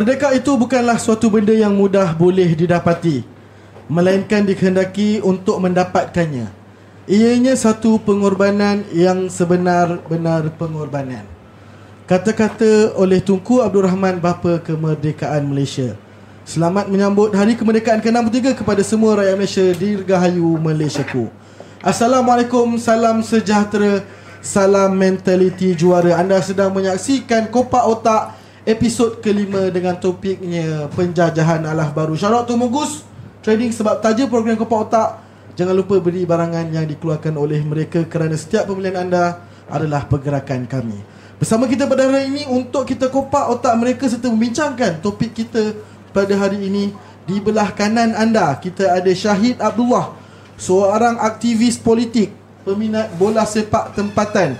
Merdeka itu bukanlah suatu benda yang mudah boleh didapati Melainkan dikehendaki untuk mendapatkannya. Ianya satu pengorbanan yang sebenar-benar pengorbanan. Kata-kata oleh Tunku Abdul Rahman Bapa Kemerdekaan Malaysia. Selamat menyambut Hari Kemerdekaan ke-63 kepada semua rakyat Malaysia Dirgahayu Malaysiaku. Assalamualaikum, salam sejahtera Salam mentaliti juara. Anda sedang menyaksikan Kopak Otak Episod kelima dengan topiknya Penjajahan alah baru Syarat tu Mugus Trading sebab taja program Kopak Otak. Jangan lupa beri barangan yang dikeluarkan oleh mereka Kerana setiap pembelian anda adalah pergerakan kami. Bersama kita pada hari ini Untuk kita kopak otak mereka Serta membincangkan topik kita pada hari ini Di belah kanan anda Kita ada Syahid Abdullah Seorang aktivis politik Peminat bola sepak tempatan.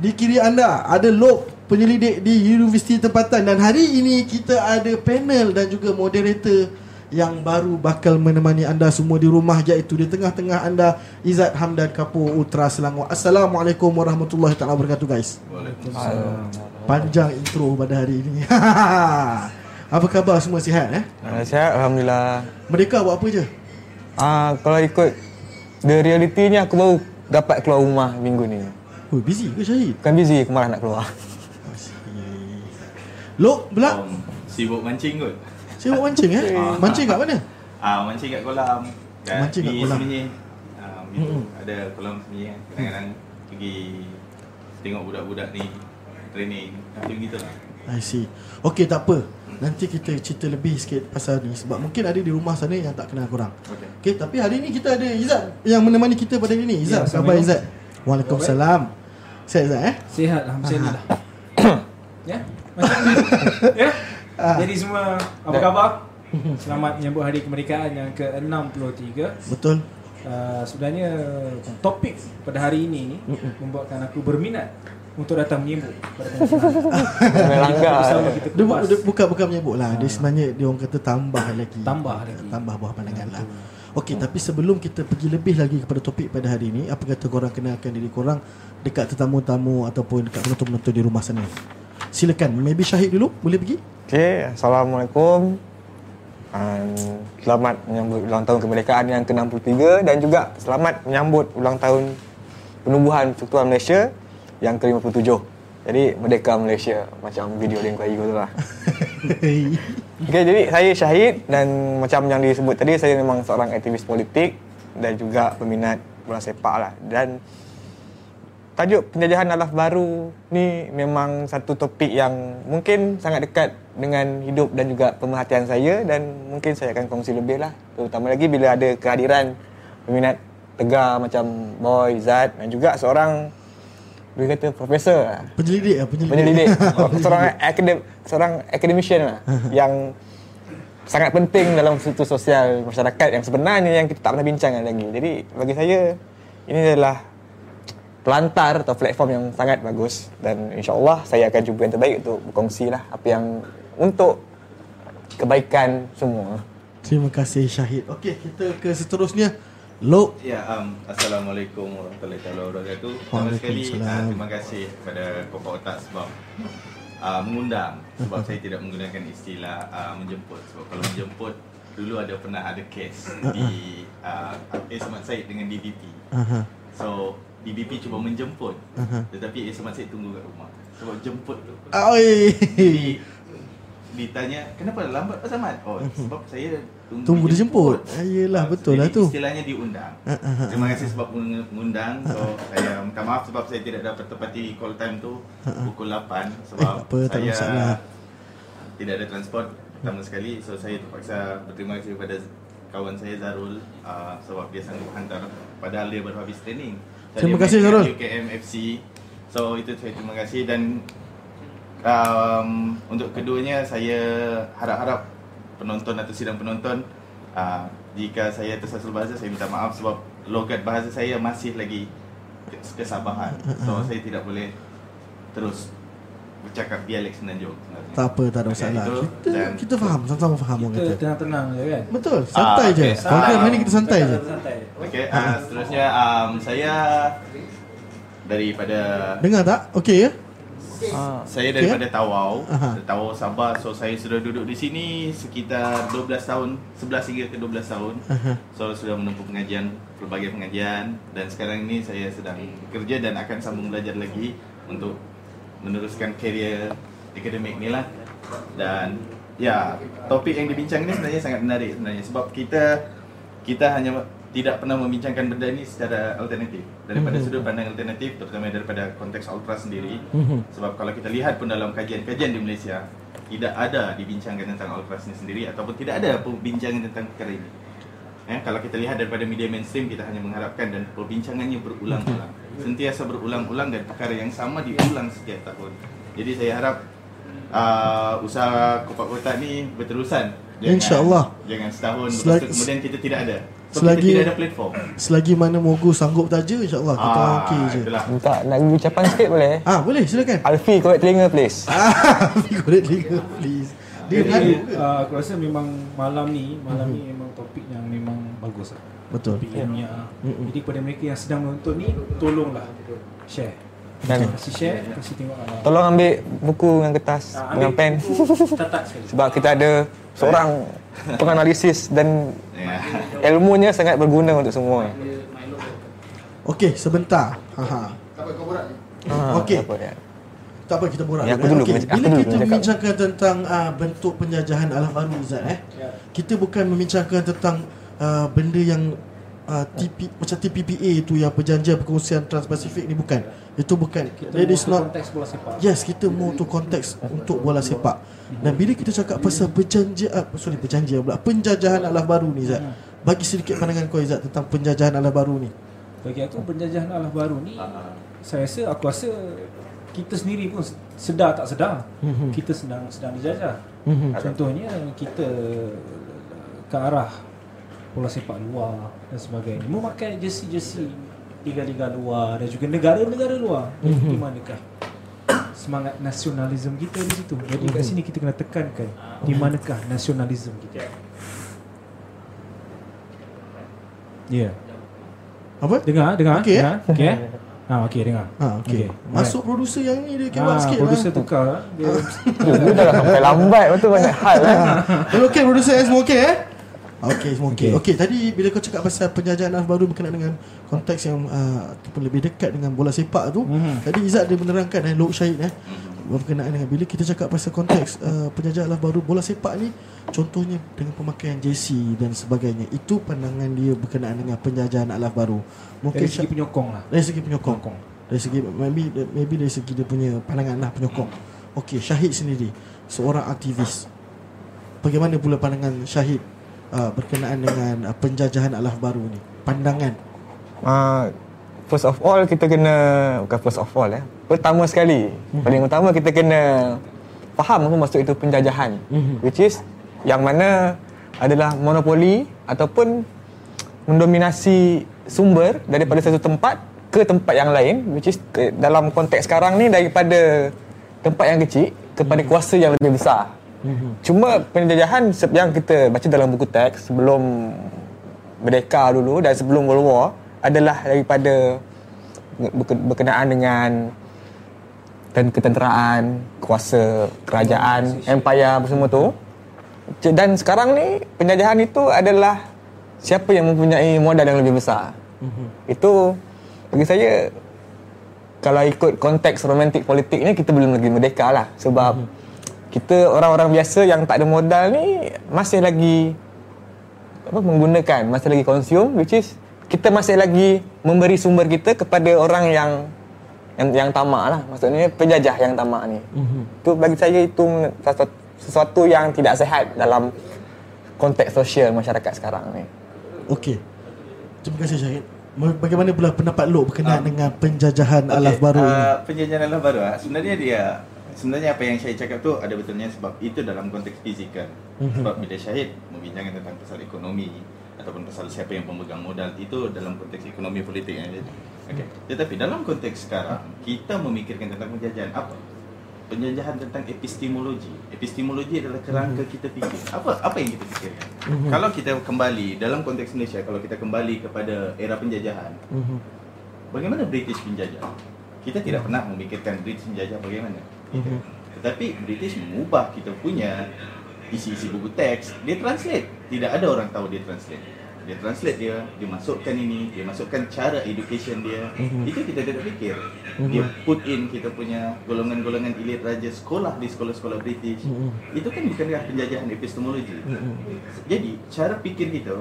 Di kiri anda ada Lok Penyelidik di Universiti Tempatan Dan hari ini kita ada panel dan juga moderator yang baru bakal menemani anda semua di rumah iaitu di tengah-tengah anda Izzat Hamdan Kapur Ultra Selangor. Assalamualaikum warahmatullahi taala wabarakatuh guys. Waalaikumsalam. Panjang intro pada hari ini. apa khabar semua sihat eh? Uh, sihat alhamdulillah. Mereka buat apa je? Ah uh, kalau ikut the reality ni aku baru dapat keluar rumah minggu ni. Oh, busy ke Syahid? Bukan busy malah nak keluar. Lok pula Um, sibuk mancing kot. sibuk mancing eh? Ah. Mancing kat mana? Ah, mancing kat kolam. Kat Mancing kat kolam. Semenyi. Ah, Mm-mm. ada kolam semenyi kan. Kadang-kadang pergi tengok budak-budak ni training. Macam gitu lah. I see. Okey tak apa. Nanti kita cerita lebih sikit pasal ni sebab mungkin ada di rumah sana yang tak kenal korang. Okey. Okey, tapi hari ni kita ada Izzat yang menemani kita pada hari ni. Izzat, Ya, khabar Assalamualaikum. Izzat? Waalaikumsalam. Sihat Izzat eh? Sihat Alhamdulillah Ya Macam ni Ya Jadi semua Apa khabar Selamat menyambut Hari Kemerdekaan Yang ke-63 Betul. uh, Sebenarnya Topik pada hari ini ni Membuatkan aku berminat Untuk datang menyambut pada. Bersama kita Dia, bu- kupas dia bukan bukan menyebut lah. Dia sebenarnya dia orang kata tambah lagi. Tambah lagi. Tambah buah pandangan lah. Okey, tapi sebelum kita pergi lebih lagi kepada topik pada hari ini, apa kata korang kenalkan diri korang dekat tetamu-tamu ataupun dekat penonton-penonton di rumah sana. Silakan, maybe Syahid dulu boleh pergi? Okey, assalamualaikum. Um, selamat menyambut ulang tahun kemerdekaan yang ke-63 dan juga selamat menyambut ulang tahun penubuhan Persekutuan Malaysia yang ke-57. Jadi Merdeka Malaysia macam video Link Melayu tu lah. Okey, jadi saya Syahid dan macam yang disebut tadi saya memang seorang aktivis politik dan juga peminat bola sepak lah. Dan tajuk penjajahan alaf baru ni memang satu topik yang mungkin sangat dekat dengan hidup dan juga pemerhatian saya dan mungkin saya akan kongsi lebih lah. Terutama lagi bila ada kehadiran peminat tegar macam Boy, Zat dan juga seorang boleh kata profesor lah Penyelidik lah, penyelidik. penyelidik seorang akadem seorang academician lah yang sangat penting dalam situ sosial masyarakat yang sebenarnya yang kita tak pernah bincangkan lagi. Jadi bagi saya ini adalah pelantar atau platform yang sangat bagus dan insya-Allah saya akan cuba yang terbaik untuk berkongsi lah apa yang untuk kebaikan semua. Terima kasih Syahid. Okey, kita ke seterusnya. Lok. Ya, um, Assalamualaikum warahmatullahi wabarakatuh. Pertama sekali Waalaikumsalam. uh, terima kasih kepada Kopak Otak sebab uh, mengundang sebab saya tidak menggunakan istilah uh, menjemput sebab kalau menjemput dulu ada pernah ada kes di uh, Ismat Said dengan DBP. Aha. So DBP cuba menjemput Aha. tetapi Ismat Said tunggu kat rumah. Sebab jemput tu. Oi. Jadi ditanya kenapa lambat Pak Samad? Oh sebab saya tunggu, Tunggu dijemput. Ah, yelah, Ah, betul lah tu. Istilahnya diundang. Ah, Terima kasih sebab meng- mengundang. So saya minta maaf sebab saya tidak dapat tepati call time tu pukul 8 sebab Ah, Eh, apa, saya masalah. tidak ada transport pertama sekali. So saya terpaksa berterima kasih kepada kawan saya Zarul uh, sebab dia sanggup hantar padahal dia baru habis training. Terima kasih, main kat Zarul. UKM FC. So itu saya terima kasih dan um, untuk keduanya saya harap-harap penonton atau sidang penonton uh, jika saya tersasul bahasa saya minta maaf sebab logat bahasa saya masih lagi kes- kesabahan. So saya tidak boleh terus bercakap dialek Semenanjung. sebenarnya. Tak apa, tak ada masalah. itu. Kita Dan- kita faham, sama-sama faham orang Kita tenang-tenang je kan Betul, santai Ah, je. okey. Program Ah, hari ni kita santai je. Santai Okey, uh, seterusnya um, saya daripada Dengar tak? Okey ya? Ah. Saya daripada Tawau, Aha. Tawau Sabah. So saya sudah duduk di sini sekitar 12 tahun, 11 hingga ke 12 tahun. Aha. So sudah menempuh pengajian, pelbagai pengajian dan sekarang ini saya sedang bekerja dan akan sambung belajar lagi untuk meneruskan karier akademik ni lah. Dan ya, topik yang dibincang ni sebenarnya sangat menarik sebenarnya sebab kita kita hanya tidak pernah membincangkan benda ni secara alternatif daripada Mhm. sudut pandang alternatif terutama daripada konteks ultra sendiri Mhm. sebab kalau kita lihat pun dalam kajian-kajian di Malaysia tidak ada dibincangkan tentang ultras ni sendiri ataupun tidak ada perbincangan tentang perkara ini Eh, kalau kita lihat daripada media mainstream kita hanya mengharapkan dan perbincangannya berulang-ulang sentiasa berulang-ulang dan perkara yang sama diulang setiap tahun jadi saya harap uh, usaha kopak kotak ni berterusan Jangan- InsyaAllah. jangan setahun lepas Selagi- tu kemudian kita tidak ada so selagi- kita tidak ada platform Selagi mana Mogu sanggup taja InsyaAllah kita Ah, okey je itulah. Minta lagu ucapan sikit boleh? Ah boleh silakan Alfi korek telinga please. Ah, Korek telinga please Dia Jadi uh, aku rasa memang malam ni Malam ni memang topik yang memang bagus lah Betul ilmiah Mm-mm. Jadi kepada mereka yang sedang menonton ni Tolonglah Share Dan Kasih share Kasih tengok uh, tolong ambil buku dengan kertas ah, dengan pen sebab kita ada seorang penganalisis dan Ya. ilmunya sangat berguna untuk semua. Okey sebentar Haha. Ah, Okey. apa ya? Tak apa kita borak Ya, aku dulu, aku Bila dulu kita cakap. membincangkan tentang uh, Bentuk penjajahan alam baru Izzat eh Ya. Kita bukan membincangkan tentang uh, Benda yang uh, TP, Macam TPPA tu Yang perjanjian perkongsian Trans-Pasifik ni bukan Itu bukan Kita That is not konteks bola sepak Yes, kita mau tu konteks untuk bola sepak. Dan bila kita cakap pasal perjanjian, ah, sorry perjanjian pula, penjajahan alam baru ni Zat. Bagi sedikit pandangan kau Izzat tentang penjajahan alam baru ni. Bagi aku penjajahan alam baru ni Saya rasa Aku rasa Kita sendiri pun Sedar tak sedar Mhm. Kita sedang sedang dijajah Mhm. Contohnya Kita Ke arah Bola sepak luar Dan sebagainya Memakai jersey-jersey Liga-liga luar Dan juga negara-negara luar Mhm. Di manakah Semangat nasionalisme kita di situ Jadi kat sini kita kena tekankan Di manakah nasionalisme kita Ya yeah. Apa? Dengar, dengar. Okey, eh? dengar. Okey. eh? Ha, okey dengar. Ha, okey. Masuk producer yang ni dia kewak ha, sikit producer lah. tukar lah. Dia Dulu dah lah sampai lambat betul banyak hal. Eh, okey producer semua okey eh? Okey, semua okey. Okey. Okey, tadi bila kau cakap pasal penjajahan alam baru berkenaan dengan konteks yang uh, ataupun lebih dekat dengan bola sepak tu, Mhm. tadi Izzat dia menerangkan eh Lok Syahid eh berkenaan dengan bila kita cakap pasal konteks uh, penjajahan alam baru bola sepak ni contohnya dengan pemakaian jersey dan sebagainya. Itu pandangan dia berkenaan dengan penjajahan alam baru. Mungkin dari segi penyokong lah. dari segi penyokong. Penyokong. Dari segi maybe maybe dari segi dia punya pandangan lah penyokong. Okey, Syahid sendiri seorang aktivis. Bagaimana pula pandangan Syahid uh, berkenaan dengan uh, penjajahan alam baru ni? Pandangan. Uh, first of all kita kena bukan first of all eh. Pertama sekali, paling utama kita kena faham apa maksud itu penjajahan. Mhm. Which is yang mana adalah monopoli ataupun mendominasi sumber daripada satu tempat ke tempat yang lain which is ke, dalam konteks sekarang ni daripada tempat yang kecil kepada kuasa yang lebih besar. Cuma penjajahan yang kita baca dalam buku teks sebelum merdeka dulu dan sebelum World War adalah daripada berke- berkenaan dengan dan ketenteraan, kuasa kerajaan, empire apa semua tu. Dan sekarang ni penjajahan itu adalah siapa yang mempunyai modal yang lebih besar. Itu bagi saya kalau ikut konteks romantik politik ni kita belum lagi merdeka lah sebab kita orang-orang biasa yang tak ada modal ni masih lagi apa menggunakan masih lagi consume which is kita masih lagi memberi sumber kita kepada orang yang yang, yang tamak lah. Maksudnya penjajah yang tamak ni. Itu bagi saya itu sesuatu, sesuatu yang tidak sehat dalam konteks sosial masyarakat sekarang ni. Okey. Terima kasih Syahid. Ma- Bagaimana pula pendapat Lok berkenaan dengan penjajahan Okey, alam baru uh, Penjajahan alam baru ah, sebenarnya dia sebenarnya apa yang saya cakap tu ada betulnya sebab itu dalam konteks fizikal. Mhm. Sebab bila Syahid membincangkan tentang pasal ekonomi ataupun pasal siapa yang pemegang modal itu dalam konteks ekonomi politik ada. Okey. Tetapi dalam konteks sekarang kita memikirkan tentang penjajahan apa? Penjajahan tentang epistemologi. Epistemologi adalah kerangka kita fikir. Apa apa yang kita fikirkan? Mhm. Kalau kita kembali dalam konteks Malaysia, kalau kita kembali kepada era penjajahan, Mhm. Bagaimana British penjajah? kita tidak pernah memikirkan British menjajah bagaimana. Gitu. Tetapi British mengubah kita punya isi-isi buku teks, dia translate. Tidak ada orang tahu dia translate. Dia translate dia, dia masukkan ini, dia masukkan cara education dia. Mhm. Itu kita tidak fikir. Mhm. Dia put in kita punya golongan-golongan elit raja sekolah di sekolah-sekolah British. Mhm. Itu kan bukankah penjajahan epistemologi. Mhm. Jadi cara fikir kita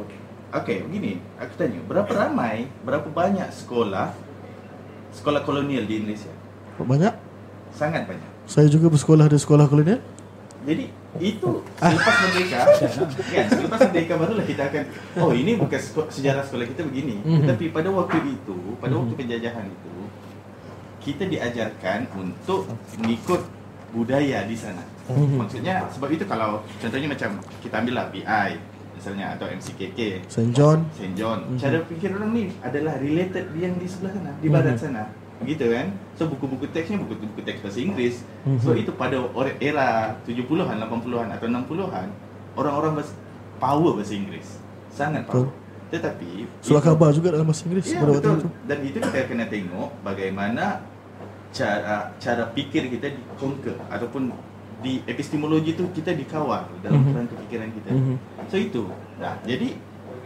Okey, begini, aku tanya, berapa ramai, berapa banyak sekolah sekolah kolonial di Indonesia? Banyak. Sangat banyak. Saya juga bersekolah di sekolah kolonial. Jadi itu selepas merdeka, kan? Selepas merdeka barulah kita akan, oh ini bukan sejarah sekolah kita begini. Mhm. Tetapi pada waktu itu, pada waktu penjajahan itu, kita diajarkan untuk mengikut budaya di sana. Mhm. Maksudnya sebab itu kalau contohnya macam kita ambillah BI misalnya atau MCKK St. John. St. John. Mhm. Cara fikir orang ni adalah related yang di sebelah sana, di barat sana. Begitu kan? So buku-buku teksnya buku-buku teks bahasa Inggeris. So Mhm. itu pada era 70-an, 80-an atau 60-an, orang-orang bahasa, power bahasa Inggeris. Sangat power. Tetapi Surat itu- khabar juga dalam bahasa Inggeris Ya pada waktu betul. itu. Dan itu kita kena tengok bagaimana cara cara fikir kita dikonquer ataupun di epistemologi tu kita dikawal dalam Mhm. kerangka fikiran kita. Mhm. So itu. Nah, jadi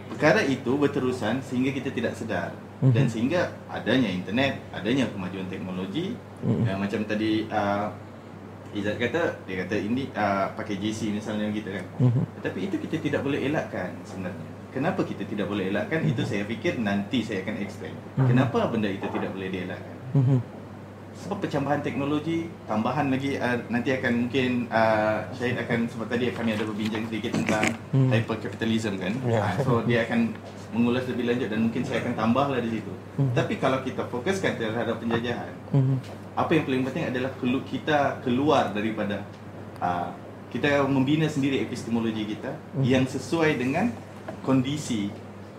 perkara itu berterusan sehingga kita tidak sedar Mhm. dan sehingga adanya internet, adanya kemajuan teknologi Mhm. yang macam tadi uh, Izzat kata dia kata ini uh, pakai JC misalnya gitu kan. Mhm. Tetapi itu kita tidak boleh elakkan sebenarnya. Kenapa kita tidak boleh elakkan? Itu saya fikir nanti saya akan explain. Mhm. Kenapa benda itu tidak boleh dielakkan? Mhm. Sebab pencambahan teknologi, tambahan lagi uh, nanti akan mungkin uh, Syahid akan sebab tadi kami ada berbincang sedikit tentang Hmm. hypercapitalism kan. Ya. Uh, so dia akan mengulas lebih lanjut dan mungkin saya akan tambahlah di situ. Hmm. Tapi kalau kita fokuskan terhadap penjajahan, Mhm. apa yang paling penting adalah kelu- kita keluar daripada uh, kita membina sendiri epistemologi kita Mhm. yang sesuai dengan kondisi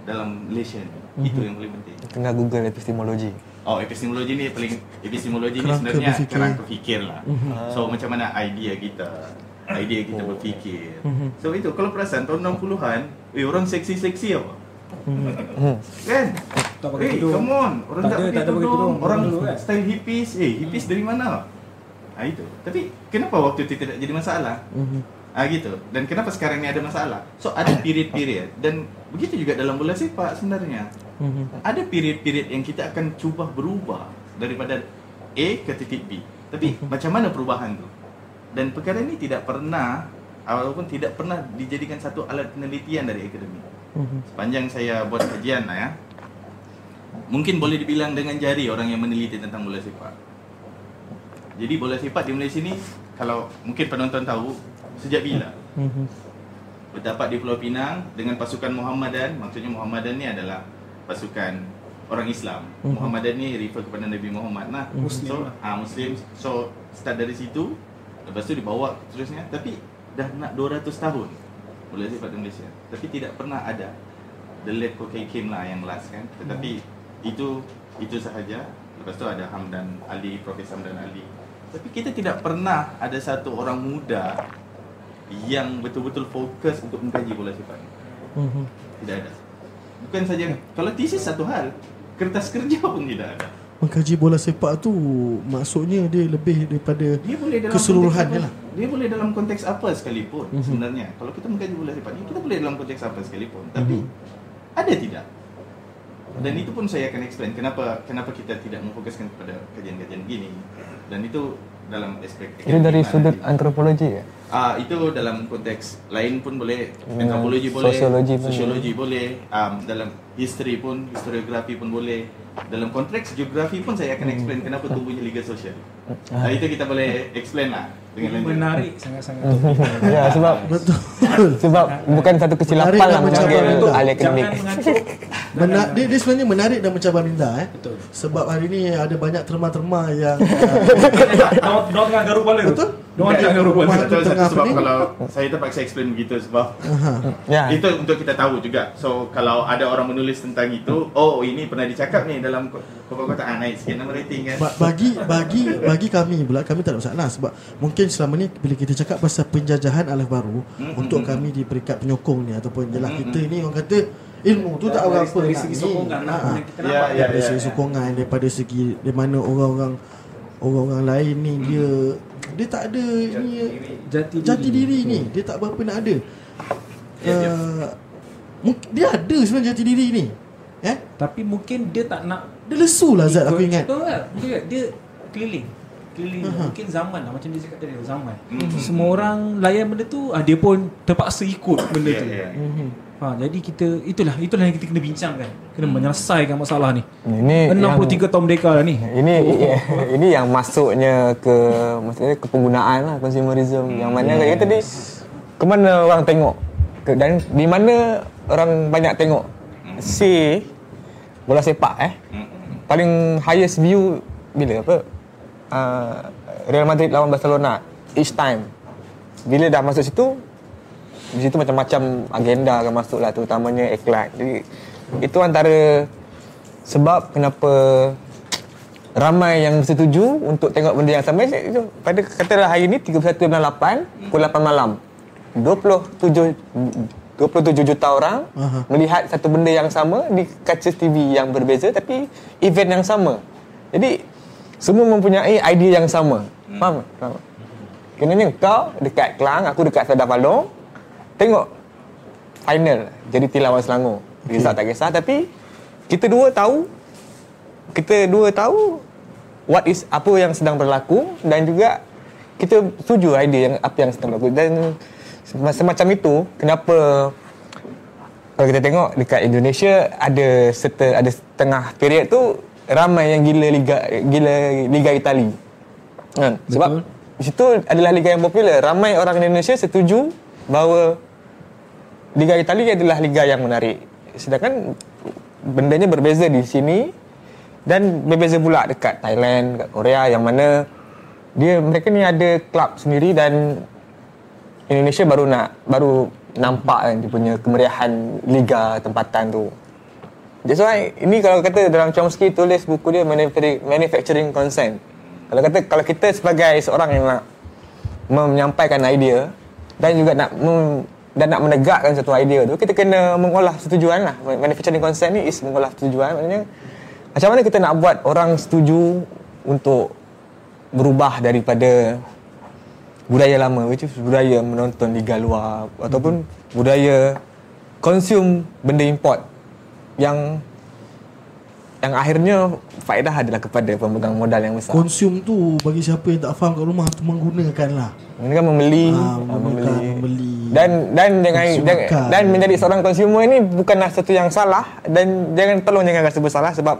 dalam Malaysia ni. Itu yang paling penting. Tengah Google epistemologi. Oh, epistemologi ni paling epistemologi ni sebenarnya berfikir. kerangka fikir lah. Mhm. So macam mana idea kita, idea kita Oh. berfikir. Mhm. So itu kalau perasan tahun 60-an, eh orang seksi-seksi apa? Hmm. Kan? Tak pakai Eh, tudung. come on. Orang Tak tak, ada- tak pakai tudung. Orang Dulu kan? style hippies. Eh, hippies dari mana? Ah itu. Tapi kenapa waktu itu tidak jadi masalah? Mhm. Ah gitu. Dan kenapa sekarang ni ada masalah? So ada period-period dan begitu juga dalam bola sepak sebenarnya. Mhm. Ada period-period yang kita akan cuba berubah daripada A ke titik B. Tapi macam mana perubahan tu? Dan perkara ini tidak pernah ataupun tidak pernah dijadikan satu alat penelitian dari akademik. Mhm. Sepanjang saya buat kajian lah ya. Mungkin boleh dibilang dengan jari orang yang meneliti tentang bola sepak. Jadi bola sepak di Malaysia ni kalau mungkin penonton tahu sejak bila? Mhm. Berdapat di Pulau Pinang dengan pasukan Muhammadan. Maksudnya Muhammadan ni adalah pasukan orang Islam. Mhm. Muhammadan ni refer kepada Nabi Muhammad lah. Muslim So, ah Muslim. So start dari situ. Lepas tu dibawa terusnya. Tapi dah nak 200 tahun bola sepak di Malaysia. Tapi tidak pernah ada the late Kokai Kim lah yang last kan. Tetapi itu itu sahaja. Lepas tu ada Hamdan Ali, Profesor Hamdan Ali. Tapi kita tidak pernah ada satu orang muda yang betul-betul fokus untuk mengkaji bola sepak ni. Mhm. Tidak ada. Bukan saja kalau tesis satu hal, kertas kerja pun tidak ada. Mengkaji bola sepak tu maksudnya dia lebih daripada Dia boleh dalam Keseluruhannya konteks lah. Dia boleh dalam konteks apa sekalipun Mhm. sebenarnya. Kalau kita mengkaji bola sepak ni, kita boleh dalam konteks apa sekalipun. Tapi Mhm. ada tidak? Dan itu pun saya akan explain kenapa kenapa kita tidak memfokuskan kepada kajian-kajian gini. Dan itu dalam aspek Itu dari sudut nanti. antropologi ya? Ah itu dalam konteks lain pun boleh, Hmm, antropologi boleh, sosiologi pun sosiologi boleh, um, dalam history pun, historiografi pun boleh. Dalam konteks geografi pun saya akan explain kenapa tumbuhnya liga sosial. Ah, itu kita boleh explain lah dengan lanjut. Menarik sangat-sangat. ya sebab betul. sebab bukan satu kesilapan lah mencabar mengambil minda. ahli akademik. Mena- dia, dia sebenarnya menarik dan mencabar minda eh. Betul. Sebab hari ni ada banyak terma-terma yang Diorang diorang tengah garu kepala tu. Betul. Diorang tengah garu kepala. Satu, sebab kalau saya terpaksa explain begitu sebab. Ya. itu untuk kita tahu juga. So kalau ada orang menulis tentang itu, oh ini pernah dicakap ni dalam ko- kota-kota ah, naik sikit nama rating kan. Ba- bagi bagi bagi kami pula kami tak ada masalah sebab mungkin selama ni bila kita cakap pasal penjajahan alaf baru Mm, untuk mm, kami di peringkat penyokong ni ataupun jelah Mm, kita ni orang kata ilmu tu tak Dari- apa dari segi ni. sokongan lah Ha. kita Ya, nampak. ya. Dari segi sokongan daripada segi di mana orang-orang orang-orang lain ni dia dia tak ada ni Jati diri. jati diri ni dia tak berapa nak ada. Ya, ya. Uh, mungkin dia ada sebenarnya jati diri ni. Eh? Tapi mungkin dia tak nak Dia lesu lah Zat aku ingat. Betul tak? Betul tak? Dia keliling Keliling. Aha. Mungkin zaman lah Macam dia cakap tadi Zaman. Mhm. Semua orang layan benda tu ah, Dia pun terpaksa ikut benda Ya, tu. ya. Mhm. ha, Jadi kita Itulah Itulah yang kita kena bincangkan. Kena menyelesaikan masalah ni. Ini 63 tahun merdeka lah ni. Ini ini yang masuknya ke maksudnya ke penggunaan lah consumerism. Yang mana yeah. tadi ke mana orang tengok? Ke, dan di mana orang banyak tengok? Si bola sepak eh. Paling highest view bila? Apa uh, Real Madrid lawan Barcelona each time. Bila dah masuk situ di situ macam-macam agenda akan masuk lah terutamanya iklan. Jadi itu antara sebab kenapa ramai yang setuju untuk tengok benda yang sama. Itu pada katalah hari ni 31 bulan 8 pukul 8 malam. 27 27 juta orang Aha. melihat satu benda yang sama di kaca TV yang berbeza tapi event yang sama. Jadi semua mempunyai idea yang sama. Faham? Faham? Kenanya kau dekat Kelang aku dekat Sadar Palong tengok final jadi tilawan Selangor. Result tak kisah tapi kita dua tahu kita dua tahu what is apa yang sedang berlaku dan juga kita setuju idea yang apa yang sedang berlaku. Dan sem- semacam itu kenapa kalau kita tengok dekat Indonesia ada serta ada setengah period tu ramai yang gila liga gila liga Itali kan sebab di situ adalah liga yang popular ramai orang Indonesia setuju bahawa Liga Itali adalah liga yang menarik. Sedangkan bendanya berbeza di sini dan berbeza pula dekat Thailand, dekat Korea yang mana dia mereka ni ada klub sendiri dan Indonesia baru nak baru nampak kan dia punya kemeriahan liga tempatan tu. That's why ini kalau kata dalam Chomsky tulis buku dia manufacturing, consent. Kalau kata kalau kita sebagai seorang yang nak menyampaikan idea dan juga nak dan nak menegakkan satu idea tu kita kena mengolah setujuan lah. Manufacturing consent ni is mengolah setujuan. Maknanya macam mana kita nak buat orang setuju untuk berubah daripada budaya lama which is budaya menonton liga luar ataupun budaya consume benda import yang yang akhirnya faedah adalah kepada pemegang modal yang besar. Konsum tu bagi siapa yang tak faham kat rumah tu menggunakan lah. Ini kan membeli, Ah, ah, menggunakan, membeli. Dan dan jangan, jangan dan menjadi seorang konsumer ini bukanlah satu yang salah dan jangan tolong jangan rasa bersalah sebab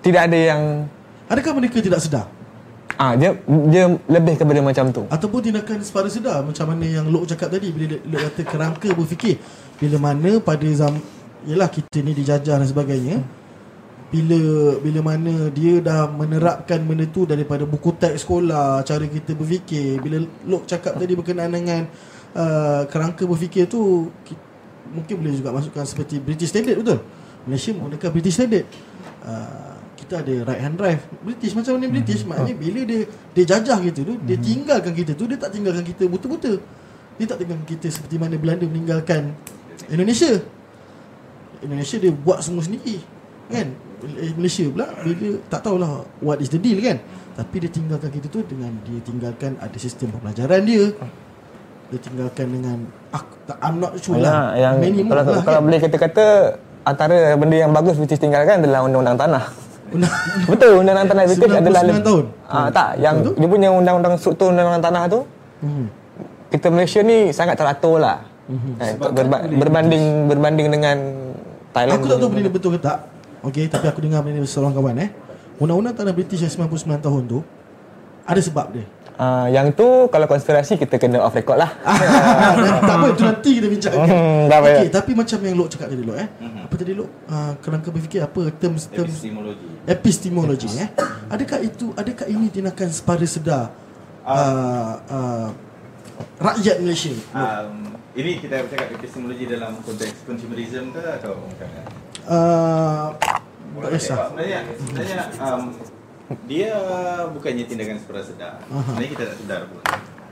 tidak ada yang Adakah mereka tidak sedar? ah dia dia lebih kepada macam tu. Ataupun tindakan separa sedar Macam mana yang Lok cakap tadi Bila Lok kata kerangka berfikir Bila mana pada zam Yelah kita ni dijajah dan sebagainya. Bila bila mana dia dah menerapkan benda tu daripada buku teks sekolah cara kita berfikir bila Lok cakap tadi berkenaan dengan uh, kerangka berfikir tu ki, mungkin boleh juga masukkan seperti British Standard betul? Malaysia menggunakan British Standard. Uh, kita ada right hand drive. British macam mana British. Maknanya bila dia dia jajah kita tu dia tinggalkan kita tu dia tak tinggalkan kita buta-buta. Dia tak tinggalkan kita seperti mana Belanda meninggalkan Indonesia Indonesia dia buat semua sendiri kan Eh, Malaysia pula bila tak tahulah what is the deal kan tapi dia tinggalkan kita tu dengan dia tinggalkan ada sistem pembelajaran dia dia tinggalkan dengan aku, tak, I'm not sure lah yang Many kalau, lah, kalau kan? boleh kita kata antara benda yang bagus British tinggalkan adalah undang-undang tanah. Betul undang-undang tanah British 99 adalah tahun? Ah tak, yang Betul? dia punya undang-undang struktur undang-undang tanah tu hmm. kita Malaysia ni sangat teratur lah. Mhm. Eh, berba- berbanding berbanding dengan Thailand. Aku tak tahu benda ni betul ke tak Okay tapi aku dengar benda ni seorang kawan eh Undang-undang tanah British yang 99 tahun tu Ada sebab dia Ah, yang tu kalau konspirasi kita kena off record lah. Ah, tak apa itu nanti kita bincangkan. Hmm, dah Okey, baik. tapi macam yang Lok cakap tadi Lok eh. Apa tadi Lok? Uh, kerangka berfikir apa terms terms Epistemologi. epistemologi eh. Adakah itu adakah ini tindakan separa sedar uh, uh, rakyat Malaysia? Um, ini kita bercakap epistemologi dalam konteks consumerism ke atau macam mana? Uh, tak kisah. Sebenarnya, sebenarnya um, dia bukannya tindakan separa sedar. Aha. Sebenarnya kita tak sedar pun.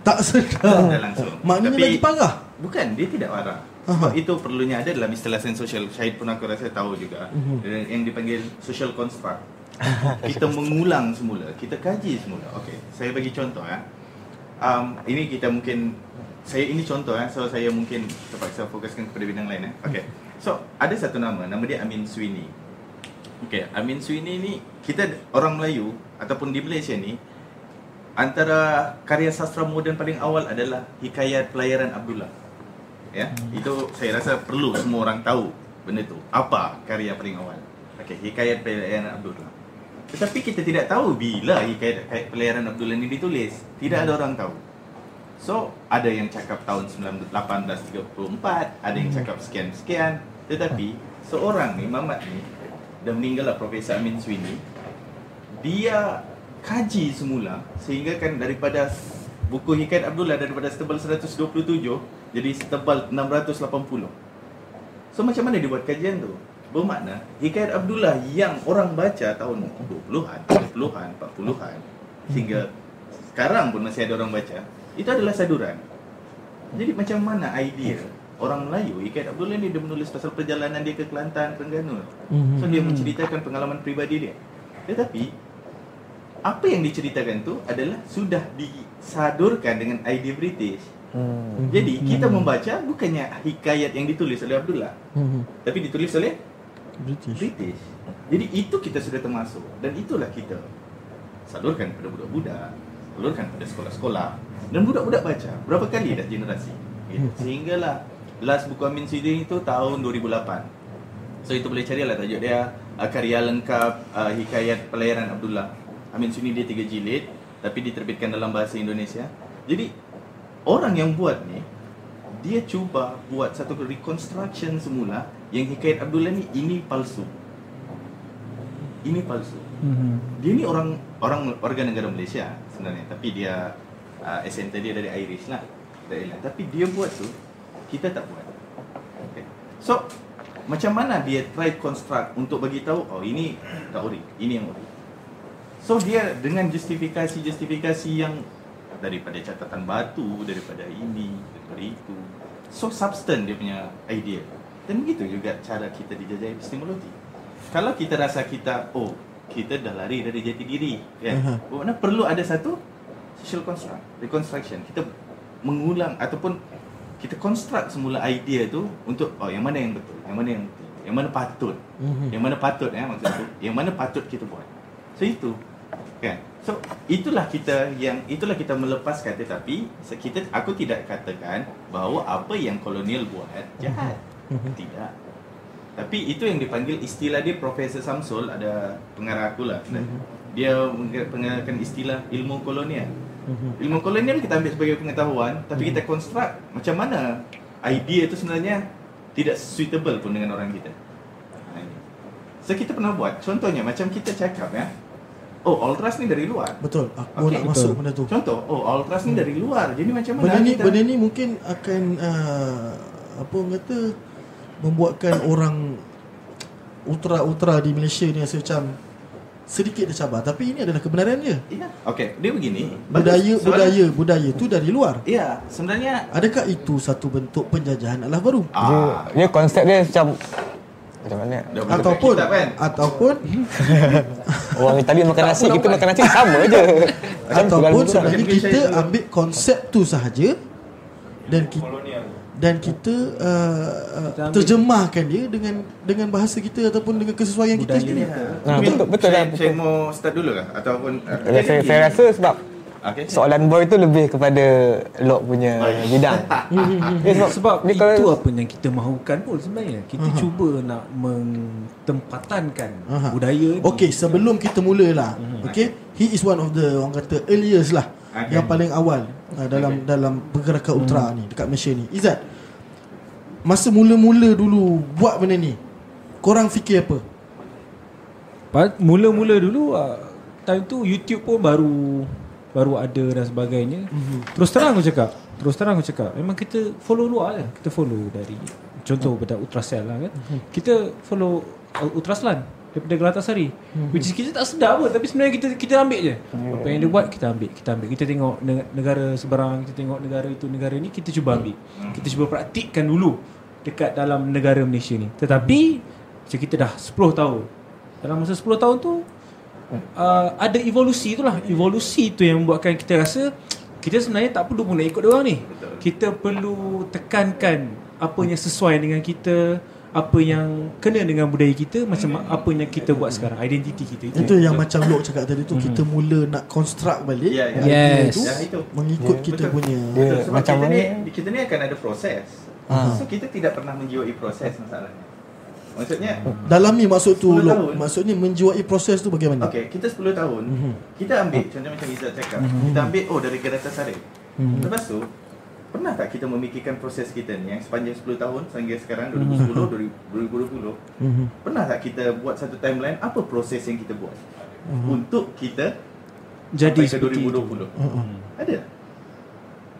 Tak sedar. Sedar langsung. Maknanya Tapi- lagi parah. Bukan, dia tidak marah. Sebab itu perlunya ada dalam istilah sains sosial. Syahid pun aku rasa tahu juga. Dan Yang dipanggil social construct. kita mengulang semula, kita kaji semula. Okey, saya bagi contoh ya. Um, ini kita mungkin saya ini contoh ya. So saya mungkin terpaksa fokuskan kepada bidang lain ya. Okey. So ada satu nama, nama dia Amin Swini. Okey, Amin Swini ni kita orang Melayu ataupun di Malaysia ni antara karya sastra moden paling awal adalah Hikayat Pelayaran Abdullah. Ya, itu saya rasa perlu semua orang tahu benda tu. Apa karya paling awal? Okey, Hikayat Pelayaran Abdullah. Tetapi kita tidak tahu bila Hikayat Hikayat Pelayaran Abdullah ni ditulis. Tidak ada orang tahu. So, ada yang cakap tahun 19- 1834, ada yang cakap sekian-sekian. Tetapi, seorang ni, Mamat ni, dah meninggal lah Profesor Amin Swini. Dia kaji semula sehingga kan daripada buku Hikayat Abdullah daripada setebal 127 jadi setebal 680. So macam mana dia buat kajian tu? Bermakna Hikayat Abdullah yang orang baca tahun 20-an, 30-an, 40-an sehingga sekarang pun masih ada orang baca, itu adalah saduran. Jadi macam mana idea orang Melayu Hikayat Abdullah ni dia menulis pasal perjalanan dia ke Kelantan, Terengganu. So dia menceritakan pengalaman peribadi dia. Tetapi apa yang diceritakan tu adalah sudah disadurkan dengan idea British. Hmm. Jadi kita membaca bukannya hikayat yang ditulis oleh Abdullah, Mhm. tapi ditulis oleh British. British. Jadi itu kita sudah termasuk dan itulah kita salurkan pada budak-budak, salurkan pada sekolah-sekolah dan budak-budak baca. Berapa kali dah generasi? Gitu. Sehinggalah last buku Amin Sidin itu tahun 2008. So itu boleh carilah tajuk dia uh, karya lengkap uh, hikayat pelayaran Abdullah. Amin Sunni dia tiga jilid tapi diterbitkan dalam bahasa Indonesia. Jadi orang yang buat ni dia cuba buat satu reconstruction semula yang hikayat Abdullah ni ini palsu. Ini palsu. Mhm. Dia ni orang orang warga negara Malaysia sebenarnya tapi dia uh, ascent dia dari Irish lah. Dari Ireland. Tapi dia buat tu kita tak buat. Okay. So macam mana dia try construct untuk bagi tahu oh ini tak ori, ini yang ori. So dia dengan justifikasi-justifikasi yang daripada catatan batu, daripada ini, daripada itu. So substance dia punya idea. Dan begitu juga cara kita dijajah epistemologi. Kalau kita rasa kita oh kita dah lari dari jati diri kan. Aha. Bermakna perlu ada satu social construct, reconstruction. Kita mengulang ataupun kita construct semula idea tu untuk oh yang mana yang betul, yang mana yang betul, yang mana patut. Mhm. Yang mana patut ya maksud tu. Yang mana patut kita buat. So itu kan. So itulah kita yang itulah kita melepaskan tetapi kita aku tidak katakan bahawa apa yang kolonial buat jahat. Tidak. Tapi itu yang dipanggil istilah dia Profesor Samsul ada pengarah aku lah. Dia menggunakan pengarahkan istilah ilmu kolonial. Mhm. Ilmu kolonial kita ambil sebagai pengetahuan tapi kita construct macam mana idea itu sebenarnya tidak suitable pun dengan orang kita. So kita pernah buat contohnya macam kita cakap ya. Oh, Ultras ni dari luar. Betul. Aku Okey, nak betul. masuk benda tu. Contoh, oh Ultras ni dari luar. Jadi macam mana Benda ni kita benda ni mungkin akan uh, apa orang kata membuatkan orang ultra-ultra di Malaysia ni rasa macam sedikit tercabar tapi ini adalah kebenaran dia. Ya. Okey, dia begini. Budaya Bagus. Soalan- budaya budaya tu dari luar. Ya, sebenarnya Adakah itu satu bentuk penjajahan alah baru? Dia, dia konsep dia macam macam mana? Ataupun kitab kan? ataupun Orang Itali makan nasi, kita makan nasi sama je. Macam tu ataupun kan. sebenarnya kita ambil konsep tu sahaja dan kita. Dan kita uh, uh, Kita terjemahkan dia dengan dengan bahasa kita ataupun dengan kesesuaian kita Budaya sendiri. kita. Ha, betul betul lah. saya, saya mau start dulu kah ataupun Ya, saya, saya rasa sebab Okey. soalan boy tu lebih kepada Lok punya bidang. Dia sebab, Sebab dia itu kalau apa yang kita mahukan pun sebenarnya. Kita Aha. cuba nak mentempatankan Aha. budaya ni. Okey, sebelum kita mulalah. Okey, he is one of the orang kata earliest lah Okay. yang paling awal uh, dalam dalam pergerakan ultra ni dekat Malaysia ni. Izzat. Masa mula-mula dulu buat benda ni, korang fikir apa? Pa- Mula-mula dulu ah, time tu YouTube pun baru baru ada dan sebagainya. Terus terang aku cakap, terus terang aku cakap, memang kita follow luar je. Kita follow dari contoh pada Ultrasel lah kan. Kita follow uh, Ultraslan daripada Galatasaray. Which is kita tak sedar pun tapi sebenarnya kita kita ambil je. Apa yang dia buat kita ambil, kita ambil. Kita tengok neg- negara seberang, kita tengok negara itu, negara ini kita cuba ambil. Kita cuba praktikkan dulu dekat dalam negara Malaysia ni. Tetapi macam kita dah 10 tahun. Dalam masa 10 tahun tu uh, ada evolusi tu lah. Evolusi tu yang membuatkan kita rasa kita sebenarnya tak perlu pun nak ikut dia orang ni. Kita perlu tekankan apa yang sesuai dengan kita, apa yang kena dengan budaya kita, macam apa yang kita buat sekarang, identiti kita itu. Itu yang macam Lok cakap tadi tu Kita mula nak construct balik Ya, ya. Yes. Itu Ya, itu. Mengikut Ya, kita betul. punya Dia Betul, sebab macam kita ni kita ni akan ada proses. Ah. So kita tidak pernah menjiwai proses masalahnya. Maksudnya Dalami maksud tu 10 Lok. Maksudnya menjiwai proses tu bagaimana okey, kita 10 tahun Mhm. kita ambil contoh macam Izzat cakap, kita ambil oh dari Gerata Sarif. Mhm. Lepas tu pernah tak kita memikirkan proses kita ni yang sepanjang 10 tahun sehingga sekarang 2010 2020 Mhm. pernah tak kita buat satu timeline apa proses yang kita buat untuk kita Jadi sampai ke seperti itu. 2020 Uh-uh. ada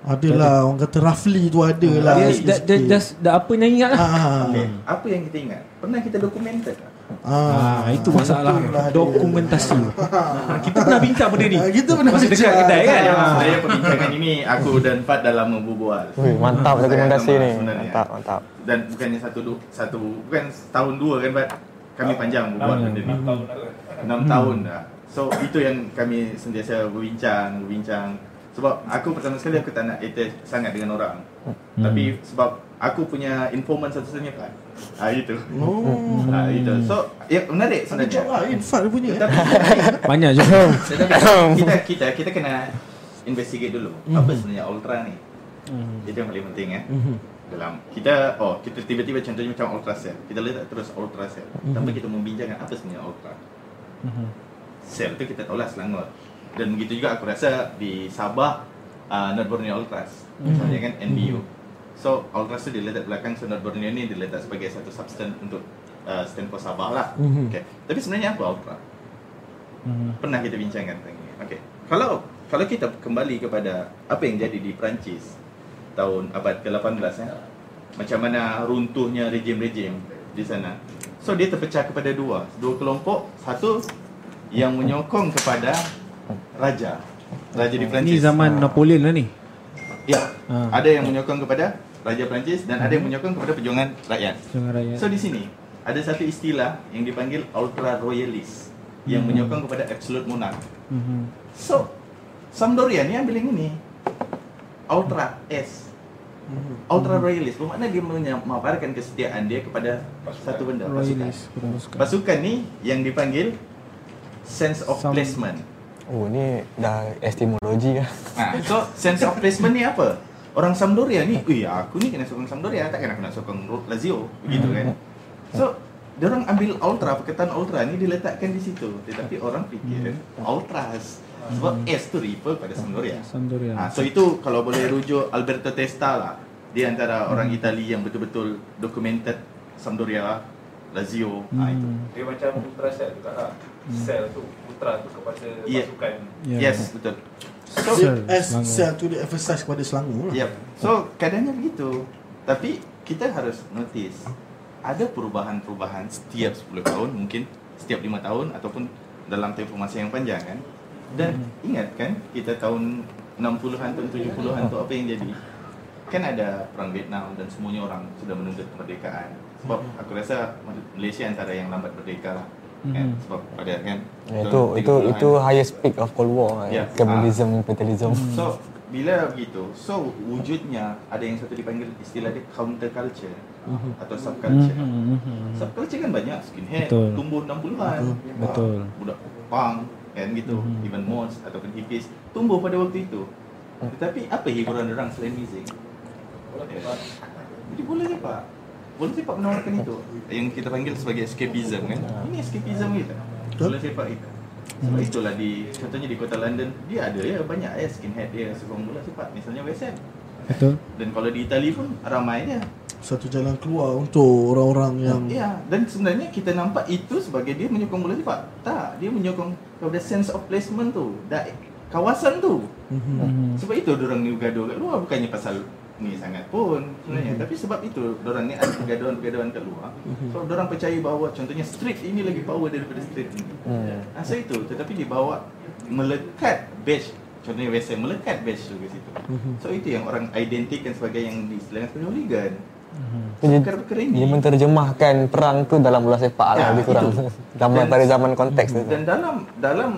Adalah orang kata roughly tu ada lah Dia sikit-sikit. dah, dah, apa yang ingat lah. Ah. okey apa yang kita ingat pernah kita dokumenter tak Ah, Ah, itu masalah dia. dokumentasi. Ah, kita pernah bincang benda ni. Ah, kita pernah Masa dekat kedai kan. Ah. sebenarnya perbincangan ini aku dan Fat dah lama berbual. Wih, mantap lama ni. sebenarnya. Mantap, mantap. Dan bukannya satu du, satu bukan tahun dua kan Fat. Kami panjang berbual benda ni. Enam tahun dah. So itu yang kami sentiasa berbincang, berbincang. Sebab aku pertama sekali aku tak nak attach sangat dengan orang. Tapi sebab aku punya informan satu-satunya Fat. Ah itu. Oh. Ah itu. So ya menarik Ada sebenarnya. job lain Fat dia punya eh. Tetapi Banyak je. Tetapi kita kita kita kena investigate dulu apa sebenarnya ultra ni. Itu yang paling penting eh. Mhm. Dalam kita oh kita tiba-tiba contohnya macam ultra cell. Kita letak terus ultra cell. Tanpa kita membincangkan apa sebenarnya ultra. Sel tu kita tahulah Selangor. Dan begitu juga aku rasa di Sabah uh, North Borneo Ultras. Misalnya kan NBU. So Ultras tu diletak belakang so North Borneo ni diletak sebagai satu substance untuk uh, stand for Sabah lah. Mhm. Okay. Tapi sebenarnya apa ultra? pernah kita bincangkan tentang ini. Okey. Kalau kalau kita kembali kepada apa yang jadi di Perancis tahun abad ke-18 ya. Macam mana runtuhnya rejim-rejim di sana. So dia terpecah kepada dua, dua kelompok. Satu yang menyokong kepada raja. Raja di Ni Perancis. zaman Napoleon lah ni. Ya. Ha. Ada yang menyokong kepada raja Perancis dan ada yang menyokong kepada perjuangan rakyat. Jangan raya. So di sini ada satu istilah yang dipanggil ultra royalist yang Hmm. menyokong kepada absolute monarch. Mhm. So Sampdoria ni ambil yang ini ultra S ultra royalist bermakna dia memaparkan kesetiaan dia kepada satu benda pasukan. Royalist. suka. Pasukan ni yang dipanggil sense of Sam- placement. Oh, ni dah epistemologi lah. Ha, so sense of placement ni apa? Orang Sampdoria ni, "Ui, aku ni kena sokong Sampdoria, takkan aku nak sokong Lazio." Begitu kan. So, dia orang ambil ultra, perkataan ultra ni diletakkan di situ. Tetapi orang fikir ultras sebab S tu refer pada Sampdoria. Sampdoria. Ha, so itu kalau boleh rujuk Alberto Testa lah. Dia antara orang Itali yang betul-betul documented Sampdoria, Lazio. Ha, itu. Hmm. Dia macam ultra cell juga lah. Sel tu, ultra tu kepada Ya. pasukan. Ya. Yes, betul. So, Sel, S Selangor. sel tu dia emphasize kepada Selangor lah. Yep. So keadaannya begitu. Tapi kita harus notice ada perubahan-perubahan setiap 10 tahun, mungkin setiap 5 tahun ataupun dalam tempoh masa yang panjang kan. Dan ingat kan kita tahun 60-an tahun 70-an tu apa yang jadi? Kan ada perang Vietnam dan semuanya orang sudah menuntut kemerdekaan. Sebab aku rasa Malaysia antara yang lambat merdeka lah. Kan? Mhm. Sebab pada kan Ya, tahun itu itu 30-an. itu highest peak of Cold War. Ya. Yeah. Capitalism, imperialism. So bila begitu, so wujudnya ada yang satu dipanggil istilah dia counterculture atau subculture. Mhm, mhm. Subculture kan banyak skinhead, Betul. tumbuh 60-an. Betul. Ah, Budak punk kan gitu, Mhm. even mods ataupun hippies tumbuh pada waktu itu. Tetapi apa hiburan orang selain muzik? Jadi bola sepak. Bola sepak menawarkan itu yang kita panggil sebagai escapism kan. Ini escapism kita. Bola sepak kita. Sebab itulah di contohnya di kota London dia ada ya banyak ya skinhead dia sokong bola sepak misalnya West Ham. Betul. Dan kalau di Itali pun ramai dia. Satu jalan keluar untuk orang-orang yang Ya, dan sebenarnya kita nampak itu sebagai dia menyokong bola sepak. Tak, dia menyokong kepada sense of placement tu. Da kawasan tu. Mhm. Mhm. Sebab itu orang ni bergaduh kat luar bukannya pasal ni sangat pun sebenarnya Mhm. tapi sebab itu orang ni ada pergaduhan-pergaduhan kat luar. So orang percaya bahawa contohnya street ini lagi power daripada street ini. Hmm. Asal itu tetapi dibawa melekat badge contohnya Ham melekat badge tu ke situ. Mhm. So itu yang orang identikan sebagai yang diistilahkan sebagai hooligan. Perkara-perkara ini. dia menterjemahkan perang tu dalam bola sepak lah lebih kurang. Zaman Dan- pada zaman konteks tu. Dan dalam dalam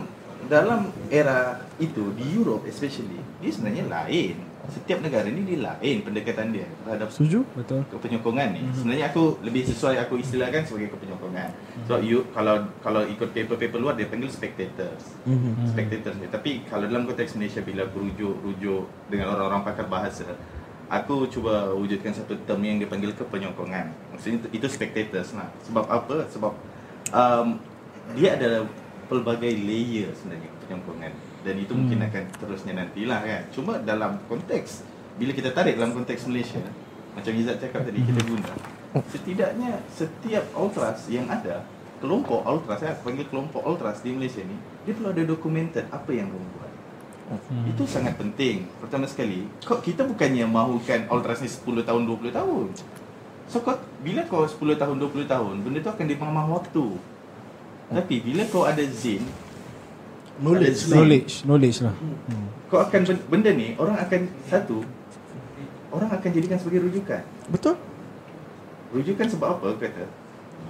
dalam era itu di Europe especially dia sebenarnya lain. Setiap negara ni dia lain pendekatan dia terhadap Setuju? Betul. kepenyokongan ni. Sebenarnya aku lebih sesuai aku istilahkan sebagai kepenyokongan. So you kalau kalau ikut paper-paper luar dia panggil spectators. Mhm. Spectators ni. Tapi kalau dalam konteks Malaysia bila aku rujuk rujuk dengan orang-orang pakar bahasa Aku cuba wujudkan satu term yang dipanggil kepenyokongan. Maksudnya itu, itu spectators lah. Sebab apa? Sebab um, dia ada pelbagai layer sebenarnya kepenyokongan. Dan itu mungkin akan terusnya nantilah kan. Cuma dalam konteks bila kita tarik dalam konteks Malaysia, macam Izzat cakap tadi kita guna. Setidaknya setiap ultras yang ada, kelompok ultras saya panggil kelompok ultras di Malaysia ni, dia perlu ada documented apa yang mereka buat. Itu sangat penting. Pertama sekali, kau kita bukannya mahukan ultras ni 10 tahun 20 tahun. So kau bila kau 10 tahun 20 tahun, benda tu akan dimamah waktu. Tapi bila kau ada zin, Knowledge. Knowledge, knowledge lah. kau akan ben- benda ni orang akan satu orang akan jadikan sebagai rujukan. Betul? Rujukan sebab apa kata?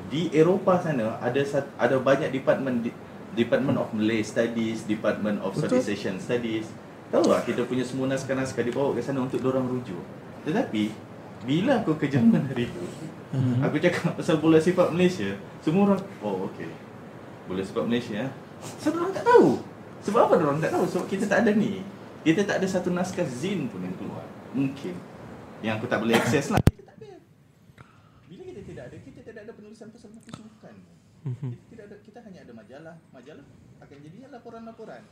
Di Eropah sana ada ada banyak department Department of Malay Studies, Department of Betul. Southeast Asian Studies. Tahu tak kita punya semua naskah-naskah dibawa ke sana untuk orang rujuk. Tetapi bila aku ke Jerman hari itu, aku cakap pasal bola sepak Malaysia, semua orang oh okey. Bola sepak Malaysia. Sebab orang tak tahu. Sebab apa orang tak tahu? Sebab kita tak ada ni. Kita tak ada satu naskah zin pun yang keluar. Mungkin. Yang aku tak boleh akses lah. Kita tak ada. Bila kita tidak ada, kita tidak ada penulisan pasal buku sukan. Kita tidak ada, kita hanya ada majalah. Majalah akan jadinya laporan-laporan.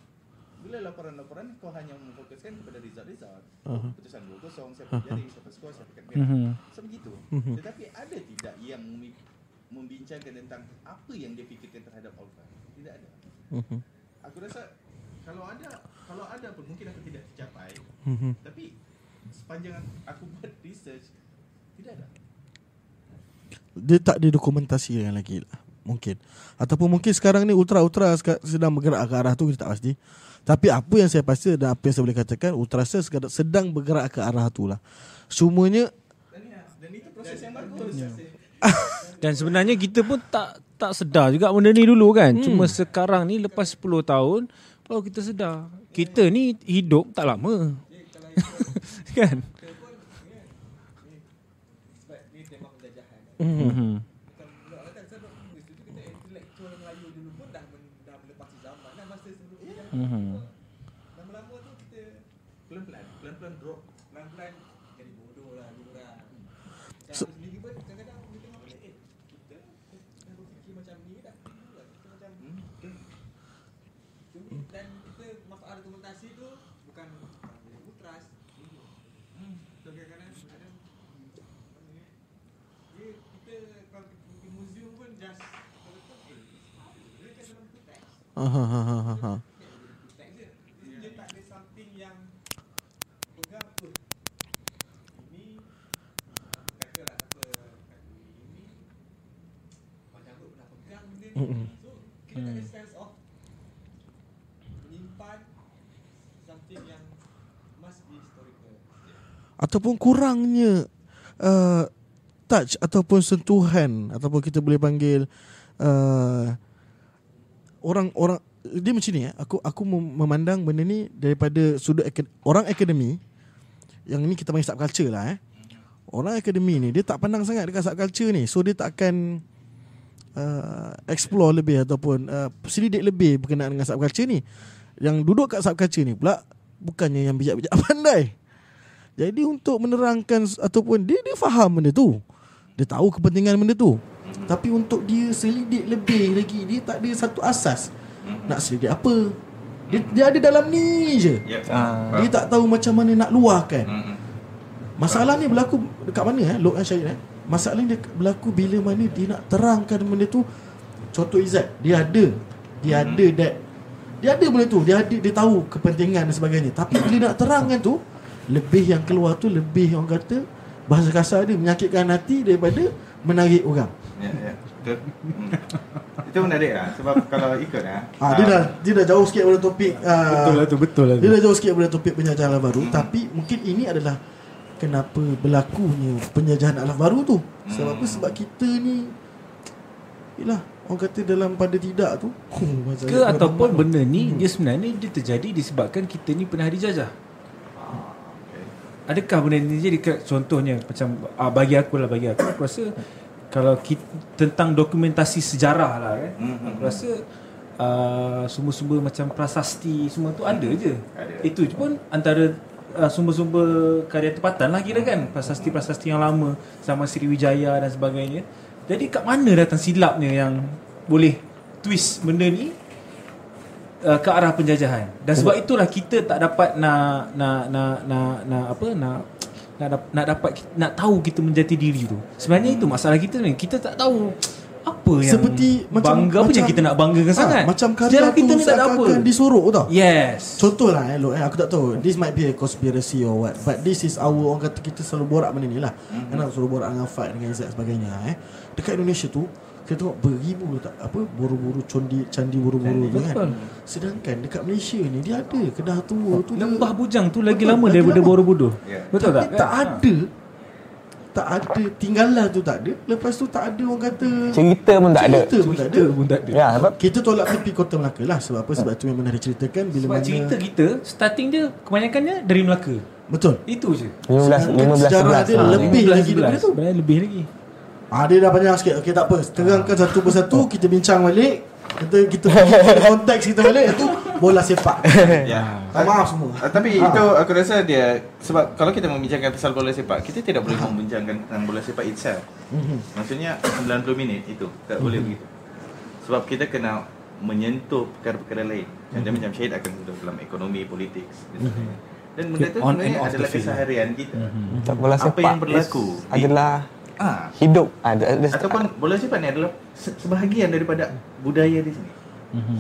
Bila laporan-laporan kau hanya memfokuskan kepada result-result. Aha. Keputusan 2-0, siapa jaring, siapa skor, siapa kat Mhm. So begitu. Mhm. Tetapi ada tidak yang membincangkan tentang apa yang dia? Tidak ada. Mhm. Aku rasa kalau ada kalau ada pun mungkin aku tidak tercapai. Mhm. Tapi sepanjang aku buat research tidak ada. Dia tak didokumentasikan lagi lah Mungkin Ataupun mungkin sekarang ni Ultra-Ultra seka- sedang bergerak ke arah tu Kita tak pasti Tapi apa yang saya pasti Dan apa yang saya boleh katakan Ultra sedang bergerak ke arah tu lah Semuanya Dan, dan itu proses yang bagus. Dan sebenarnya kita pun tak tak sedar juga benda ni dulu kan. Hmm. Cuma sekarang ni lepas 10 tahun baru kita sedar. Kita ni hidup tak lama. kan? Mhm. Mhm. Lama-lama tu kita pelan-pelan, pelan-pelan drop. Pelan-pelan jadi bodoh lah dulu kan. So- So, sendiri pun kadang-kadang kita tengok balik, eh, kita dah berfikir macam ni dah. Dulu lah, kita macam, hmm, betul. Cuma dan kita masalah dokumentasi tu bukan bukan dari ultras. Hmm. So kadang-kadang kadang apa ni? Dia kita kalau pergi museum pun just betul eh dia kan dalam buku teks. Aha, ha, ha, ha, ha. Buku teks je. Dia, dia tak ada something yang pegang tu. Ini katalah siapa kata ini macam aku Ataupun kurangnya uh, Touch Ataupun sentuhan Ataupun kita boleh panggil uh, Orang-orang Dia macam ni eh. Aku aku mem- memandang benda ni Daripada sudut akad- Orang akademi Yang ni kita panggil subculture lah eh Orang akademi ni Dia tak pandang sangat Dekat subculture ni So dia tak akan uh, Explore lebih Ataupun uh, Selidik lebih Berkenaan dengan subculture ni Yang duduk kat subculture ni pula Bukannya yang bijak-bijak pandai jadi untuk menerangkan ataupun dia dia faham benda tu. Dia tahu kepentingan benda tu. Tapi untuk dia selidik lebih lagi dia tak ada satu asas. Nak selidik apa? Dia, dia ada dalam ni je. Yep. Ah. Dia tak tahu macam mana nak luahkan. Hmm. Masalah ni berlaku dekat mana eh? Lok dan Syahid eh? Masalah ni berlaku bila mana dia nak terangkan benda tu. Contoh Izzat, dia ada. Dia ada that. Dia ada benda tu. Dia ada dia tahu kepentingan dan sebagainya. Tapi bila nak terangkan tu, lebih yang keluar tu lebih orang kata bahasa kasar dia menyakitkan hati daripada menarik orang. Ya, ya. Betul. Hmm. Itu menarik lah. Sebab kalau ikut lah. Ah, dia dah dia dah jauh sikit daripada topik ah, Betul lah tu, betul lah Dia tu. dah jauh sikit daripada topik penjajahan baru hmm. Tapi mungkin ini adalah kenapa berlakunya penjajahan alam baru tu. Sebab apa? Sebab kita ni Yelah Orang kata dalam pada tidak tu masa Ke ataupun benda ni dia sebenarnya dia terjadi disebabkan kita ni pernah dijajah. Adakah benda ni jadi contohnya macam ah, bagi aku lah bagi aku aku rasa kalau kita, tentang dokumentasi sejarah lah kan. Mhm. Aku rasa uh, sumber-sumber macam prasasti semua tu ada je. Ada. Itu je pun antara uh, sumber-sumber karya tempatan lah kira kan prasasti-prasasti yang lama sama Sriwijaya dan sebagainya. Jadi kat mana datang silapnya yang boleh twist benda ni uh, ke arah penjajahan. Dan sebab itulah kita tak dapat nak nak nak nak, nak apa nak nak, dap- nak dapat nak tahu kita menjati diri tu. Sebenarnya itu masalah kita ni. Kita tak tahu apa yang Seperti macam- bangga apa yang macam- kita nak banggakan Ah, sangat. Macam karya Sejarah tu kita ni tak ada apa. disorok tau Yes. Contoh lah eh, Lok, eh, Aku tak tahu This might be a conspiracy or what But this is our Orang kata kita selalu borak benda ni lah mm-hmm. Selalu borak dengan Fad Dengan Izzat sebagainya eh. Dekat Indonesia tu Kita tengok beribu tak Apa Buru-buru condi, Candi buru-buru tu kan. Sedangkan dekat Malaysia ni Dia ada Kedah tua tu dia- Lembah Bujang tu lagi Betul, lama lagi daripada. Borobudur. Ya. Betul Tapi tak? tak Kan? ada Tak ada Tinggalan tu tak ada Lepas tu tak ada orang kata Cerita pun tak ada. Cerita pun tak ada Cerita pun tak ada. Ya, sebab Kita tolak tepi Kota Melaka lah Sebab apa Sebab tu memang dah diceritakan Bila Sebab mana cerita kita starting dia kebanyakannya dari Melaka. Betul Itu je. 15 Sedangkan 15 sejarah dia 11. lebih Ah, lagi daripada tu. Sebenarnya lebih lagi. Ah dia dah panjang sikit. Okey tak apa. Terangkan satu persatu kita bincang balik. Kita kita kita konteks kita balik itu bola sepak. Ya. Tak maaf semua. Ah, tapi Ah. itu aku rasa dia sebab kalau kita membincangkan pasal bola sepak, kita tidak boleh membincangkan tentang bola sepak itself. Mhm. Maksudnya 90 minit itu tak boleh begitu. Sebab kita kena menyentuh perkara-perkara lain. Contoh macam Syed akan sentuh dalam ekonomi, politik dan sebagainya. Dan benda itu and sebenarnya adalah keseharian kita. Tak bola Apa yang berlaku adalah Ah, hidup. Ada ada ataupun bola sepak ni adalah se- sebahagian daripada budaya di sini.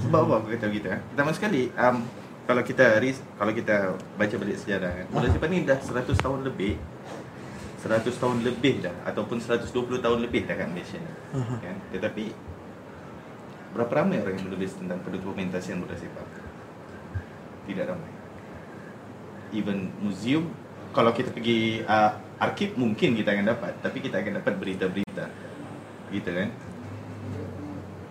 Sebab apa aku kata begitu eh? Pertama sekali um, kalau kita ris- kalau kita baca balik sejarah kan, bola sepak ni dah 100 tahun lebih 100 tahun lebih dah ataupun 120 tahun lebih dah kat Malaysia ni. Kan? Tetapi berapa ramai orang yang menulis tentang pendokumentasian bola sepak? Tidak ramai. Even museum kalau kita pergi uh, arkib mungkin kita akan dapat tapi kita akan dapat berita-berita. Gitu kan?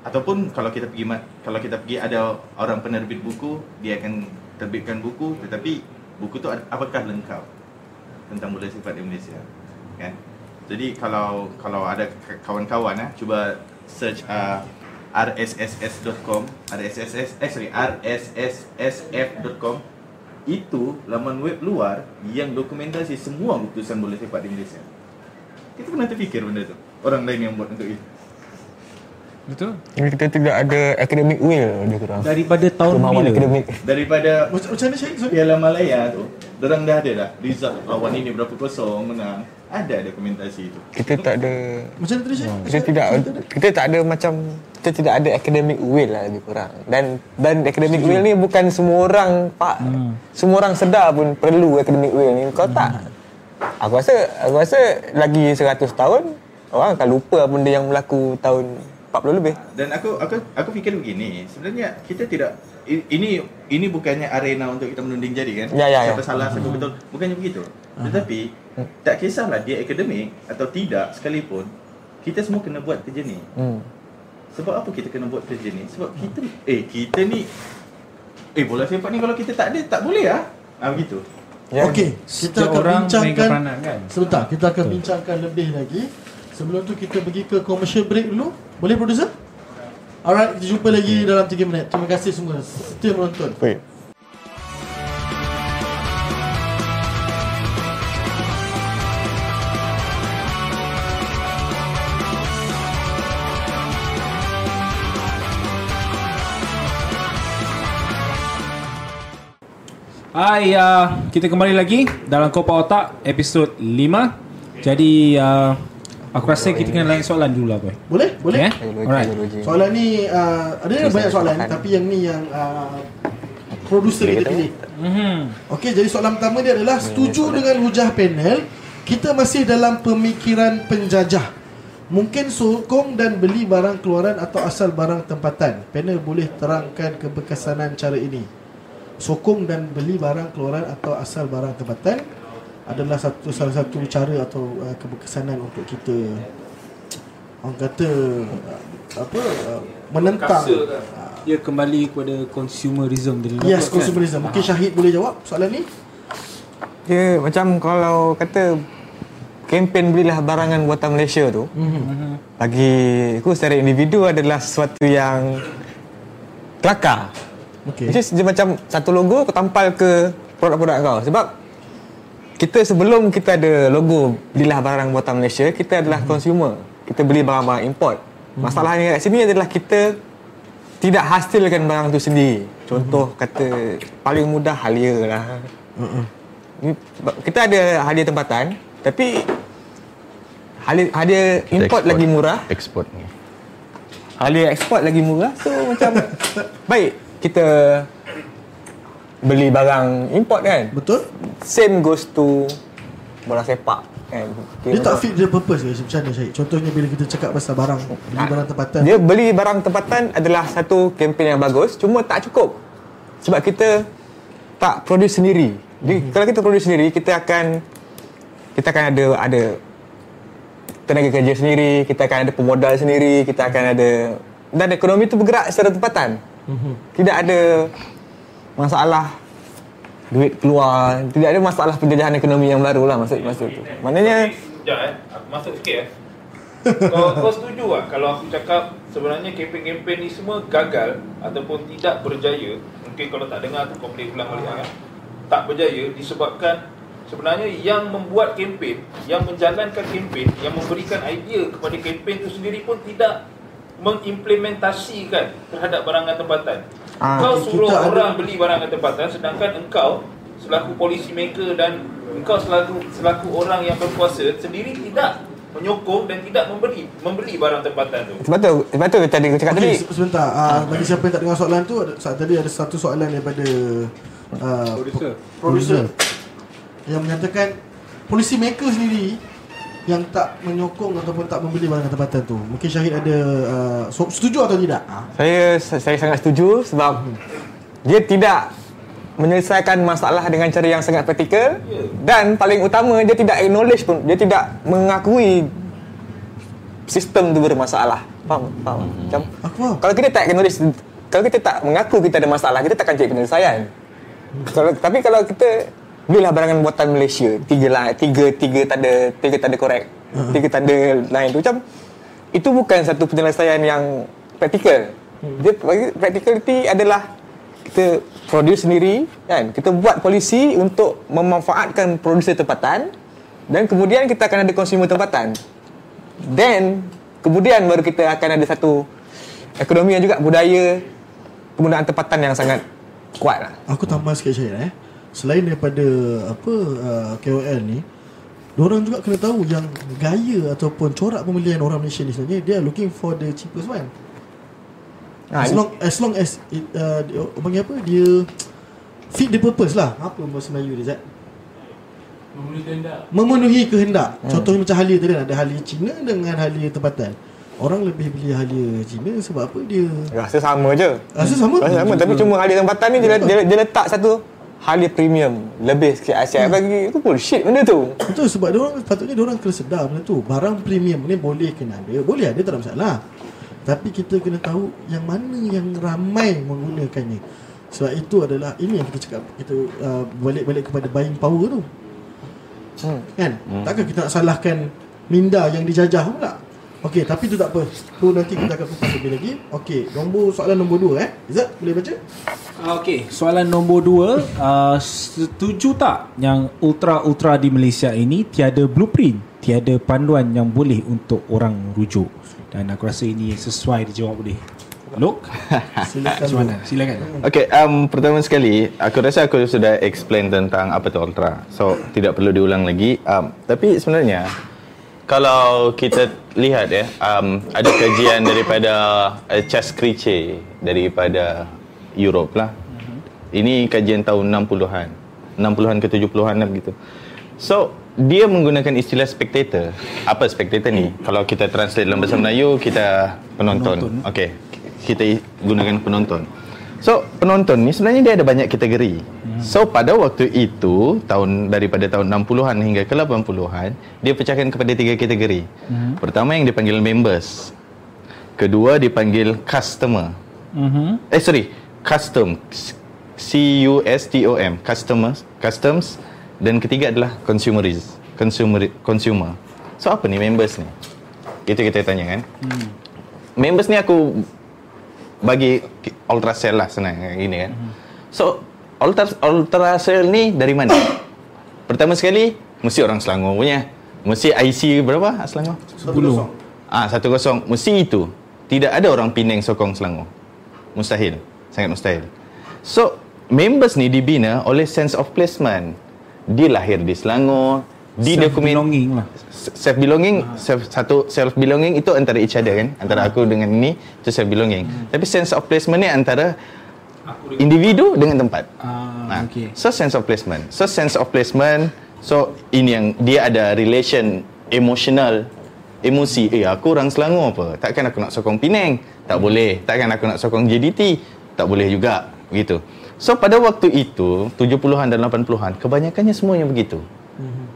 Ataupun kalau kita pergi kalau kita pergi ada orang penerbit buku dia akan terbitkan buku tetapi buku tu apakah lengkap tentang budaya sifat di Malaysia kan? Jadi kalau kalau ada kawan-kawan eh cuba search uh, rsss.com rsss eh sorry rssf.com itu laman web luar yang dokumentasi semua keputusan bola sepak di Malaysia kita pernah terfikir benda tu orang lain yang buat untuk itu Betul. kita tidak ada academic will dia kurang. Daripada tahun Kemauan bila? akademik. daripada Macam mana? Sorry. Piala Malaya tu Diorang dah ada dah Result lawan ini berapa kosong menang Ada dokumentasi itu. Kita tak ada Macam tadi Syed? kita tidak kita tak ada macam kita tidak ada academic will lah lebih kurang. Dan dan academic will ni bukan semua orang pak Hmm. semua orang sedar pun perlu academic will ni. Kau tak. Aku rasa aku rasa lagi 100 tahun orang akan lupa benda yang berlaku tahun 40 lebih. Dan aku aku aku fikir begini Sebenarnya kita tidak i- Ini ini bukannya arena untuk kita menunding jari kan? Ya, ya, ya. Siapa salah, siapa betul. Bukannya begitu. Tetapi Tak kisahlah dia akademik Atau tidak sekalipun Kita semua kena buat kerja ni hmm. Sebab apa kita kena buat kerja ni? Sebab kita Eh kita ni Eh bola sepak ni kalau kita tak ada Tak boleh lah ah, Begitu Ya. Okey, kita akan orang bincangkan mega peranan kan? Sebentar, kita akan bincangkan lebih lagi. Sebelum tu kita pergi ke commercial break dulu. Boleh producer? Alright, kita jumpa lagi dalam 3 minit. Terima kasih semua setia menonton. Wait. Hai, uh, kita kembali lagi dalam Kopa Otak episod 5. Jadi uh, aku rasa kita kena lain soalan dulu lah boy. Boleh? Boleh? Okay? Biologi, Alright. Soalan ni uh, ada banyak soalan tapi yang ni yang uh, producer kita pilih. Mhm. Okey, jadi soalan pertama dia adalah setuju dengan hujah panel kita masih dalam pemikiran penjajah. Mungkin sokong dan beli barang keluaran atau asal barang tempatan. Panel boleh terangkan keberkesanan cara ini. Sokong dan beli barang keluaran atau asal barang tempatan. adalah satu salah satu cara atau uh, keberkesanan untuk kita orang kata uh, apa uh, menentang kan? Dia kembali kepada consumerism dulu Yes, kan? consumerism. Mungkin Syahid boleh jawab soalan ni? Dia macam kalau kata kempen belilah barangan buatan Malaysia tu Mm-hmm. bagi aku secara individu adalah sesuatu yang kelakar. Okey. Which is dia macam satu logo kau tampal ke produk-produk kau sebab kita sebelum kita ada logo belilah barang buatan Malaysia kita adalah Mhm. consumer kita beli barang-barang import masalahnya kat sini adalah kita tidak hasilkan barang tu sendiri contoh Mhm. kata paling mudah halia lah Ni, kita ada hadiah tempatan tapi hadiah, hadiah import Export. lagi murah Export ni. Hadiah ekspor lagi murah So macam Baik Kita Beli barang import kan? Betul? Same goes to Bola sepak kan? Dia tak fit the purpose ke? Macam mana Syahid? Contohnya bila kita cakap pasal barang beli barang tempatan. Dia beli barang tempatan Adalah satu kempen yang bagus Cuma tak cukup. Sebab kita Tak produce sendiri. Jadi kalau kita produce sendiri Kita akan Kita akan ada Ada Tenaga kerja sendiri Kita akan ada pemodal sendiri Kita akan ada Dan ekonomi itu bergerak secara tempatan Tidak ada Masalah Duit keluar Tidak ada masalah penjajahan ekonomi yang baru lah Maksud, maksud tu. Maknanya Sekejap eh. Aku masuk sikit eh. Kau, kau setuju tak kalau aku cakap sebenarnya kempen-kempen ni semua gagal ataupun tidak berjaya? Mungkin kalau tak dengar tu kau boleh ulang balik kan tak berjaya disebabkan sebenarnya yang membuat kempen yang menjalankan kempen yang memberikan idea kepada kempen tu sendiri pun tidak mengimplementasikan terhadap barangan tempatan Ah, kau kita suruh ada- orang beli barangan tempatan sedangkan engkau selaku policy maker dan engkau selaku selaku orang yang berkuasa sendiri tidak menyokong dan tidak membeli membeli barang tempatan tu. Sebab tu Sebab tu tadi aku cakap Okey, tadi se- sebentar. Uh, bagi siapa yang tak dengar soalan tu, ada, saat tadi ada satu soalan daripada uh, Producer. producer yang menyatakan polisi maker sendiri yang tak menyokong ataupun tak membeli barang tempatan tu. Mungkin Syahid ada uh, so- setuju atau tidak? Ah. Saya saya sangat setuju sebab dia tidak menyelesaikan masalah dengan cara yang sangat praktikal dan paling utama dia tidak acknowledge pun dia tidak mengakui sistem tu bermasalah. Faham? Faham? Macam Aku faham. kalau kita tak acknowledge kalau kita tak mengaku kita ada masalah kita takkan cari penyelesaian. Kalau tapi kalau kita belilah barangan buatan Malaysia. Tiga lah tiga tiga tanda tiga tanda korek tiga tanda lain tu. Macam itu bukan satu penyelesaian yang praktikal. Dia bagi practicality adalah kita produce sendiri kan? Kita buat polisi untuk memanfaatkan produser tempatan dan kemudian kita akan ada consumer tempatan. Then kemudian baru kita akan ada satu ekonomi yang juga budaya penggunaan tempatan yang sangat kuat lah. Aku tambah sikit Syahid eh. Selain daripada apa uh, KOL ni, Diorang juga kena tahu yang gaya ataupun corak pembelian orang Malaysia ni sebenarnya dia looking for the cheapest one. Ha, as long as long as it, uh, dia, orang panggil apa dia fit the purpose lah. Apa bahasa Melayu dia Zat? Memenuhi kehendak. Hmm. Contohnya macam halia tadi ada halia Cina dengan halia tempatan. Orang lebih beli halia Cina sebab apa dia Rasa sama je rasa sama. Rasa sama Tapi cuma halia tempatan ni dia, dia, dia letak satu Halia premium Lebih sikit Asyik bagi Itu bullshit benda tu Betul sebab dia orang patutnya dia orang kena sedar benda tu. Barang premium ni boleh kena ada, boleh ada tak ada masalah. Tapi kita kena tahu yang mana yang ramai menggunakannya. Sebab itu adalah ini yang kita cakap kita uh, balik-balik kepada buying power tu. Hmm. Kan? Takkan kita nak salahkan minda yang dijajah pula. Okey, tapi tu tak apa. Tu nanti kita akan kupas lebih lagi. Okey, nombor soalan nombor 2 eh. Izzat boleh baca? Ah, Okey, soalan nombor dua uh, Setuju tak yang ultra-ultra di Malaysia ini Tiada blueprint Tiada panduan yang boleh untuk orang rujuk Dan aku rasa ini sesuai dijawab boleh Lok, Silakan. macam mana? Silakan Okay, um, pertama sekali, aku rasa aku sudah explain tentang apa tu ultra. So, tidak perlu diulang lagi. Um, tapi sebenarnya, kalau kita lihat ya, um, ada kajian daripada uh, Chas Criche daripada Europe lah. Ini kajian tahun 60-an. 60-an ke 70-an lah begitu. So, dia menggunakan istilah spectator. Apa spectator ni? Kalau kita translate dalam bahasa Melayu, kita penonton. Penonton. Okey, kita gunakan penonton. So, penonton ni sebenarnya dia ada banyak kategori. So pada waktu itu tahun daripada tahun 60-an hingga ke 80-an dia pecahkan kepada tiga kategori. Pertama yang dipanggil members. Kedua dipanggil customer. Mhm. Eh sorry, custom. C U S T O M, customers, customs dan ketiga adalah consumerism, consumer consumer. So apa ni members ni? Itu kita tanya kan. Hmm. Members ni aku bagi ultra cell lah senang gini kan. Hmm. So ultra ultra cell ni dari mana? Pertama sekali mesti orang Selangor punya. Mesti IC berapa Selangor? 10. Ah, satu kosong. Mesti itu. Tidak ada orang Penang sokong Selangor. Mustahil. Sangat mustahil. So, members ni dibina oleh sense of placement. Dia lahir di Selangor. Di dokumen belonging lah. self belonging self, satu self belonging itu antara each other kan antara aku dengan ini itu self belonging tapi sense of placement ni antara individu dengan tempat. Ah, okey. so sense of placement. So sense of placement so ini yang dia ada relation emotional emosi. Eh aku orang Selangor apa? Takkan aku nak sokong Penang? Tak boleh. Takkan aku nak sokong JDT tak boleh juga. Begitu so pada waktu itu 70-an dan 80-an kebanyakannya semuanya begitu.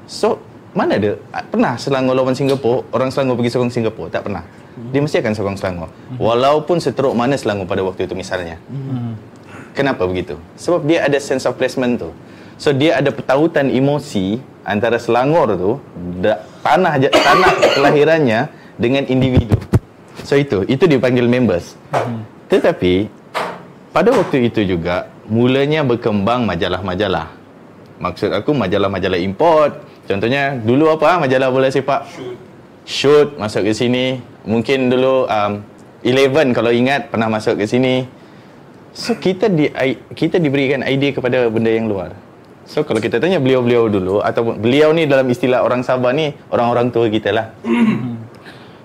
So mana ada pernah Selangor lawan Singapura orang Selangor pergi sokong Singapura tak pernah. Dia mesti akan sokong Selangor. Walaupun seteruk mana Selangor pada waktu itu misalnya kenapa begitu sebab dia ada sense of placement tu so dia ada pertautan emosi antara Selangor tu da, tanah tanah kelahirannya dengan individu so itu itu dipanggil members tetapi pada waktu itu juga mulanya berkembang majalah-majalah Maksud aku majalah-majalah import. Contohnya dulu apa majalah bola sepak? Shoot. Shoot masuk ke sini. Mungkin dulu um, Eleven kalau ingat pernah masuk ke sini. So kita di kita diberikan idea kepada benda yang luar. So kalau kita tanya beliau-beliau dulu ataupun beliau ni dalam istilah orang Sabah ni orang-orang tua kita lah.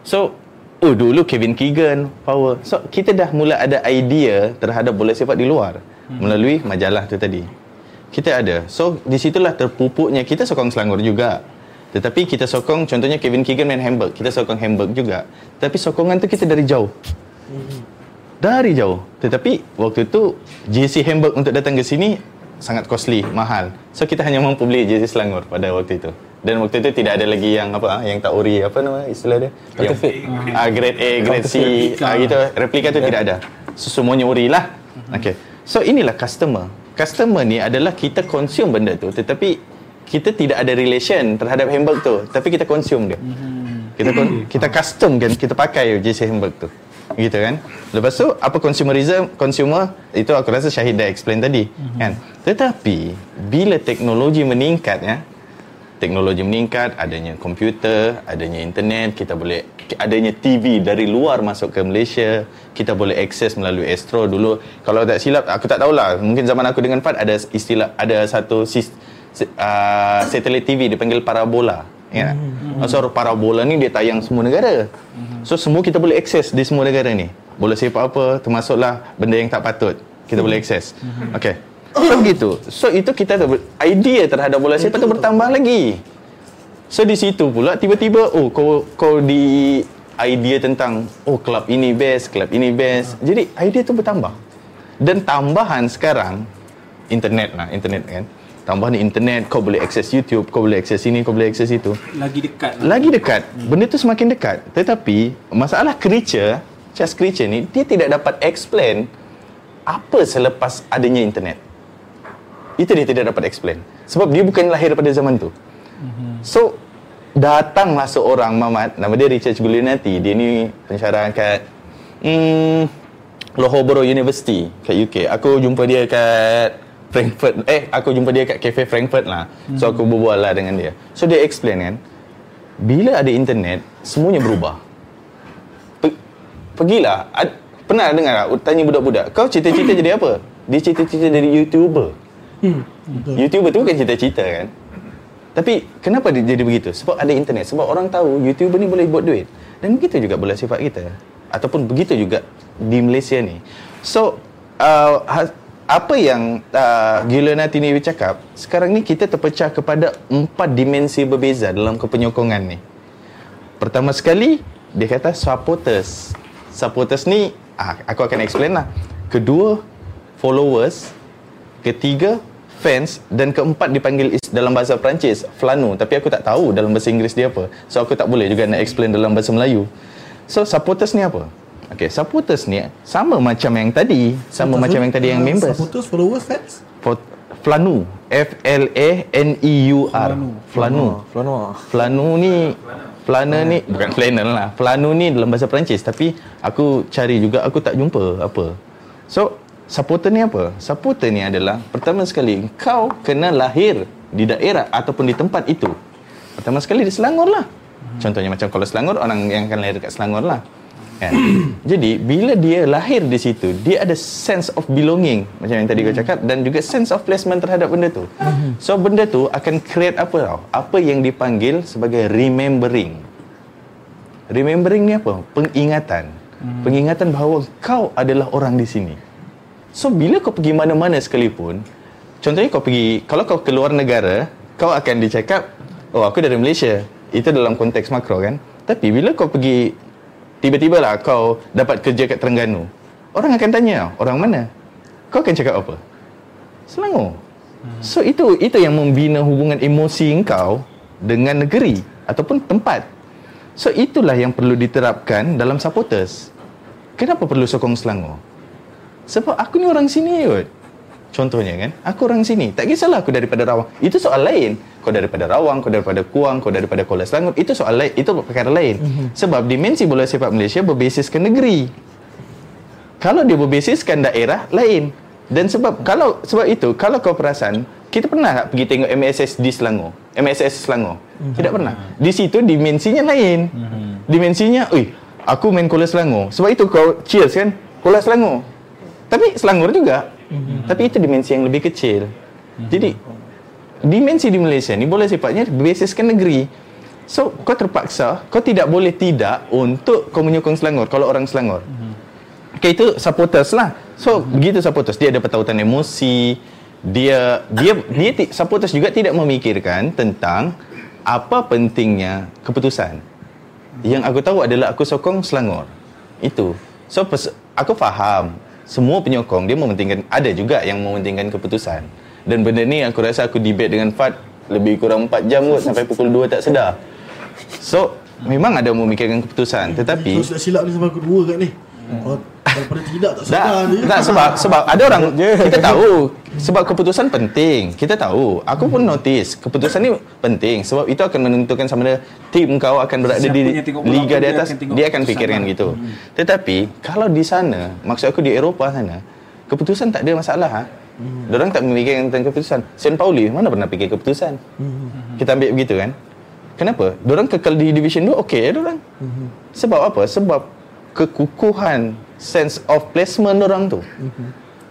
So Oh dulu Kevin Keegan power. So kita dah mula ada idea terhadap bola sepak di luar melalui majalah tu tadi. Kita ada. So di situlah terpupuknya kita sokong Selangor juga. Tetapi kita sokong contohnya Kevin Keegan main Hamburg, kita sokong Hamburg juga. Tapi sokongan tu kita dari jauh. Dari jauh. Tetapi waktu tu JC Hamburg untuk datang ke sini sangat costly, mahal. So kita hanya mampu beli JC Selangor pada waktu itu. Dan waktu itu tidak ada lagi yang apa ah, yang tak ori apa nama istilah dia? Counterfeit. Ah grade A, grade C, ah gitu. Replika tu tidak ada. So, semuanya ori lah. Okay. So inilah customer. Customer ni adalah kita consume benda tu tetapi kita tidak ada relation terhadap Hamburg tu tapi kita consume dia. Kita kon- kita custom kan kita pakai JC Hamburg tu. Gitu kan. Lepas tu apa consumerism consumer itu aku rasa Syahid dah explain tadi kan. Tetapi bila teknologi meningkat ya teknologi meningkat, adanya komputer, adanya internet, kita boleh adanya TV dari luar masuk ke Malaysia, kita boleh akses melalui Astro dulu. Kalau tak silap, aku tak tahulah. Mungkin zaman aku dengan Fat ada istilah ada satu uh, satellite TV dipanggil parabola. Ya. Mm-hmm. So parabola ni dia tayang semua negara. So semua kita boleh akses di semua negara ni. Boleh sepak apa, termasuklah benda yang tak patut kita boleh akses. Okay. So begitu. So itu kita idea terhadap bola sepak tu bertambah lagi. So di situ pula tiba-tiba oh kau kau di idea tentang oh kelab ini best, kelab ini best. Jadi idea tu bertambah. Dan tambahan sekarang internet lah, internet kan. Tambahan internet, kau boleh akses YouTube, kau boleh akses ini, kau boleh akses itu. Lagi dekat lah. Lagi dekat. Benda tu semakin dekat. Tetapi masalah creature, just creature ni dia tidak dapat explain apa selepas adanya internet. Itu dia tidak dapat explain. Sebab dia bukan lahir pada zaman tu. So datanglah seorang Mamat nama dia Richard Gulinati. Dia ni pensyarah kat hmm, Loughborough University kat UK. Aku jumpa dia kat Frankfurt. Eh, aku jumpa dia kat Cafe Frankfurt lah. So aku berbual lah dengan dia. So dia explain kan. Bila ada internet, semuanya berubah. Pe- pergilah. Ad- pernah dengar tak? Tanya budak-budak. Kau cita-cita jadi apa? Dia cita-cita jadi YouTuber. YouTuber tu bukan cita-cita kan? Tapi kenapa dia jadi begitu? Sebab ada internet. Sebab orang tahu YouTuber ni boleh buat duit. Dan begitu juga bola sifat kita. Ataupun begitu juga di Malaysia ni. So, uh, ha- apa yang uh, Gila Nati ni bercakap, sekarang ni kita terpecah kepada empat dimensi berbeza dalam kepenyokongan ni. Pertama sekali, dia kata supporters. Supporters ni, ah, aku akan explain lah. Kedua, followers. Ketiga, fans dan keempat dipanggil is- dalam bahasa Perancis flano tapi aku tak tahu dalam bahasa Inggeris dia apa so aku tak boleh juga nak explain dalam bahasa Melayu so supporters ni apa Okay, supporters ni sama macam yang tadi, sama macam yang tadi yang Uh, members. Supporters, followers, fans. For- Flanu, F L A N E U R. Flanu. Flano. Flanu ni Flana ni bukan flannel lah. Flanu ni dalam bahasa Perancis tapi aku cari juga aku tak jumpa apa. So, supporter ni apa? Supporter ni adalah pertama sekali kau kena lahir di daerah ataupun di tempat itu. Pertama sekali di Selangor lah. Contohnya macam kalau Selangor orang yang akan lahir kat Selangor lah. Kan? Jadi bila dia lahir di situ, dia ada sense of belonging macam yang tadi kau cakap dan juga sense of placement terhadap benda tu. So benda tu akan create apa tau? Apa yang dipanggil sebagai remembering. Remembering ni apa? Pengingatan. Pengingatan bahawa kau adalah orang di sini. So bila kau pergi mana-mana sekalipun, contohnya kau pergi, kalau kau keluar negara, kau akan dicakap, oh aku dari Malaysia. Itu dalam konteks makro kan. Tapi bila kau pergi, tiba-tiba lah kau dapat kerja kat Terengganu. Orang akan tanya, orang mana? Kau akan cakap apa? Selangor. So itu itu yang membina hubungan emosi engkau dengan negeri ataupun tempat. So itulah yang perlu diterapkan dalam supporters. Kenapa perlu sokong Selangor? Sebab aku ni orang sini kot. Contohnya kan, aku orang sini. Tak kisahlah aku daripada Rawang. Itu soal lain. Kau daripada Rawang, kau daripada Kuang, kau daripada Kuala Selangor. Itu soal lain. Itu perkara lain. Sebab dimensi bola sepak Malaysia berbasiskan negeri. Kalau dia berbasiskan daerah lain. Dan sebab kalau sebab itu kalau kau perasan kita pernah tak pergi tengok MSS di Selangor? MSS Selangor. Tidak pernah. Di situ dimensinya lain. Dimensinya, "Oi, aku main Kuala Selangor." Sebab itu kau cheers kan? Kuala Selangor. Tapi Selangor juga. Tapi itu dimensi yang lebih kecil. Jadi dimensi di Malaysia ni bola sepaknya berbasiskan negeri. So kau terpaksa, kau tidak boleh tidak untuk kau menyokong Selangor kalau orang Selangor. Okay, itu supporters lah. So, begitu supporters, dia ada pertautan emosi. Dia dia dia ti- supporters juga tidak memikirkan tentang apa pentingnya keputusan. Yang aku tahu adalah aku sokong Selangor. Itu. So, pers- aku faham semua penyokong dia mementingkan ada juga yang mementingkan keputusan. Dan benda ni aku rasa aku debate dengan Fat lebih kurang 4 jam kot sampai pukul 2 tak sedar. So, memang ada memikirkan keputusan tetapi Kau sudah silap ni sampai aku dua kat ni. Kau daripada tidak tak tak, sedar ni. tak sebab sebab ada orang kita tahu sebab keputusan penting. Kita tahu. Aku pun notice keputusan ni penting sebab itu akan menentukan sama ada tim kau akan berada Siapa di liga di dia atas akan dia akan keputusan fikirkan lah. gitu. Tetapi kalau di sana, maksud aku di Eropah sana, keputusan tak ada masalah ha. Diorang tak memikirkan tentang keputusan. Saint Pauli mana pernah fikir keputusan? Kita ambil begitu kan? Kenapa? Diorang kekal di Division 2 okey ya diorang. Sebab apa? Sebab kekukuhan sense of placement orang tu.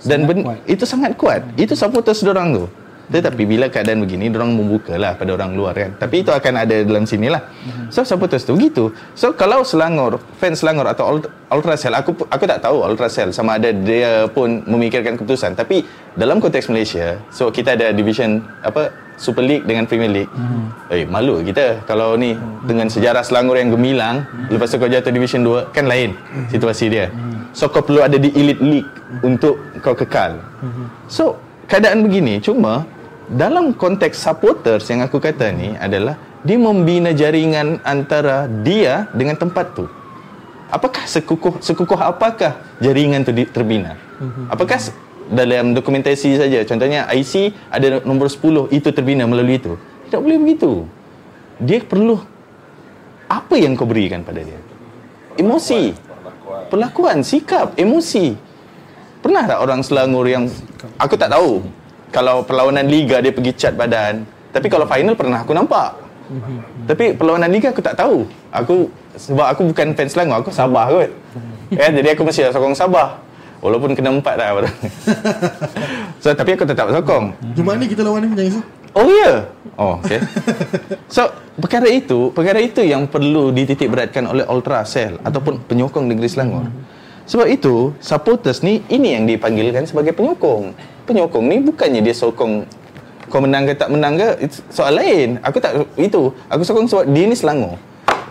Dan Sangat ben, kuat. itu sangat kuat. Itu supporters orang tu. Tetapi bila keadaan begini, orang membuka lah pada orang luar kan. Tapi itu akan ada dalam sini lah. So supporters tu gitu. So kalau Selangor, fans Selangor atau Ult- Ultrasel, aku aku tak tahu Ultrasel sama ada dia pun memikirkan keputusan. Tapi dalam konteks Malaysia, so kita ada division apa Super League dengan Premier League. Eh malu kita kalau ni dengan sejarah Selangor yang gemilang, lepas tu kau jatuh division 2 kan lain situasi dia. So kau perlu ada di elite league untuk kau kekal. So keadaan begini cuma dalam konteks supporters yang aku kata ni adalah dia membina jaringan antara dia dengan tempat tu. Apakah sekukuh sekukuh apakah jaringan tu di- terbina? Apakah s- dalam dokumentasi saja contohnya IC ada nombor 10 itu terbina melalui itu. Tidak boleh begitu. Dia perlu apa yang kau berikan pada dia? Emosi, perlakuan, sikap, emosi. Pernah tak orang Selangor yang aku tak tahu kalau perlawanan liga dia pergi cat badan. Tapi kalau final pernah aku nampak. Tapi perlawanan liga aku tak tahu. Aku sebab aku bukan fans Selangor, aku Sabah kot. Ya, jadi aku mesti sokong Sabah. Walaupun kena empat baru. so tapi aku tetap sokong. Jumaat ni kita lawan ni jangan risau. Oh ya. Yeah. Oh, okay. so, perkara itu, perkara itu yang perlu dititik beratkan oleh Ultrasel ataupun penyokong negeri Selangor. Sebab itu, supporters ni ini yang dipanggilkan sebagai penyokong. Penyokong ni bukannya dia sokong kau menang ke tak menang ke it's soal lain. Aku tak itu. Aku sokong sebab dia ni Selangor.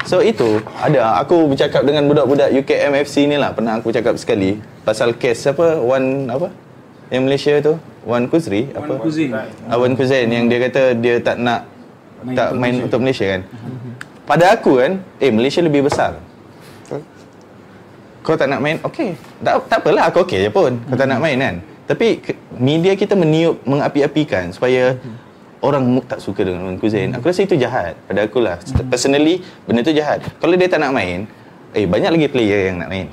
So itu ada aku bercakap dengan budak-budak UKM FC ni lah pernah aku cakap sekali pasal kes apa one apa yang Malaysia tu Wan Kuzri apa? Wan Kuzin. Awan Kuzain yang dia kata dia tak nak Main tak untuk main Malaysia. untuk Malaysia kan. Pada aku kan, eh Malaysia lebih besar. Kau tak nak main, okey. Tak, tak apalah, aku okey je pun. Kau tak nak main kan. Tapi ke- media kita meniup, mengapi-apikan supaya orang mu- tak suka dengan Wan Kuzain. Aku rasa itu jahat pada aku lah. Personally, benda tu jahat. Kalau dia tak nak main, eh banyak lagi player yang nak main.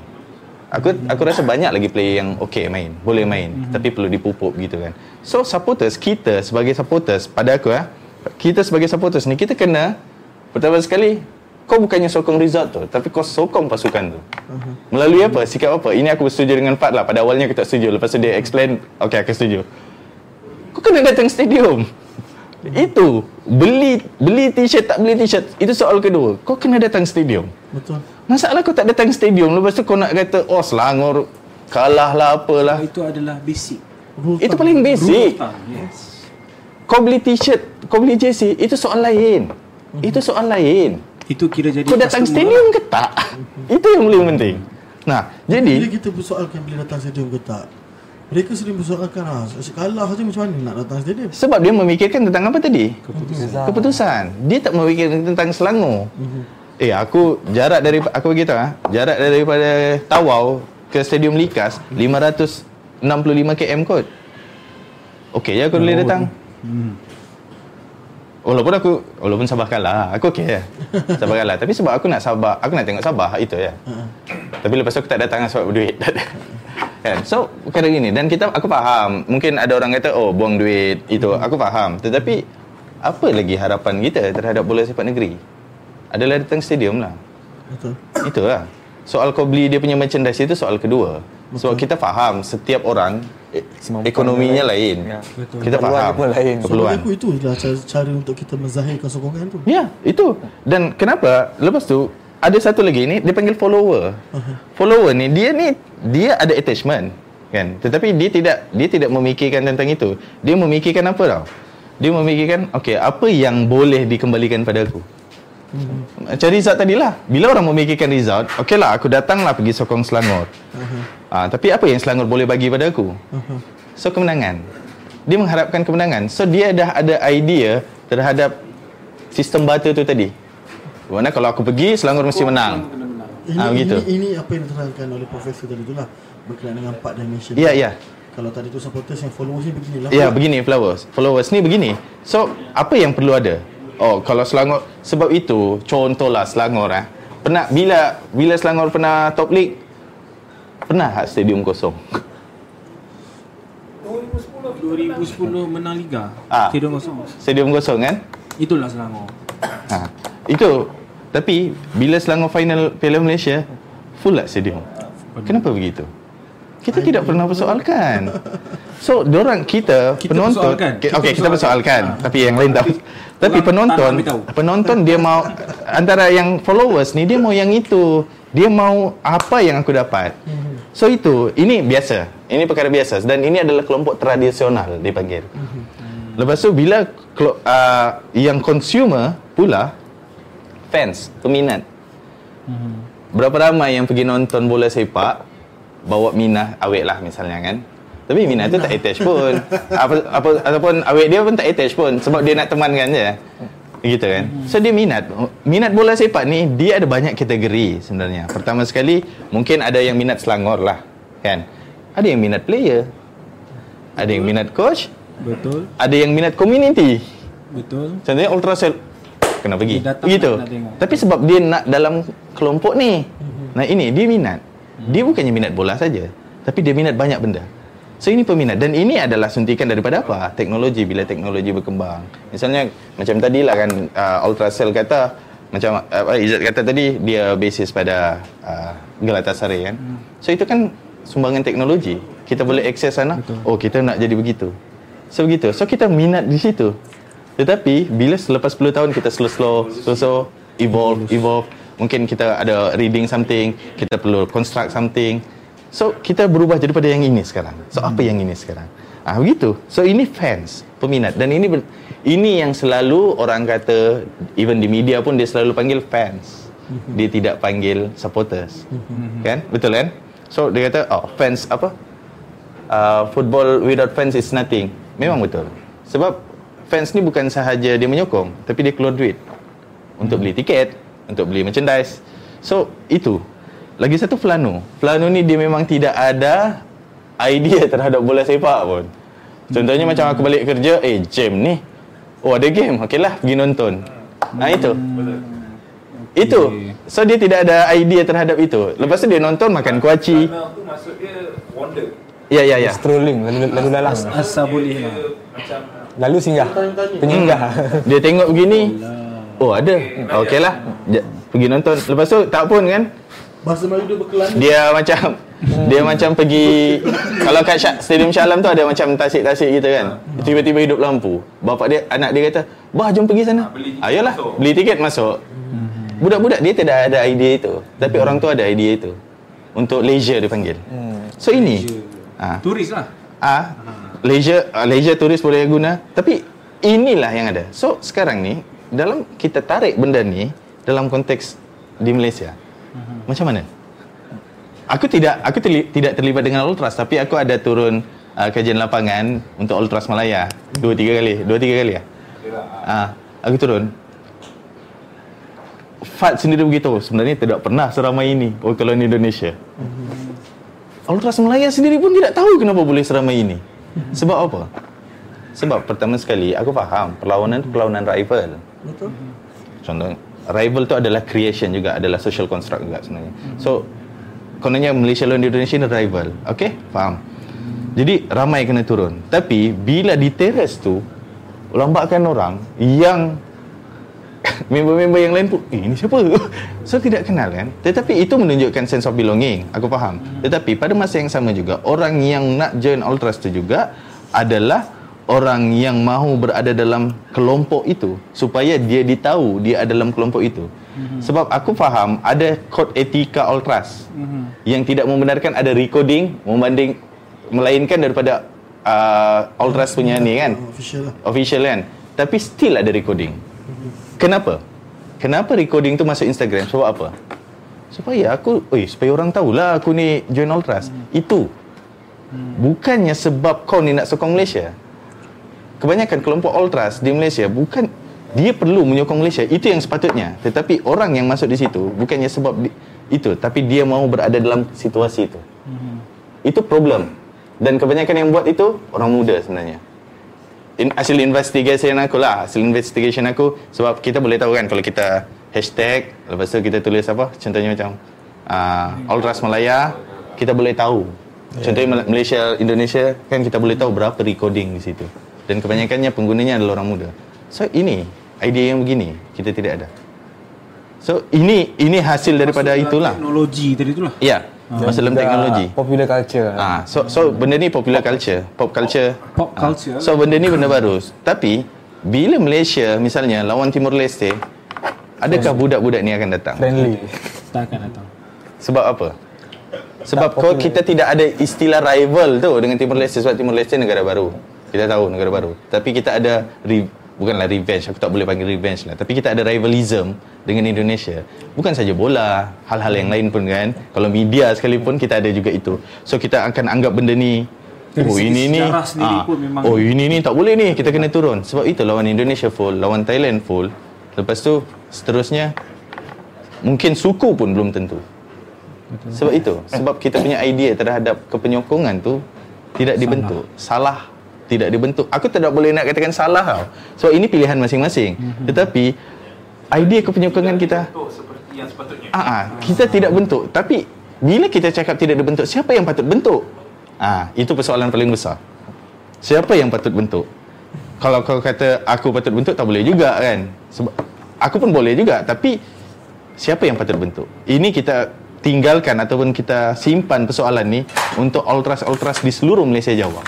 Aku aku rasa banyak lagi player yang okey main, boleh main, mm-hmm. tapi perlu dipupuk gitu kan. So supporters kita sebagai supporters pada aku ah, kita sebagai supporters ni kita kena pertama sekali kau bukannya sokong result tu, tapi kau sokong pasukan tu. Uh-huh. Melalui apa? Sikap apa? Ini aku bersetuju dengan Fat lah. Pada awalnya aku tak setuju. Lepas tu dia explain, okey aku setuju. Kau kena datang stadium. Itu beli beli t-shirt tak beli t-shirt itu soal kedua. Kau kena datang stadium. Betul. Masalah kau tak datang stadium Lepas tu kau nak kata Oh Selangor Kalah lah apalah Itu adalah basic. Rule Itu paling basic Rule Yes. Kau beli t-shirt Kau beli jersey Itu soal lain Itu soal lain Itu kira jadi Kau datang customer. stadium ke tak? Itu yang paling penting. Nah Bila Jadi kita persoalkan bila datang stadium ke tak Mereka sering persoalkan ah, Kalah je macam mana nak datang stadium? Sebab dia memikirkan tentang apa tadi? Keputusan. Keputusan. Dia tak memikirkan tentang Selangor. Eh aku Jarak dari Aku beritahu ah, Jarak daripada Tawau Ke Stadium Likas 565 km kot. Okey je aku boleh datang Walaupun aku Walaupun Sabah kalah Aku okey je Sabah kalah. Tapi sebab aku nak Sabah Aku nak tengok Sabah Itu je Tapi lepas tu aku tak datang sebab duit. Tak ada. kan? So Bukan gini. Dan kita Aku faham. Mungkin ada orang kata Oh buang duit. Itu Aku faham. Tetapi Apa lagi harapan kita Terhadap bola sepak negeri? Adalah datang stadium lah. Betul. Itulah. Soal kau beli dia punya merchandise itu soal kedua Sebab kita faham Setiap orang eh, Semampuan Ekonominya dia lain Ya. Betul. Kita Keperluan faham pun lain. So Keperluan aku itu adalah cara, cara untuk kita menzahirkan sokongan tu Ya, itu. Dan kenapa? Lepas tu ada satu lagi ni dia panggil follower. Follower ni dia ni dia ada attachment kan. Tetapi dia tidak dia tidak memikirkan tentang itu. Dia memikirkan apa tau? Dia memikirkan okey, apa yang boleh dikembalikan pada aku? Macam Rizal tadi lah Bila orang memikirkan Rizal Okey lah aku datang lah pergi sokong Selangor Ah, Tapi apa yang Selangor boleh bagi pada aku? So kemenangan. Dia mengharapkan kemenangan. So dia dah ada idea Terhadap Sistem bata tu tadi. Mana kalau aku pergi Selangor mesti menang. Ini, Ah, begitu. ini, ini apa yang diterangkan oleh Profesor tadi tu lah. Berkenaan dengan empat dimension. Ya ya. Kalau tadi tu supporters yang followers ni beginilah. Ya begini followers. Followers ni begini. So apa yang perlu ada? Oh kalau Selangor Sebab itu Contohlah Selangor eh. Pernah Bila Bila Selangor pernah top league Pernah tak stadium kosong 2010 menang Liga. Ah. Stadium kosong. Stadium kosong kan Itulah Selangor. ha. Itu Tapi Bila Selangor final Piala Malaysia Full lah stadium Kenapa begitu kita tidak pernah persoalkan. So, orang kita, Kita penonton, persoalkan. Ki- Kita okey kita persoalkan, persoalkan. tapi yang lain tak. tapi penonton, penonton dia mau antara yang followers ni dia mau yang itu. Dia mau apa yang aku dapat. So itu, ini biasa. Ini perkara biasa dan ini adalah kelompok tradisional dipanggil. Lepas tu bila uh, yang consumer pula fans, peminat. Berapa ramai yang pergi nonton bola sepak bawa Minah awet lah misalnya kan. Tapi Minah tu tak attach pun. apa apa ataupun awet dia pun tak attach pun sebab dia nak temankan je. Gitu kan. So dia minat. Minat bola sepak ni dia ada banyak kategori sebenarnya. Pertama sekali mungkin ada yang minat Selangor lah kan. Ada yang minat player. Ada yang minat coach, Betul. ada yang minat community. Betul. Contohnya Ultracell kena pergi. Dia datang tengok. Tapi sebab dia nak dalam kelompok ni. Nah ini dia minat. Dia bukannya minat bola saja, tapi dia minat banyak benda. So ini peminat dan ini adalah suntikan daripada apa? Teknologi bila teknologi berkembang. Misalnya macam tadi lah kan uh, Ultracell kata macam uh, Izzat kata tadi dia basis pada uh, Galatasaray kan. So itu kan sumbangan teknologi. Kita boleh akses sana. Oh kita nak jadi begitu. So begitu. So kita minat di situ. Tetapi bila selepas 10 tahun kita slow-slow, slow-slow evolve, evolve, mungkin kita ada reading something, kita perlu construct something. So kita berubah daripada yang ini sekarang. So apa yang ini sekarang? Ah begitu. So ini fans, peminat dan ini ber- ini yang selalu orang kata even di media pun dia selalu panggil fans. Dia tidak panggil supporters. Kan? Betul kan? So dia kata oh fans apa? uh, football without fans is nothing. Memang betul. Sebab fans ni bukan sahaja dia menyokong, tapi dia keluar duit untuk beli tiket, untuk beli merchandise. So, itu. Lagi satu Flano. Flano ni dia memang tidak ada idea terhadap bola sepak pun. Contohnya macam aku balik kerja, eh jam ni. Oh ada game, okeylah pergi nonton. Nah itu. Itu. So dia tidak ada idea terhadap itu. Lepas tu dia nonton makan kuaci. Karena tu maksud dia wonder. Ya ya ya. Strolling lalu lalu lalang. Asal boleh lah. Lalu singgah. Penyinggah. Dia tengok begini. Oh ada. Okeylah. Ja- Pergi nonton. Lepas tu tak pun kan. Bahasa Melayu dia berkelana. Dia macam dia macam pergi kalau kat Syak, Stadium Shah Alam tu ada macam tasik-tasik gitu kan. Tiba-tiba hidup lampu. Bapak dia anak dia kata, "Bah, jom pergi sana." Ah, beli tiket Ayolah, masuk. beli tiket masuk. Budak-budak dia tidak ada idea itu, tapi orang tu ada idea itu. Untuk leisure dipanggil. So ini ah Turis lah. ah leisure ah, leisure turis boleh guna, tapi inilah yang ada. So sekarang ni dalam kita tarik benda ni dalam konteks di Malaysia. Macam mana? Aku tidak aku terli, tidak terlibat dengan Ultras tapi aku ada turun uh, kajian lapangan untuk Ultras Malaya dua tiga kali, dua tiga kali ya. Ah, aku turun. Fat sendiri begitu. Sebenarnya tidak pernah seramai ini oh, kalau di Indonesia. Ultras Malaya sendiri pun tidak tahu kenapa boleh seramai ini. Sebab apa? Sebab pertama sekali aku faham perlawanan itu perlawanan rival. Betul. Contoh rival tu adalah creation juga, adalah social construct juga sebenarnya. So kononnya Malaysia lawan Indonesia ni rival. Okay? Faham. Jadi ramai kena turun. Tapi bila di teres tu lambatkan orang yang member-member yang lain pun eh ini siapa so tidak kenal kan tetapi itu menunjukkan sense of belonging aku faham tetapi pada masa yang sama juga orang yang nak join ultras tu juga adalah orang yang mahu berada dalam kelompok itu supaya dia ditahu dia ada dalam kelompok itu. Sebab aku faham ada kod etika ultras yang tidak membenarkan ada recording membanding melainkan daripada uh, ultras punya ni kan? Ah, Official lah. official kan? Tapi still ada recording. Kenapa? Kenapa recording tu masuk Instagram? Sebab apa? Supaya aku oi supaya orang tahulah aku ni join ultras. Itu. Bukannya sebab kau ni nak sokong Malaysia kebanyakan kelompok ultras di Malaysia bukan dia perlu menyokong Malaysia. Itu yang sepatutnya. Tetapi orang yang masuk di situ bukannya sebab di, itu tapi dia mahu berada dalam situasi itu. Itu problem. Dan kebanyakan yang buat itu orang muda sebenarnya. In, hasil investigation aku lah. Hasil investigation aku sebab kita boleh tahu kan kalau kita hashtag lepas tu kita tulis apa contohnya macam uh, Ultras Malaya kita boleh tahu. Contohnya Mal- Malaysia Indonesia kan kita boleh tahu berapa recording di situ dan kebanyakannya penggunanya adalah orang muda so ini idea yang begini kita tidak ada so ini ini hasil daripada itulah Teknologi tadi tu lah. ya masuk dalam Dah teknologi Popular culture. Ah, so so benda ni popular culture, pop culture. Pop Ah, culture. so benda ni benda baru. Tapi bila Malaysia misalnya lawan Timor Leste, adakah budak-budak ni akan datang? Friendly. Tak akan datang. Sebab apa? Sebab kau kita tidak ada istilah rival tu dengan Timor Leste sebab Timor Leste negara baru. Kita tahu negara baru. Tapi kita ada re, bukanlah revenge, aku tak boleh panggil revenge lah. Tapi kita ada rivalism dengan Indonesia. Bukan saja bola, hal-hal yang lain pun kan. Kalau media sekalipun kita ada juga itu. So kita akan anggap benda ni Dari oh ini ni ah, oh ini ni tak boleh ni kita kena turun sebab itu lawan Indonesia full lawan Thailand full lepas tu seterusnya mungkin suku pun belum tentu sebab itu sebab kita punya idea terhadap kepenyokongan tu tidak dibentuk salah tidak dibentuk. Aku tidak boleh nak katakan salah tau. Sebab ini pilihan masing-masing. Tetapi idea kepenyokongan kita seperti yang sepatutnya. ah, ah kita tidak bentuk. Tapi bila kita cakap tidak dibentuk siapa yang patut bentuk? Ah itu persoalan paling besar. Siapa yang patut bentuk? Kalau kau kata aku patut bentuk tak boleh juga kan? Sebab aku pun boleh juga tapi siapa yang patut bentuk? Ini kita tinggalkan ataupun kita simpan persoalan ni untuk ultras-ultras di seluruh Malaysia Jawa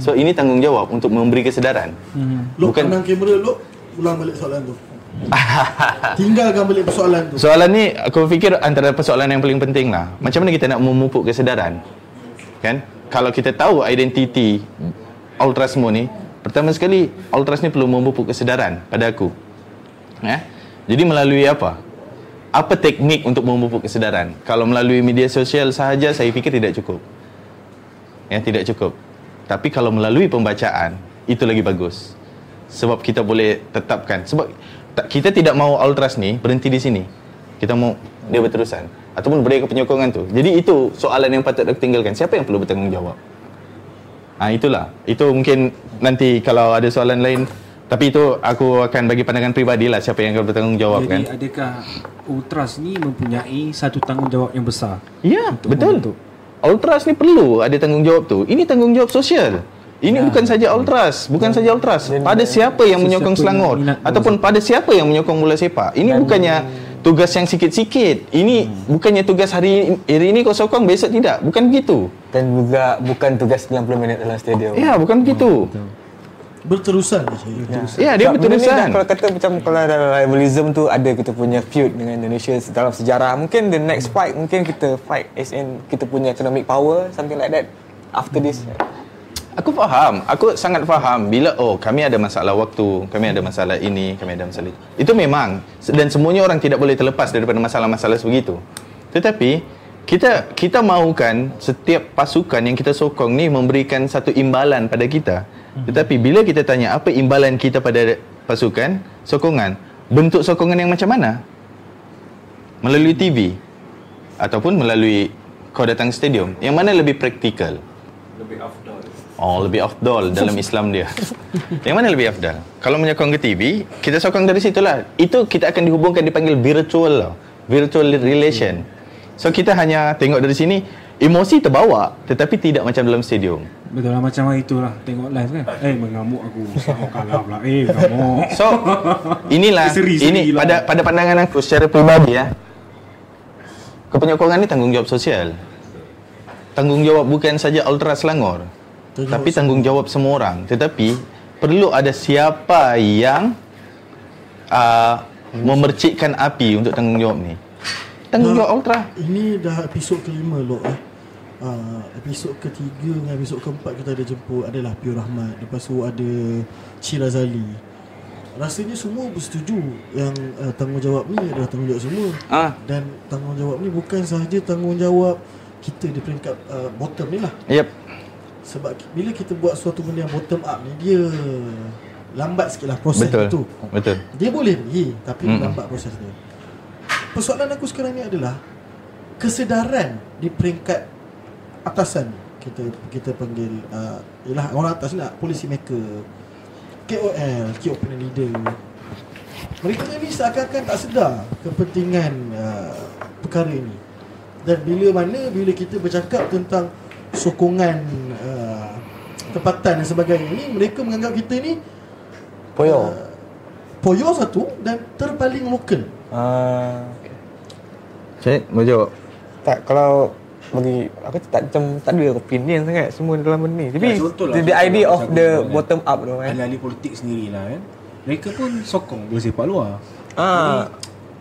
so ini tanggungjawab untuk memberi kesedaran Lok Bukan- pandang kamera Lok Ulang balik soalan tu Tinggalkan balik persoalan tu Soalan ni aku fikir antara persoalan yang paling penting lah. Macam mana kita nak memupuk kesedaran? Kan? Kalau kita tahu identiti ultras semua ni, pertama sekali ultras ni perlu memupuk kesedaran pada aku. Ya? Jadi melalui apa? Apa teknik untuk memupuk kesedaran? Kalau melalui media sosial sahaja saya fikir tidak cukup. yang tidak cukup. Tapi kalau melalui pembacaan itu lagi bagus. Sebab kita boleh tetapkan sebab tak, kita tidak mau ultras ni berhenti di sini. Kita mau dia berterusan ataupun berikan penyokongan tu. Jadi itu soalan yang patut ditinggalkan. Siapa yang perlu bertanggungjawab? Ah itulah. Itu mungkin nanti kalau ada soalan lain tapi itu aku akan bagi pandangan peribadi lah siapa yang akan bertanggungjawab Jadi kan. adakah Ultras ni mempunyai satu tanggungjawab yang besar? Ya, betul. membentuk. Ultras ni perlu ada tanggungjawab tu. Ini tanggungjawab sosial. Ini bukan saja ultras, bukan saja ultras. Pada siapa yang menyokong Selangor ataupun pada siapa yang menyokong bola sepak. Ini bukannya tugas yang sikit-sikit. Ini bukannya tugas hari hari ini kau sokong besok tidak. Bukan begitu. Dan juga bukan tugas 90 minit dalam stadium. Ya, bukan begitu. Berterusan je. Berterusan. Ya, dia benda ni berterusan. dah Kalau kata macam kalau dalam rivalism tu ada kita punya feud dengan Indonesia dalam sejarah. Mungkin the next fight mungkin kita fight as in kita punya economic power something like that after this. Aku faham. Aku sangat faham bila oh kami ada masalah waktu, kami ada masalah ini, kami ada masalah itu. Itu memang dan semuanya orang tidak boleh terlepas daripada masalah-masalah sebegitu. Tetapi kita kita mahukan setiap pasukan yang kita sokong ni memberikan satu imbalan pada kita. Tetapi bila kita tanya apa imbalan kita pada pasukan, sokongan, bentuk sokongan yang macam mana? Melalui TV ataupun melalui kau datang stadium. Yang mana lebih praktikal? Lebih afdal. Oh, lebih afdal dalam Islam dia. Yang mana lebih afdal? Kalau menyokong ke TV, kita sokong dari situlah. Itu kita akan dihubungkan dipanggil virtual lah. Virtual relation. So kita hanya tengok dari sini, emosi terbawa tetapi tidak macam dalam stadium. Betul lah macam itulah tengok live kan. Eh mengamuk aku. Sama kalah pula. Eh mengamuk. So inilah Seri-seri ini lah. pada pada pandangan aku secara peribadi ya. Kepenyokongan ni tanggungjawab sosial. Tanggungjawab bukan saja Ultra Selangor. Tanggungjawab tapi tanggungjawab semua orang. Tetapi perlu ada siapa yang uh, memercikkan api untuk tanggungjawab ni. Tanggungjawab Ultra. Ini dah episod kelima loh eh. Uh, episod ketiga dengan episod keempat kita ada jemput adalah Pio Rahmat Lepas tu ada Shirazali Rasanya semua bersetuju yang uh, tanggungjawab ni adalah tanggungjawab semua Ah, Dan tanggungjawab ni bukan sahaja tanggungjawab kita di peringkat uh, bottom ni lah yep. Sebab bila kita buat suatu benda yang bottom up ni Dia lambat sikit lah proses Betul. itu Betul. Dia boleh pergi Tapi Mm-mm. mm. lambat proses dia Persoalan aku sekarang ni adalah Kesedaran di peringkat atasan kita kita panggil uh, Ialah orang atas ni lah Policy maker KOL Key Opinion Leader Mereka ni seakan-akan tak sedar Kepentingan uh, perkara ini Dan bila mana Bila kita bercakap tentang Sokongan uh, Tempatan dan sebagainya ni Mereka menganggap kita ni Poyo. uh, Poyo satu Dan terpaling lokal Uh, Cik, mau jawab? tak kalau bagi aku tak macam tak ada opinion sangat semua dalam benda ni. Tapi Ya, lah, the, the idea of the kan. bottom up tu kan. Ahli-ahli politik sendirilah kan. Mereka pun sokong bola sepak luar. Ah,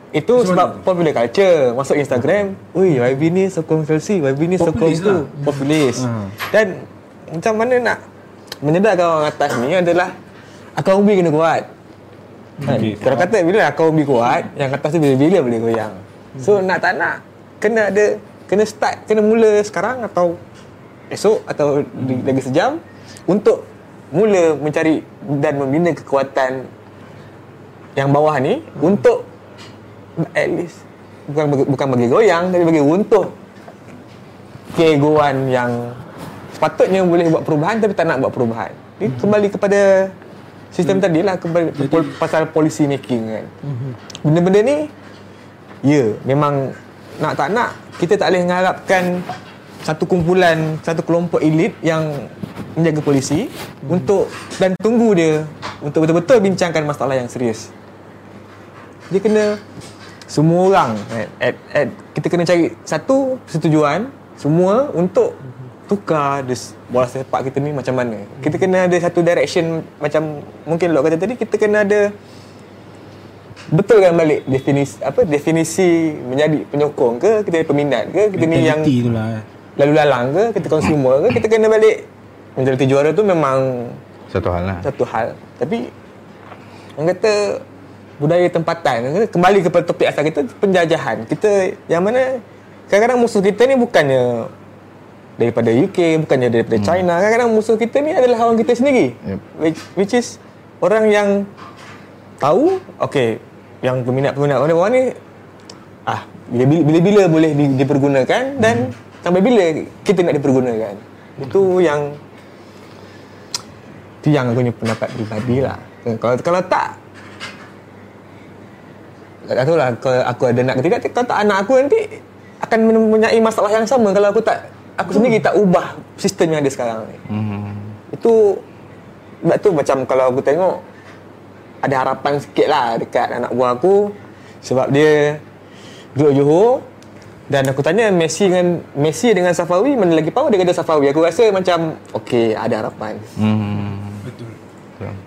itu Macam sebab mana? popular culture masuk Instagram. Ui, YB ni sokong Chelsea, YB ni sokong tu. lah. Populis. Ah. Dan macam mana nak menyedarkan orang atas ni adalah akal umbi kena kuat. Kan? Okey. Kalau kata bila akal umbi kuat, yang atas tu bila-bila boleh goyang. So nak tak nak kena ada kena start kena mula sekarang atau esok atau di, lagi sejam untuk mula mencari dan membina kekuatan yang bawah ni untuk at least bukan bagi, bukan bagi goyang tapi bagi untuk keegoan yang sepatutnya boleh buat perubahan tapi tak nak buat perubahan. Ini kembali kepada sistem tadi lah kembali pol, pasal policy making kan. Benda-benda ni ya memang nak tak nak kita tak boleh mengharapkan satu kumpulan satu kelompok elit yang menjaga polisi untuk dan tunggu dia untuk betul-betul bincangkan masalah yang serius. Dia kena semua orang at, at, at, kita kena cari satu persetujuan semua untuk tukar this bola sepak kita ni macam mana. Kita kena ada satu direction macam mungkin Lok kata tadi kita kena ada betulkan balik definisi apa definisi menjadi penyokong ke kita peminat ke kita ni yang Mentality tu lah. eh. lalu lalang ke kita consumer ke kita kena balik menjadi juara tu memang Satu hal lah. satu hal tapi orang kata budaya tempatan kembali kepada topik asal kita penjajahan kita yang mana kadang-kadang musuh kita ni bukannya daripada UK, bukannya daripada Hmm. China. Kadang-kadang musuh kita ni adalah orang kita sendiri. Yep. Which, which is orang yang tahu, okay, yang peminat-peminat warna-warna ni ah bila- bila-bila boleh di, dipergunakan dan sampai bila kita nak dipergunakan. Itu yang itu yang aku punya pendapat peribadi lah. Kalau kalau tak tak tahu lah kalau aku ada nak ke tidak kalau tak anak aku nanti akan mempunyai masalah yang sama kalau aku tak aku sendiri tak ubah sistem yang ada sekarang ni. Hmm. Itu sebab tu macam kalau aku tengok ada harapan sikit lah dekat anak buah aku. Sebab dia duduk Johor. Dan aku tanya Messi dengan Messi dengan Safawi mana lagi power dia kata Safawi. Aku rasa macam okey ada harapan. Hmm.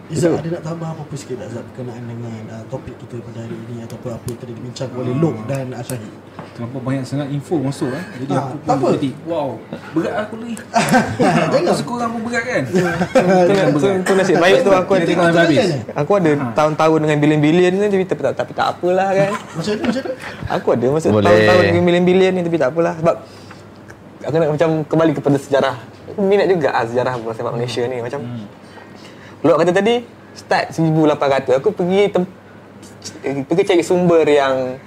Izzat ada nak tambah apa-apa sikit tak Izzat berkenaan dengan uh, topik kita pada hari ini ataupun apa yang tadi dibincangkan oleh Lok dan Asyahid Terlampau banyak sangat info masuk kan. Jadi Ah, aku tak pun apa. jadi wow, berat aku ni. Jangan. Aku sekurang pun berat kan. tu, tu, tu nasib baik tu aku ada tengok habis. aku ada tahun-tahun dengan bilion-bilion ni tapi tapi, tapi tak apalah kan Macam mana macam mana Aku ada masa tahun-tahun dengan bilion-bilion ni tapi tak apalah sebab aku nak macam kembali kepada sejarah. Minat juga ah, sejarah bola sepak Malaysia ni macam. Hmm. Lok kata tadi start 1800 aku pergi tem- pergi cari sumber yang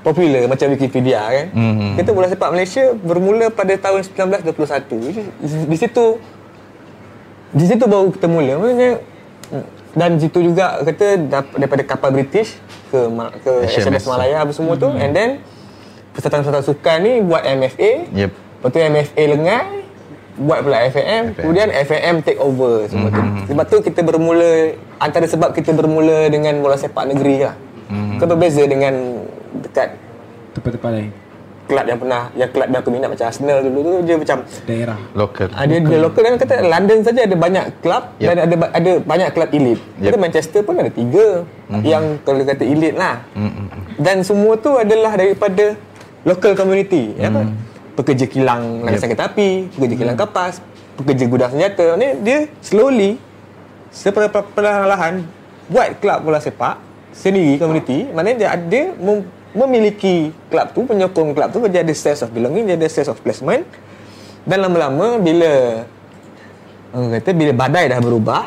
popular macam Wikipedia kan. Mhm. Kata bola sepak Malaysia bermula pada tahun 1921. Di, situ di situ baru kita mula. Maksudnya dan situ juga kata daripada kapal British ke ke HMS. SMS Malaya apa semua tu and then persatuan-persatuan sukan ni buat MFA. Yep. Lepas tu MFA lengai buat pula FAM, kemudian FAM take over semua tu. Sebab tu kita bermula antara sebab kita bermula dengan bola sepak negeri lah. Kan berbeza dengan dekat Tempat-tempat lain. kelab yang pernah yang kelab yang aku minat macam Arsenal dulu tu dia macam Daerah. Lokal. ada dia lokal kan kata London saja ada banyak kelab Yep. dan ada ada banyak kelab elit. Yep. Kata Manchester pun ada tiga yang kalau kata elit lah. Dan semua tu adalah daripada local community. Ya apa? Pekerja kilang landasan kereta api, pekerja kilang kapas, pekerja gudang senjata. Ni dia slowly seperlahan-lahan buat kelab bola sepak sendiri community. Maknanya dia ada mem- memiliki kelab tu, penyokong kelab tu dia ada sense of belonging, dia ada sense of placement. Dan lama-lama bila orang kata bila badai dah berubah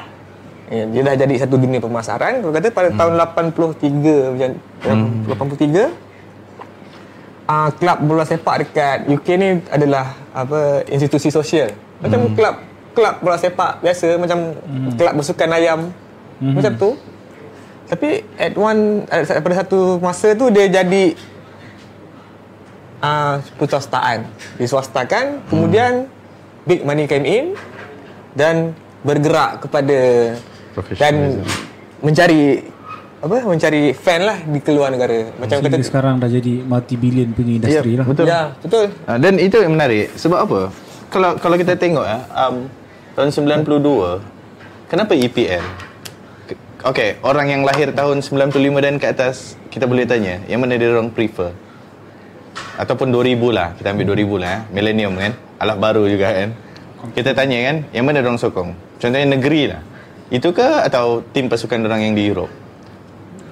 ya, dia dah jadi satu dunia pemasaran orang kata pada tahun 83 macam hmm. 83 uh, kelab bola sepak dekat UK ni adalah apa institusi sosial. Macam kelab kelab bola sepak biasa macam kelab bersukan ayam. Macam tu. Tapi at one at- pada satu masa tu dia jadi uh, swastaan diswastakan kemudian big money came in dan bergerak kepada dan mencari apa mencari fan lah di keluar negara macam Sehingga kata sekarang dah jadi multi-billion punya industri Yep, lah. betul. ya betul Ah, dan itu yang menarik. Sebab apa? Kalau kalau kita tengok ya, um, tahun 92, kenapa EPL? Okay, orang yang lahir tahun 95 dan ke atas, kita boleh tanya, yang mana dia orang prefer? Ataupun 2000 lah, kita ambil 2000 lah, eh. millennium kan, alah baru juga kan. Kita tanya kan, yang mana dia orang sokong? Contohnya negeri lah. Itu ke atau tim pasukan orang yang di Europe?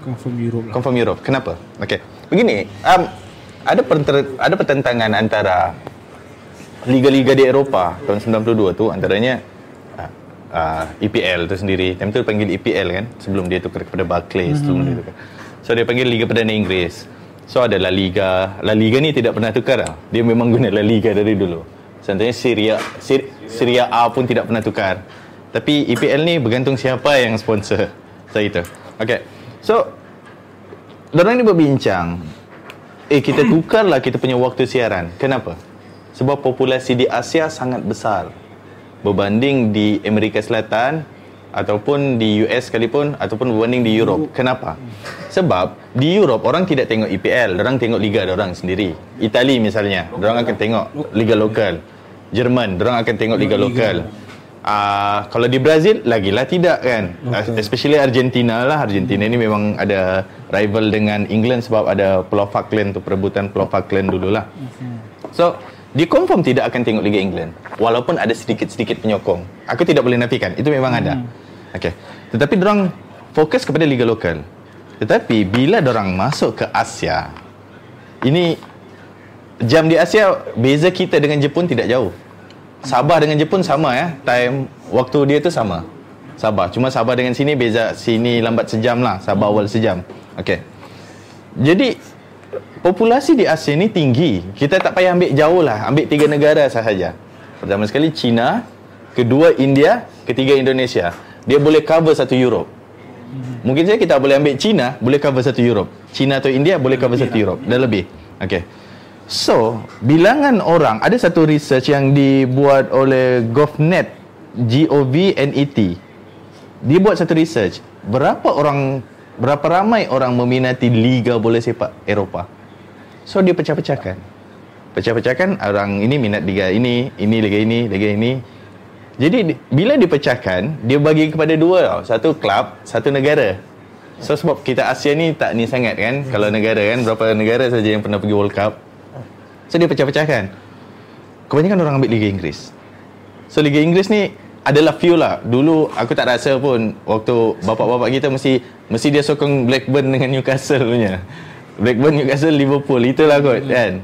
Confirm Europe lah. Confirm Europe. Kenapa? Okey. Begini, um, ada perter, ada pertentangan antara liga-liga di Eropah tahun 92 tu antaranya uh, uh, EPL tu sendiri. Time tu dia panggil EPL kan sebelum dia tukar kepada Barclays mm-hmm. sebelum dia tukar. So dia panggil Liga Perdana Inggeris. So ada La Liga. La Liga ni tidak pernah tukar lah. Dia memang guna La Liga dari dulu. Contohnya Syria Syria, Syria A pun tidak pernah tukar. Tapi EPL ni bergantung siapa yang sponsor. So itu. Okay. So Diorang ni berbincang Eh kita tukarlah kita punya waktu siaran. Kenapa? Sebab populasi di Asia sangat besar. Berbanding di Amerika Selatan Ataupun di US sekalipun Ataupun berbanding di Europe. Kenapa? Sebab di Europe orang tidak tengok EPL Orang tengok liga orang sendiri. Itali misalnya Orang akan tengok liga lokal. Jerman Orang akan tengok liga lokal Uh, kalau di Brazil lagilah tidak kan? Okay. especially Argentina lah. Argentina ni memang ada rival dengan England sebab ada Pulau Falkland tu perebutan Pulau Falkland dululah. So dia confirm tidak akan tengok Liga England walaupun ada sedikit-sedikit penyokong. Aku tidak boleh nafikan itu memang ada. Okay. tetapi orang fokus kepada liga lokal. Tetapi bila orang masuk ke Asia ini jam di Asia beza kita dengan Jepun tidak jauh Sabah dengan Jepun sama ya. Time waktu dia tu sama. Sabah. Cuma Sabah dengan sini beza. Sini lambat sejam lah. Sabah awal sejam. Okey. Jadi populasi di Asia ni tinggi. Kita tak payah ambil jauh lah. Ambil tiga negara sahaja. Pertama sekali China, kedua India, ketiga Indonesia. Dia boleh cover satu Europe. Mungkin saja kita boleh ambil China, boleh cover satu Europe. China atau India boleh cover satu Europe. Dan lebih. Okey. So, bilangan orang, ada satu research yang dibuat oleh GovNet, G-O-V-N-E-T. Dia buat satu research. Berapa orang, berapa ramai orang meminati Liga Bola Sepak Eropah? So, dia pecah-pecahkan. Pecah-pecahkan, orang ini minat Liga ini, ini Liga ini, Liga ini. Jadi, di- bila dipecahkan, dia bagi kepada dua tau. Satu klub, satu negara. So, sebab kita Asia ni tak ni sangat kan. Kalau negara kan, berapa negara saja yang pernah pergi World Cup. So dia pecah-pecahkan Kebanyakan orang ambil Liga Inggeris. So Liga Inggeris ni adalah few lah. Dulu aku tak rasa pun Waktu bapak-bapak kita mesti Mesti dia sokong Blackburn dengan Newcastle punya. Blackburn, Newcastle, Liverpool Itulah kot kan?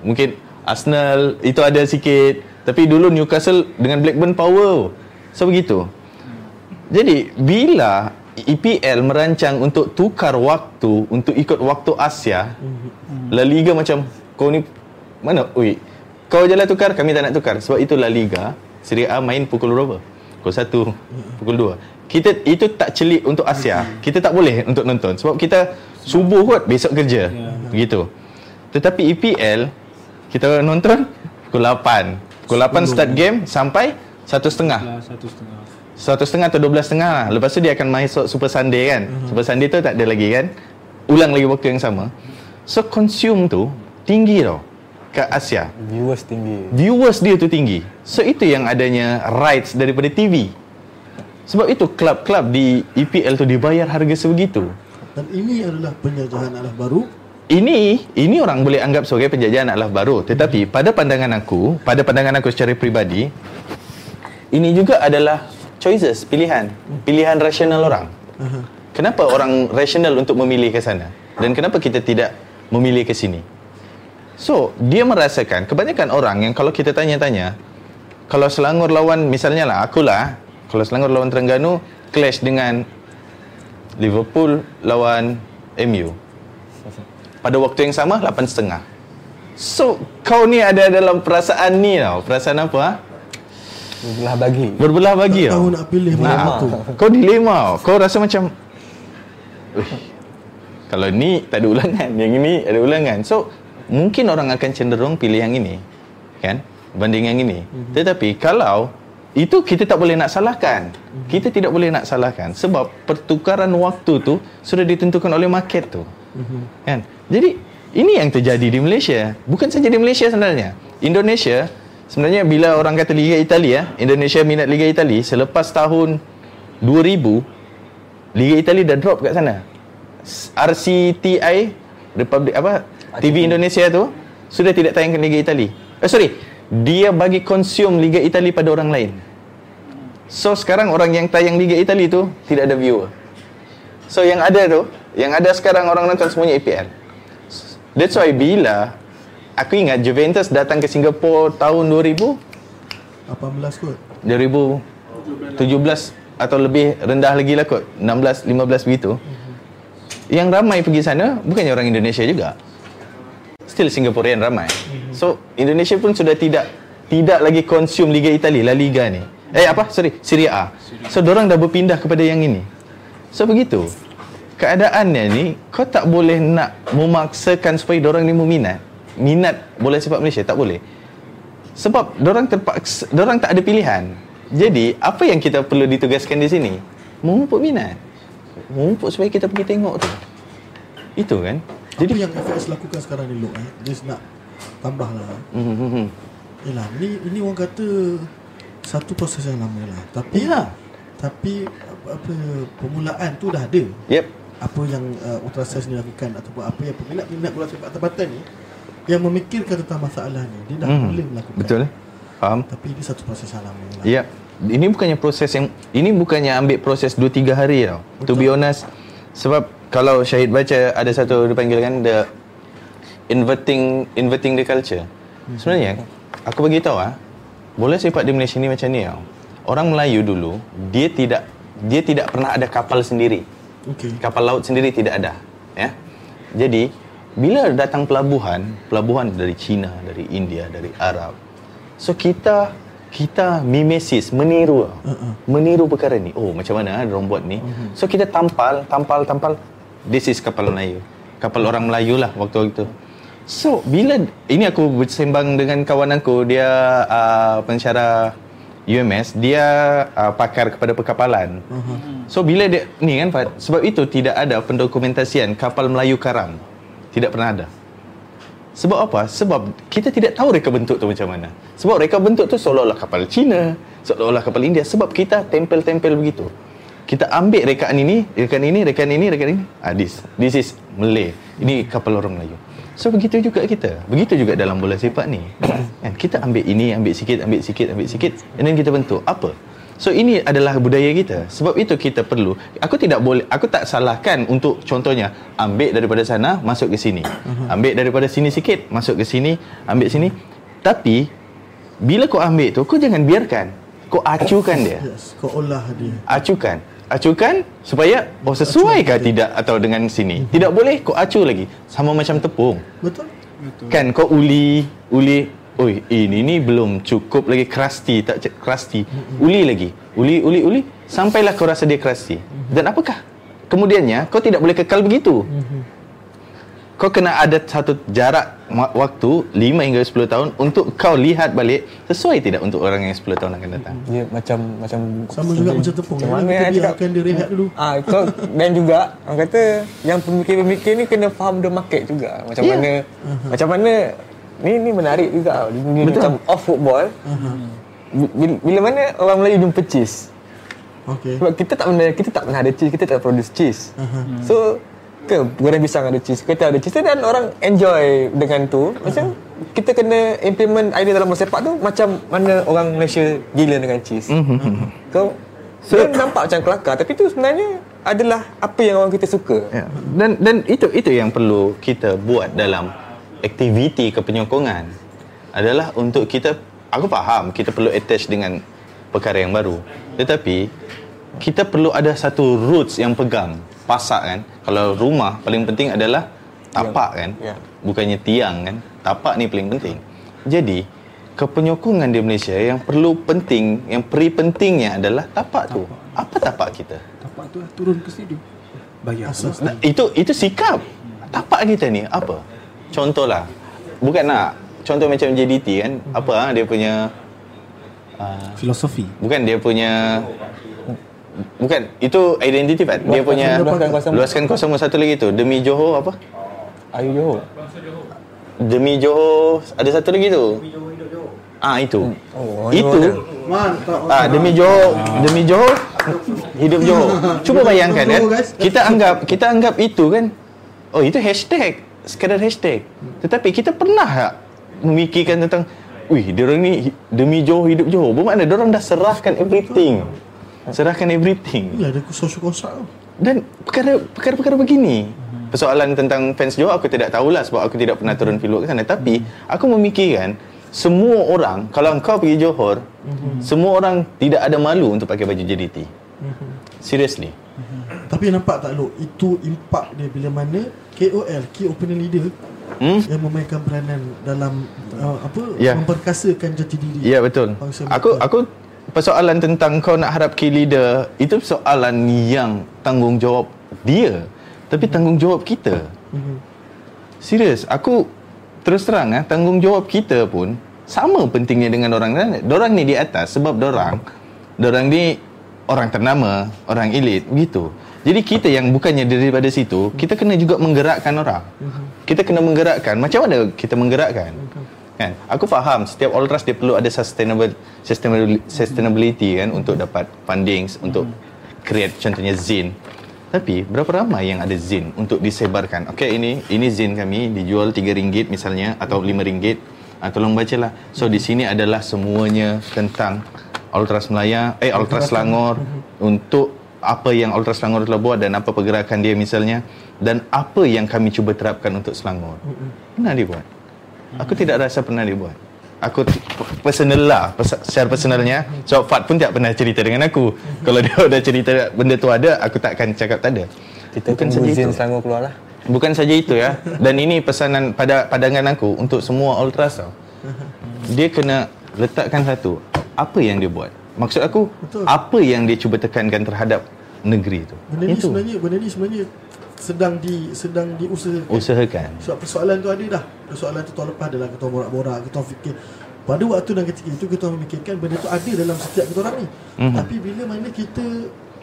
Mungkin Arsenal Itu ada sikit. Tapi dulu Newcastle dengan Blackburn power. So begitu. Jadi bila EPL merancang untuk tukar waktu untuk ikut waktu Asia, La Liga macam kau ni mana? Ui, kau je lah tukar, kami tak nak tukar. Sebab itu La Liga, Serie A main pukul berapa? Pukul 1, pukul 2. Kita itu tak celik untuk Asia. Kita tak boleh untuk nonton sebab kita subuh kot besok kerja. Begitu. Tetapi EPL kita nonton pukul 8. Pukul 8 start game sampai satu setengah. Lah, satu setengah. Satu setengah atau dua belas setengah lah. Lepas tu dia akan masuk Super Sunday kan. Uh-huh. Super Sunday tu tak ada lagi kan. Ulang lagi waktu yang sama. So consume tu tinggi tau kat Asia. Viewers tinggi. Viewers dia tu tinggi. So itu yang adanya rights daripada TV. Sebab itu klub-klub di EPL tu dibayar harga sebegitu. Dan ini adalah penjajahan alah baru Ini ini orang boleh anggap sebagai penjajahan alah baru. Tetapi pada pandangan aku, pada pandangan aku secara peribadi, ini juga adalah choices, pilihan. Pilihan rasional orang. Aha. Kenapa orang rasional untuk memilih ke sana? Dan kenapa kita tidak memilih ke sini? So, dia merasakan kebanyakan orang yang kalau kita tanya-tanya, kalau Selangor lawan misalnya lah akulah, kalau Selangor lawan Terengganu clash dengan Liverpool lawan MU. Pada waktu yang sama 8.5. So, kau ni ada dalam perasaan ni tau. Perasaan apa? Ha? Belah bagi. Berbelah bagi Tak tau. tahu nak pilih mana Ha, satu kau dilema tau. Kau rasa macam "Uish, Kalau ni tak ada ulangan Yang ini ada ulangan So Mungkin orang akan cenderung pilih yang ini Kan Banding yang ini Mhm. Tetapi kalau Itu kita tak boleh nak salahkan Mhm. Kita tidak boleh nak salahkan Sebab pertukaran waktu tu Sudah ditentukan oleh market tu Mhm. Kan Jadi Ini yang terjadi di Malaysia Bukan saja di Malaysia sebenarnya Indonesia Sebenarnya bila orang kata Liga Itali ya, Indonesia minat Liga Itali selepas tahun 2000 Liga Itali dah drop kat sana. RCTI Republic apa TV Indonesia tu sudah tidak tayangkan Liga Itali. Eh sorry, dia bagi consume Liga Itali pada orang lain. So sekarang orang yang tayang Liga Itali tu tidak ada viewer. So yang ada tu, yang ada sekarang orang nonton semuanya EPL. That's why bila aku ingat Juventus datang ke Singapura tahun 2000 18 kot 2017 atau lebih rendah lagi lah kot 16 15 begitu yang ramai pergi sana bukannya orang Indonesia juga still Singaporean ramai. So Indonesia pun sudah tidak tidak lagi consume Liga Itali La Liga ni. Eh apa? Sorry Serie A. So orang dah berpindah kepada yang ini. So begitu. Keadaannya ni kau tak boleh nak memaksakan supaya orang ni meminat. Minat bola sepak Malaysia? Tak boleh. Sebab orang terpaksa orang tak ada pilihan. Jadi apa yang kita perlu ditugaskan di sini? Memupuk minat. Memupuk supaya kita pergi tengok tu. Itu kan Jadi yang FX lakukan sekarang ni Lok eh? Dia nak tambah lah hmm, hmm, hmm. Yelah ni, ini orang kata Satu proses yang lama lah. Tapi ya Tapi apa, apa Permulaan tu dah ada. Yep. Apa yang uh, Ultrasis ni lakukan Ataupun apa yang peminat-peminat bola sepak tempatan ni Yang memikirkan tentang masalah ni Dia dah Hmm, boleh melakukan. Betul faham? Tapi ini satu proses yang lama lah. Ya, ini bukannya proses yang ini bukannya ambil proses 2 3 hari tau. To be honest, sebab kalau Syahid baca ada satu dipanggil kan the inverting inverting the culture. Sebenarnya aku bagi tahu ah, bola sepak di Malaysia ni macam ni tau. Orang Melayu dulu dia tidak dia tidak pernah ada kapal sendiri. Okey. Kapal laut sendiri tidak ada, ya. Jadi bila datang pelabuhan, pelabuhan dari China, dari India, dari Arab. So kita kita mimesis, meniru. Uh-uh. Meniru perkara ni. Oh, macam mana ah orang buat ni? Uh-huh. So kita tampal, tampal, tampal. This is kapal Melayu. Kapal orang Melayu lah waktu itu. So, bila ini aku bersembang dengan kawan aku, dia uh, pensyarah UMS, dia uh, pakar kepada perkapalan. Uh-huh. So, bila dia ni kan Fad, sebab itu tidak ada pendokumentasian kapal Melayu karam. Tidak pernah ada. Sebab apa? Sebab kita tidak tahu reka bentuk tu macam mana. Sebab reka bentuk tu seolah-olah kapal Cina, seolah-olah kapal India sebab kita tempel-tempel begitu. Kita ambil rekaan ini, rekaan ini, rekaan ini, rekaan ini. Ah this. This is Malay. Ini kapal orang Melayu. So begitu juga kita. Begitu juga dalam bola sepak ni. kan kita ambil ini, ambil sikit, ambil sikit, ambil sikit and then kita bentuk apa? So ini adalah budaya kita. Sebab itu kita perlu. Aku tidak boleh aku tak salahkan untuk contohnya ambil daripada sana masuk ke sini. Ambil daripada sini sikit masuk ke sini, ambil sini. Tapi bila kau ambil tu kau jangan biarkan. Kau acukan dia. Yes, kau olah dia. Acukan. Acukan supaya oh sesuai ke tidak atau dengan sini. Tidak boleh kau acu lagi. Sama macam tepung. Betul? Kan kau uli, uli Oi, ini ni belum cukup lagi crusty, tak cek crusty. Uli lagi. Uli, uli, uli sampailah kau rasa dia crusty. Dan apakah? Kemudiannya kau tidak boleh kekal begitu. Kau kena ada satu jarak waktu 5 hingga 10 tahun untuk kau lihat balik sesuai tidak untuk orang yang 10 tahun akan datang. Dia macam macam Sama juga macam tepung. Macam Mana kita biarkan dia rehat dulu. Ah, so, dan juga orang kata yang pemikir-pemikir ni kena faham the market juga. Macam Ya. mana macam mana ni ni menarik juga. Ni Betul. macam off football. Bila, bila mana orang Melayu jumpa cheese. Okey. Sebab kita tak pernah kita tak pernah ada cheese, kita tak produce cheese. So ke goreng pisang ada cheese, kita ada cheese dan orang enjoy dengan tu. Macam kita kena implement idea dalam sepak tu macam mana orang Malaysia gila dengan cheese. Kau so, dia nampak macam kelakar tapi tu sebenarnya adalah apa yang orang kita suka. Ya. Dan dan itu itu yang perlu kita buat dalam aktiviti kepenyokongan adalah untuk kita aku faham kita perlu attach dengan perkara yang baru. Tetapi kita perlu ada satu roots yang pegang. Pasak kan. Kalau rumah paling penting adalah tapak kan. Ya. Bukannya tiang kan. Tapak ni paling penting. Jadi kepenyokongan di Malaysia yang perlu penting, yang peri pentingnya adalah tapak tu. Apa tapak kita? Tapak tu turun ke studio. Bayar. Asas Nah, itu itu sikap. Tapak kita ni apa? Contohlah. Bukan nak contoh macam JDT kan. Apa ah dia punya uh, Filosofi. bukan dia punya bukan itu identiti kan. Dia punya Luaskan kuasamu satu lagi tu demi Johor apa? Ayu Johor. Demi Johor ada satu lagi tu. Ah itu. Oh, itu Man, tak Ah demi Johor, demi Johor hidup Johor. Cuba bayangkan kan. Kita anggap kita anggap itu kan. Oh itu hashtag, sekadar hashtag. Tetapi kita pernah tak memikirkan tentang Wih, dia orang ni demi Johor hidup Johor. Bermakna dia orang dah serahkan everything. Serahkan everything. Ya, ada kosong-kosong tau. Dan perkara perkara-perkara begini. Persoalan tentang fans Johor aku tidak tahulah sebab aku tidak pernah turun field ke sana. Tapi aku memikirkan semua orang kalau kau pergi Johor, semua orang tidak ada malu untuk pakai baju JDT. Seriously. Tapi nampak tak Lok Itu impak dia bila mana KOL Key Opinion Leader Hmm? Yang memainkan peranan Dalam uh, Apa Ya. Memperkasakan jati diri Ya betul. Bangsa Aku aku persoalan tentang kau nak harap key leader itu soalan yang tanggungjawab dia. Tapi tanggungjawab kita. Mhm. Serius, aku terus terang ah tanggungjawab kita pun sama pentingnya dengan orang lain. Dorang ni di atas sebab dorang dorang ni orang ternama, orang elit begitu. Jadi kita yang bukannya daripada situ, kita kena juga menggerakkan orang. Kita kena menggerakkan. Macam mana kita menggerakkan? Kan? Aku faham setiap ultras dia perlu ada sustainable sustainability, sustainability kan untuk dapat fundings untuk create contohnya zin. Tapi berapa ramai yang ada zin untuk disebarkan? Okey ini ini zin kami dijual RM3 misalnya atau RM5. Ah, tolong bacalah. So di sini adalah semuanya tentang Ultras Melaya, eh Ultras Selangor untuk apa yang Ultras Selangor telah buat dan apa pergerakan dia misalnya dan apa yang kami cuba terapkan untuk Selangor. Pernah dibuat? Aku tidak rasa pernah dibuat. aku personal lah. Secara personalnya sebab Fat pun tak pernah cerita dengan aku. Kalau dia dah cerita benda tu ada aku takkan cakap tak ada. Kita bukan saja itu. Selangor keluar lah. bukan saja itu ya. Dan ini pesanan pada pandangan aku untuk semua ultras tau. Dia kena letakkan satu apa yang dia buat? Maksud aku Betul. apa yang dia cuba tekankan terhadap negeri tu? Benda ni itu. sebenarnya benda ni sebenarnya sedang di sedang diusahakan. usahakan Sebab persoalan tu ada dah. Persoalan tu tahun lepas adalah kita borak-borak, kita fikir pada waktu dan ketika itu kita memikirkan benda tu ada dalam setiap kita orang ni. Mhm. Tapi bila mana kita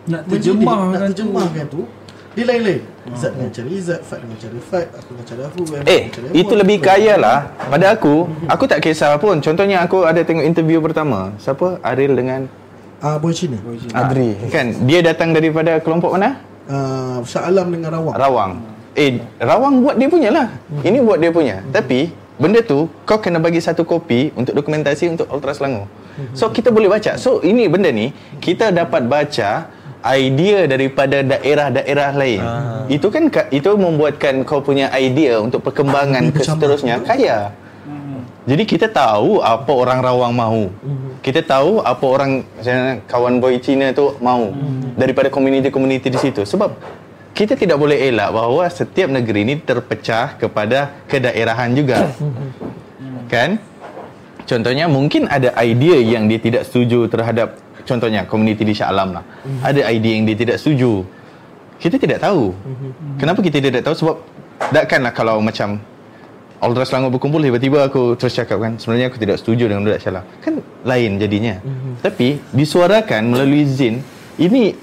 Nak terjemahkan nak tu. terjemahkan tu, dia lain-lain. Izzat dengan cara Izzat, Fat dengan cara Fat, aku dengan cara aku. Eh, dengan cara itu lebih kaya lah Pada aku Aku tak kisah pun Contohnya aku ada tengok interview pertama Siapa? Ariel dengan Ah, boy Cina. Adri. Kan Dia datang daripada kelompok mana? Ah, Shah Alam dengan Rawang. Rawang. Eh Rawang buat dia punya lah Ini buat dia punya. Tapi Benda tu Kau kena bagi satu kopi Untuk dokumentasi Untuk Ultra Selangor. So kita boleh baca. So ini benda ni Kita dapat baca Idea daripada daerah-daerah lain. Itu kan ka- Itu membuatkan kau punya idea Untuk perkembangan ke bercambang. seterusnya. Kaya Jadi kita tahu apa orang Rawang mahu. Kita tahu apa orang misalnya kawan boy Cina tu mahu daripada komuniti-komuniti di situ. Sebab kita tidak boleh elak bahawa setiap negeri ini terpecah kepada kedaerahan juga. kan? Contohnya mungkin ada idea yang dia tidak setuju terhadap contohnya komuniti di Shah Alam lah. Ada idea yang dia tidak setuju. Kita tidak tahu. Kenapa kita tidak tahu? Sebab takkanlah kalau macam Ultra Selangor berkumpul tiba-tiba aku terus cakap kan sebenarnya aku tidak setuju dengan budak Syalam. Kan lain jadinya. Tapi disuarakan melalui Zin ini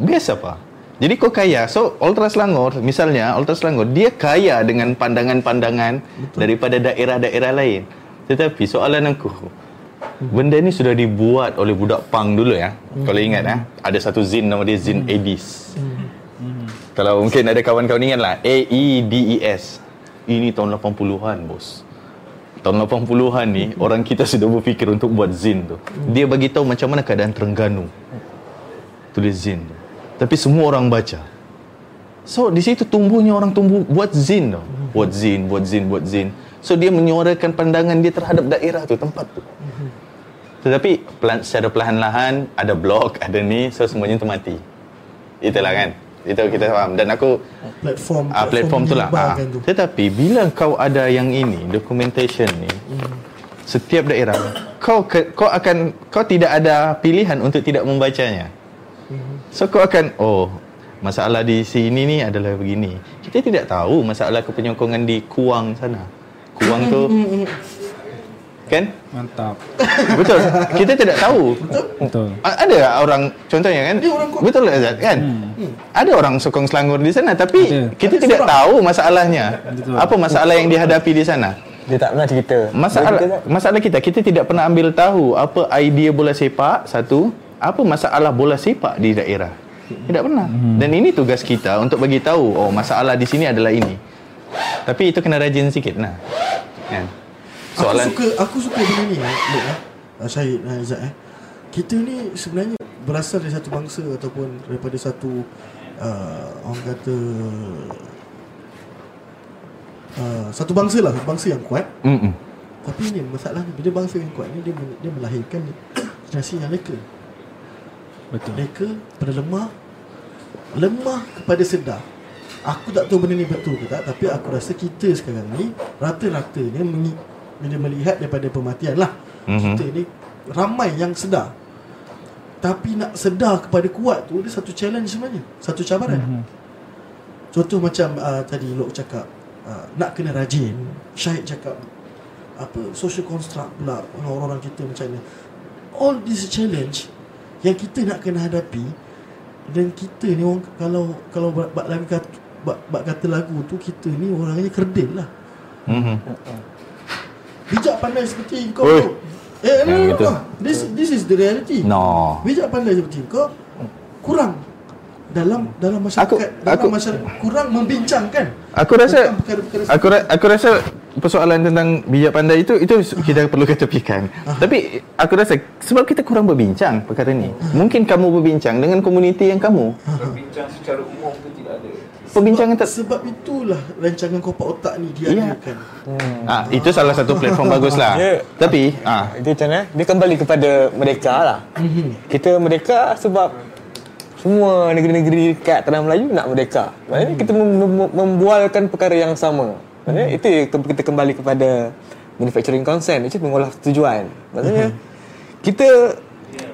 biasa apa? Jadi kau kaya. So Ultra Selangor misalnya Ultra Selangor dia kaya dengan pandangan-pandangan daripada daerah-daerah lain. Tetapi soalan aku Benda ni sudah dibuat oleh budak pang dulu ya. Kalau ingat ya, ada satu zin nama dia Zin Edis. Kalau mungkin ada kawan-kawan ingat lah A E D E S. Ini tahun 80-an, bos. Tahun 80-an ni orang kita sudah berfikir untuk buat zin tu. Dia bagi tahu macam mana keadaan Terengganu. Tulis zin tu. Tapi semua orang baca. So di situ tumbuhnya orang tumbuh buat zin tau. Buat zin, buat zin, buat zin. So dia menyuarakan pandangan dia terhadap daerah tu, tempat tu. Tetapi pelan, secara perlahan-lahan ada blog, ada ni, so semuanya tu mati. Itulah kan. Itu kita faham dan aku platform ah platform tu lah. Ah. tu. Tetapi bila kau ada yang ini, documentation ni, setiap daerah kau ke, kau akan kau tidak ada pilihan untuk tidak membacanya. So kau akan oh masalah di sini ni adalah begini. Kita tidak tahu masalah kepenyongkongan di Kuang sana. Kuang tu kan? Mantap. Betul. Kita tidak tahu. Betul. Ada orang contohnya kan? Dia orang. Betul tak Azad kan? Ada orang sokong Selangor di sana tapi Ada. kita Ada tidak seorang. tahu masalahnya. Betul. Apa masalah yang dihadapi di sana? Dia tak pernah cerita. Masalah tak? masalah kita kita tidak pernah ambil tahu apa idea bola sepak satu, apa masalah bola sepak di daerah. Tidak pernah. Dan ini tugas kita untuk bagi tahu oh masalah di sini adalah ini. Tapi itu kena rajin sikit nah. Kan? Soalan Aku suka aku suka benda ni eh, Lik, eh. Uh, Syahid dan Izzat eh. Kita ni sebenarnya berasal dari satu bangsa ataupun daripada satu uh, orang kata uh, satu bangsa lah, satu bangsa yang kuat. Mm-mm. Tapi ni masalahnya bila bangsa yang kuat ni dia dia melahirkan generasi yang leka. Betul. Leka pada lemah lemah kepada sedar. Aku tak tahu benda ni betul ke tak Tapi aku rasa kita sekarang ni Rata-ratanya mengi- Bila melihat daripada pematian lah. Mhm. Kita ni Ramai yang sedar. Tapi nak sedar kepada kuat tu Dia satu challenge sebenarnya. Satu cabaran. Mhm. Contoh macam uh, Tadi Lok cakap uh, Nak kena rajin. Syahid cakap Apa Social construct pula Orang-orang kita macam mana All this challenge Yang kita nak kena hadapi Dan kita ni orang Kalau Kalau bak, bak lagu kata bak, bak kata lagu tu Kita ni orangnya kerdil lah. Mhm. Bijak pandai seperti kau Oi. tu Eh no, no, no. This, this is the reality No. Bijak pandai seperti kau Kurang dalam dalam masyarakat Aku- dalam aku- masyarakat kurang membincangkan Aku rasa perkara-perkara aku ra- aku rasa persoalan tentang bijak pandai itu itu kita perlu ketepikan. Tapi aku rasa sebab kita kurang berbincang perkara ni. Mungkin kamu berbincang dengan komuniti yang kamu. Berbincang secara umum tu tidak ada perbincangan sebab, tak sebab itulah rancangan kopak otak ni Ya. diadakan. ah itu salah satu platform bagus lah. Ya. Tapi ah Dia macam mana? Dia kembali kepada mereka lah. Kita mereka sebab semua negeri-negeri kat tanah Melayu nak merdeka. Maknanya kita mem- mem- membualkan perkara yang sama. Maknanya itu ke- kita kembali kepada manufacturing consent, itu mengolah tujuan. Maksudnya kita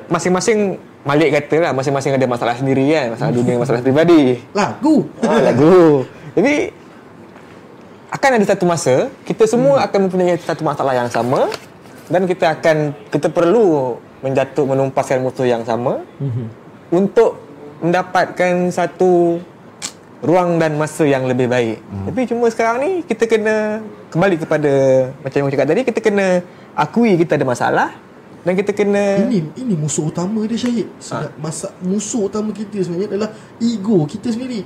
masing-masing Malik kata lah masing-masing ada masalah sendiri kan, masalah dunia, masalah pribadi. Lagu. Ah, lagu. Jadi akan ada satu masa kita semua hmm. akan mempunyai satu masalah yang sama dan kita akan kita perlu menjatuh menumpaskan musuh yang sama hmm. untuk mendapatkan satu ruang dan masa yang lebih baik. Hmm. Tapi cuma sekarang ni kita kena kembali kepada macam yang aku cakap tadi kita kena akui kita ada masalah dan kita kena Ini ini musuh utama dia Syahid. Ha. Masa musuh utama kita sebenarnya adalah ego kita sendiri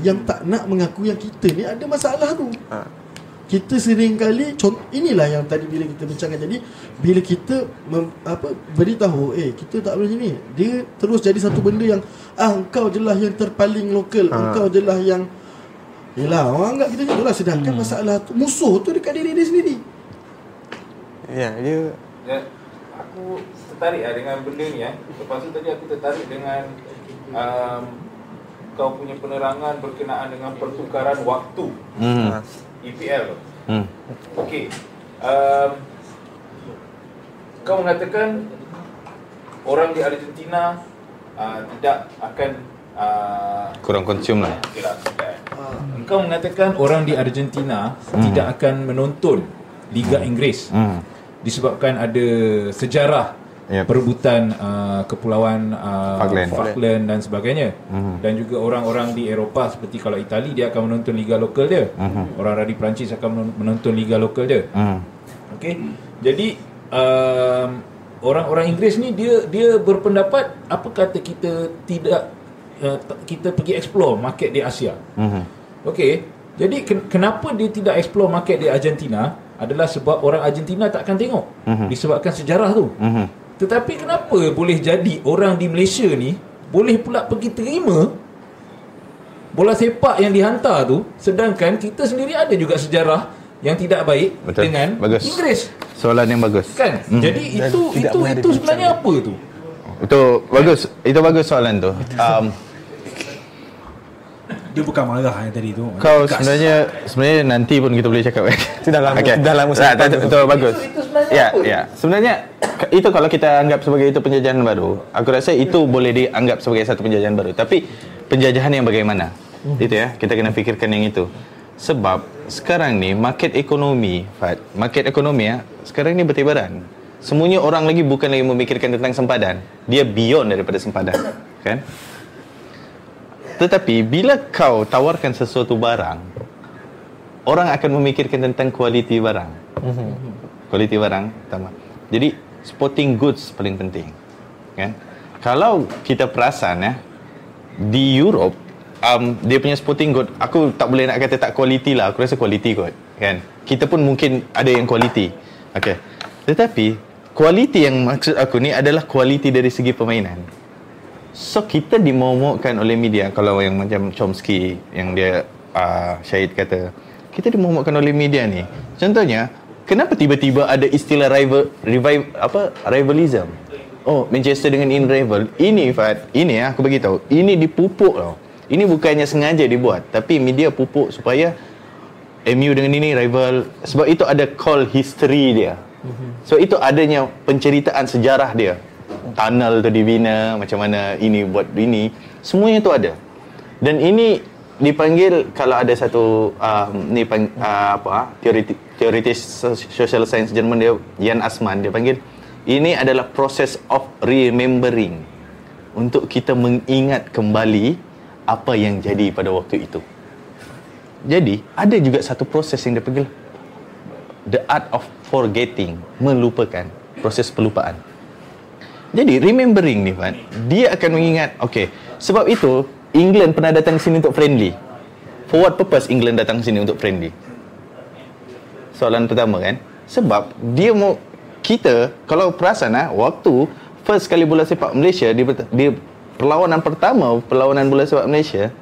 yang tak nak mengakui yang kita ni ada masalah tu. Ha. Kita sering kali contoh inilah yang tadi bila kita bincangkan jadi bila kita mem, apa beritahu eh kita tak boleh ni dia terus jadi satu benda yang ah engkau je lah yang terpaling lokal Ha. engkau je lah yang Yelah orang anggap kita macam tu lah Sedangkan Hmm. masalah tu Musuh tu dekat diri dia sendiri ya dia Dan aku tertarik lah dengan benda ni eh. Lepas tu tadi aku tertarik dengan um, kau punya penerangan berkenaan dengan pertukaran waktu hmm. EPL tu. hmm. Okey. Um, kau mengatakan orang di Argentina uh, tidak akan uh, kurang konsum lah. okey lah. Engkau mengatakan orang di Argentina tidak akan menonton Liga Inggeris Hmm. Disebabkan ada sejarah Yep. perebutan uh, kepulauan uh, Falkland. Falkland dan sebagainya Mhm. dan juga orang-orang di Eropah seperti kalau Itali dia akan menonton liga lokal dia Mhm. orang di Perancis akan menon- menonton liga lokal dia Hmm. okey jadi um, orang-orang Inggeris ni dia dia berpendapat apa kata kita tidak uh, kita pergi explore market di Asia Hmm. Okey. Jadi ken- kenapa dia tidak explore market di Argentina adalah sebab orang Argentina tak akan tengok. Mhm. Disebabkan sejarah tu. Hmm. Tetapi kenapa boleh jadi orang di Malaysia ni boleh pula pergi terima bola sepak yang dihantar tu sedangkan kita sendiri ada juga sejarah yang tidak baik Betul. dengan Bagus. Inggeris Soalan yang bagus. kan Mhm. jadi Dan itu tidak itu itu dibincang. sebenarnya apa tu Itu bagus. Itu bagus soalan tu. Um, Dia bukan marah yang tadi tu. kau Tegas. sebenarnya sebenarnya nanti pun kita boleh cakap kan. Itu dah lama- dah lama Tak, tak, simpan tu. Betul bagus. Itu- itu Ya, apa? ya. Sebenarnya itu kalau kita anggap sebagai itu penjajahan baru, aku rasa itu boleh dianggap sebagai satu penjajahan baru. Tapi penjajahan yang bagaimana? Itu ya, kita kena fikirkan yang itu. Sebab sekarang ni market ekonomi, Fat, market ekonomi ya, sekarang ni bertebaran. Semuanya orang lagi bukan lagi memikirkan tentang sempadan. Dia beyond daripada sempadan, kan? Tetapi bila kau tawarkan sesuatu barang, orang akan memikirkan tentang kualiti barang. Kualiti barang pertama. Jadi sporting goods paling penting. Kan? Kalau kita perasan ya di Europe um, dia punya sporting good aku tak boleh nak kata tak kualiti lah aku rasa kualiti kot kan kita pun mungkin ada yang kualiti okey tetapi kualiti yang maksud aku ni adalah kualiti dari segi permainan So kita dimomokkan oleh media kalau yang macam Chomsky yang dia uh, Syahid kata kita dimomokkan oleh media ni. Contohnya kenapa tiba-tiba ada istilah rival revive apa rivalism? Oh Manchester dengan in rival. Ini Fat, ini ya aku bagi tahu. Ini dipupuk tau. Ini bukannya sengaja dibuat tapi media pupuk supaya MU dengan ini rival sebab itu ada call history dia. So itu adanya penceritaan sejarah dia. Tunnel tu dibina macam mana ini buat ini semuanya tu ada. Dan ini dipanggil kalau ada satu um, ni pang, uh, apa ah, teoritis teoritis social science Jerman dia Jan Assmann dia panggil ini adalah process of remembering untuk kita mengingat kembali apa yang jadi pada waktu itu. Jadi ada juga satu proses yang dia panggil the art of forgetting, melupakan, proses pelupaan. Jadi remembering ni Fan, dia akan mengingat, okay, sebab itu England pernah datang sini untuk friendly. For what purpose England datang sini untuk friendly? Soalan pertama kan, sebab dia mau kita kalau perasan ah waktu first kali bola sepak Malaysia di, di perlawanan pertama perlawanan bola sepak Malaysia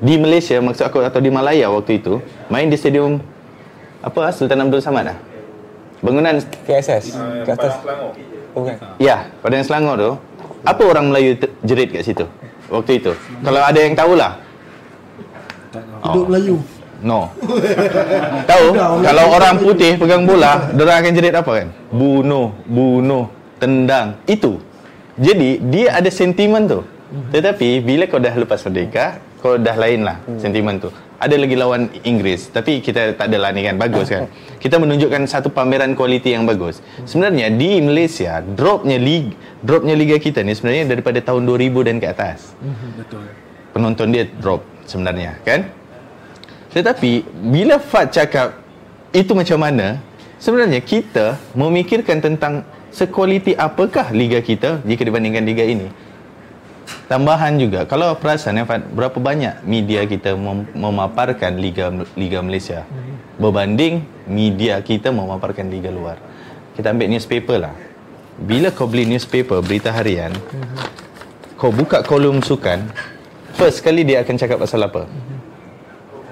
di Malaysia maksud aku atau di Malaya waktu itu main di stadium apa Sultan Abdul Samad ah. Bangunan KSS Uh, Ke atas Selangor. Oh bukan ya Padang Selangor tu. Apa orang Melayu te- jerit kat situ waktu itu? Kalau ada yang tahulah. Hidup Melayu. No. Tahu kalau orang putih pegang bola, dia akan jerit apa kan? Bunuh, bunuh, tendang. Itu. Jadi dia ada sentimen tu. Tetapi bila kau dah lepas merdeka, kau dah lain lah sentimen tu. Ada lagi lawan Inggris Tapi kita tak adalah ni kan Bagus kan. Kita menunjukkan satu pameran kualiti yang bagus. Sebenarnya di Malaysia Dropnya liga, dropnya liga kita ni Sebenarnya daripada tahun 2000 dan ke atas. Betul. penonton dia drop sebenarnya kan? Tetapi bila Fat cakap itu macam mana sebenarnya kita memikirkan tentang sekualiti apakah liga kita jika dibandingkan liga ini tambahan juga kalau perasan Fat berapa banyak media kita mem- memaparkan liga liga Malaysia berbanding media kita memaparkan liga luar kita ambil newspaper lah bila kau beli newspaper berita harian kau buka kolom sukan First kali dia akan cakap pasal apa?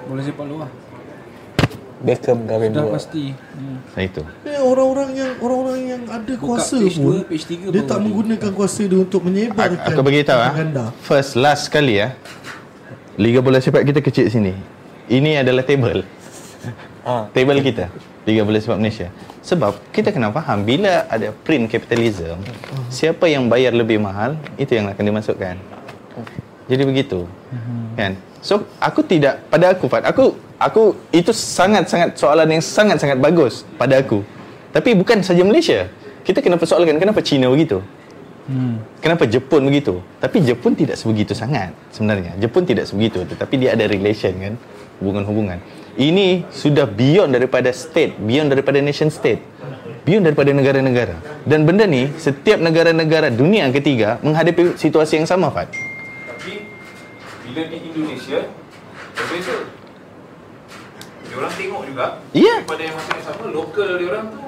Boleh sepak luar. Beckham kahwin Dah dua pasti. Hmm. Nah itu. Eh, orang-orang yang orang-orang yang ada Buka kuasa page pun page tiga dia baru tak menggunakan kuasa dia untuk menyebarkan Aku bagi tahu ah. First last kali ya. Liga bola sepak kita kecil sini. Ini adalah table. ha. Table kita. Liga bola sepak Malaysia. Sebab kita kena faham bila ada print capitalism, siapa yang bayar lebih mahal, itu yang akan dimasukkan. Jadi begitu. Kan? So aku tidak pada aku Fat, aku aku itu sangat-sangat soalan yang sangat-sangat bagus pada aku. Tapi bukan saja Malaysia. Kita kena persoalkan kenapa China begitu? Hmm. Kenapa Jepun begitu? Tapi Jepun tidak sebegitu sangat sebenarnya. Jepun tidak sebegitu tetapi dia ada relation kan, hubungan-hubungan. Ini sudah beyond daripada state, beyond daripada nation state. Beyond daripada negara-negara. Dan benda ni setiap negara-negara dunia ketiga menghadapi situasi yang sama Fat. Bila di Indonesia berbeza. Dia orang tengok juga. Ya. Pada yang masa yang sama lokal dia orang tu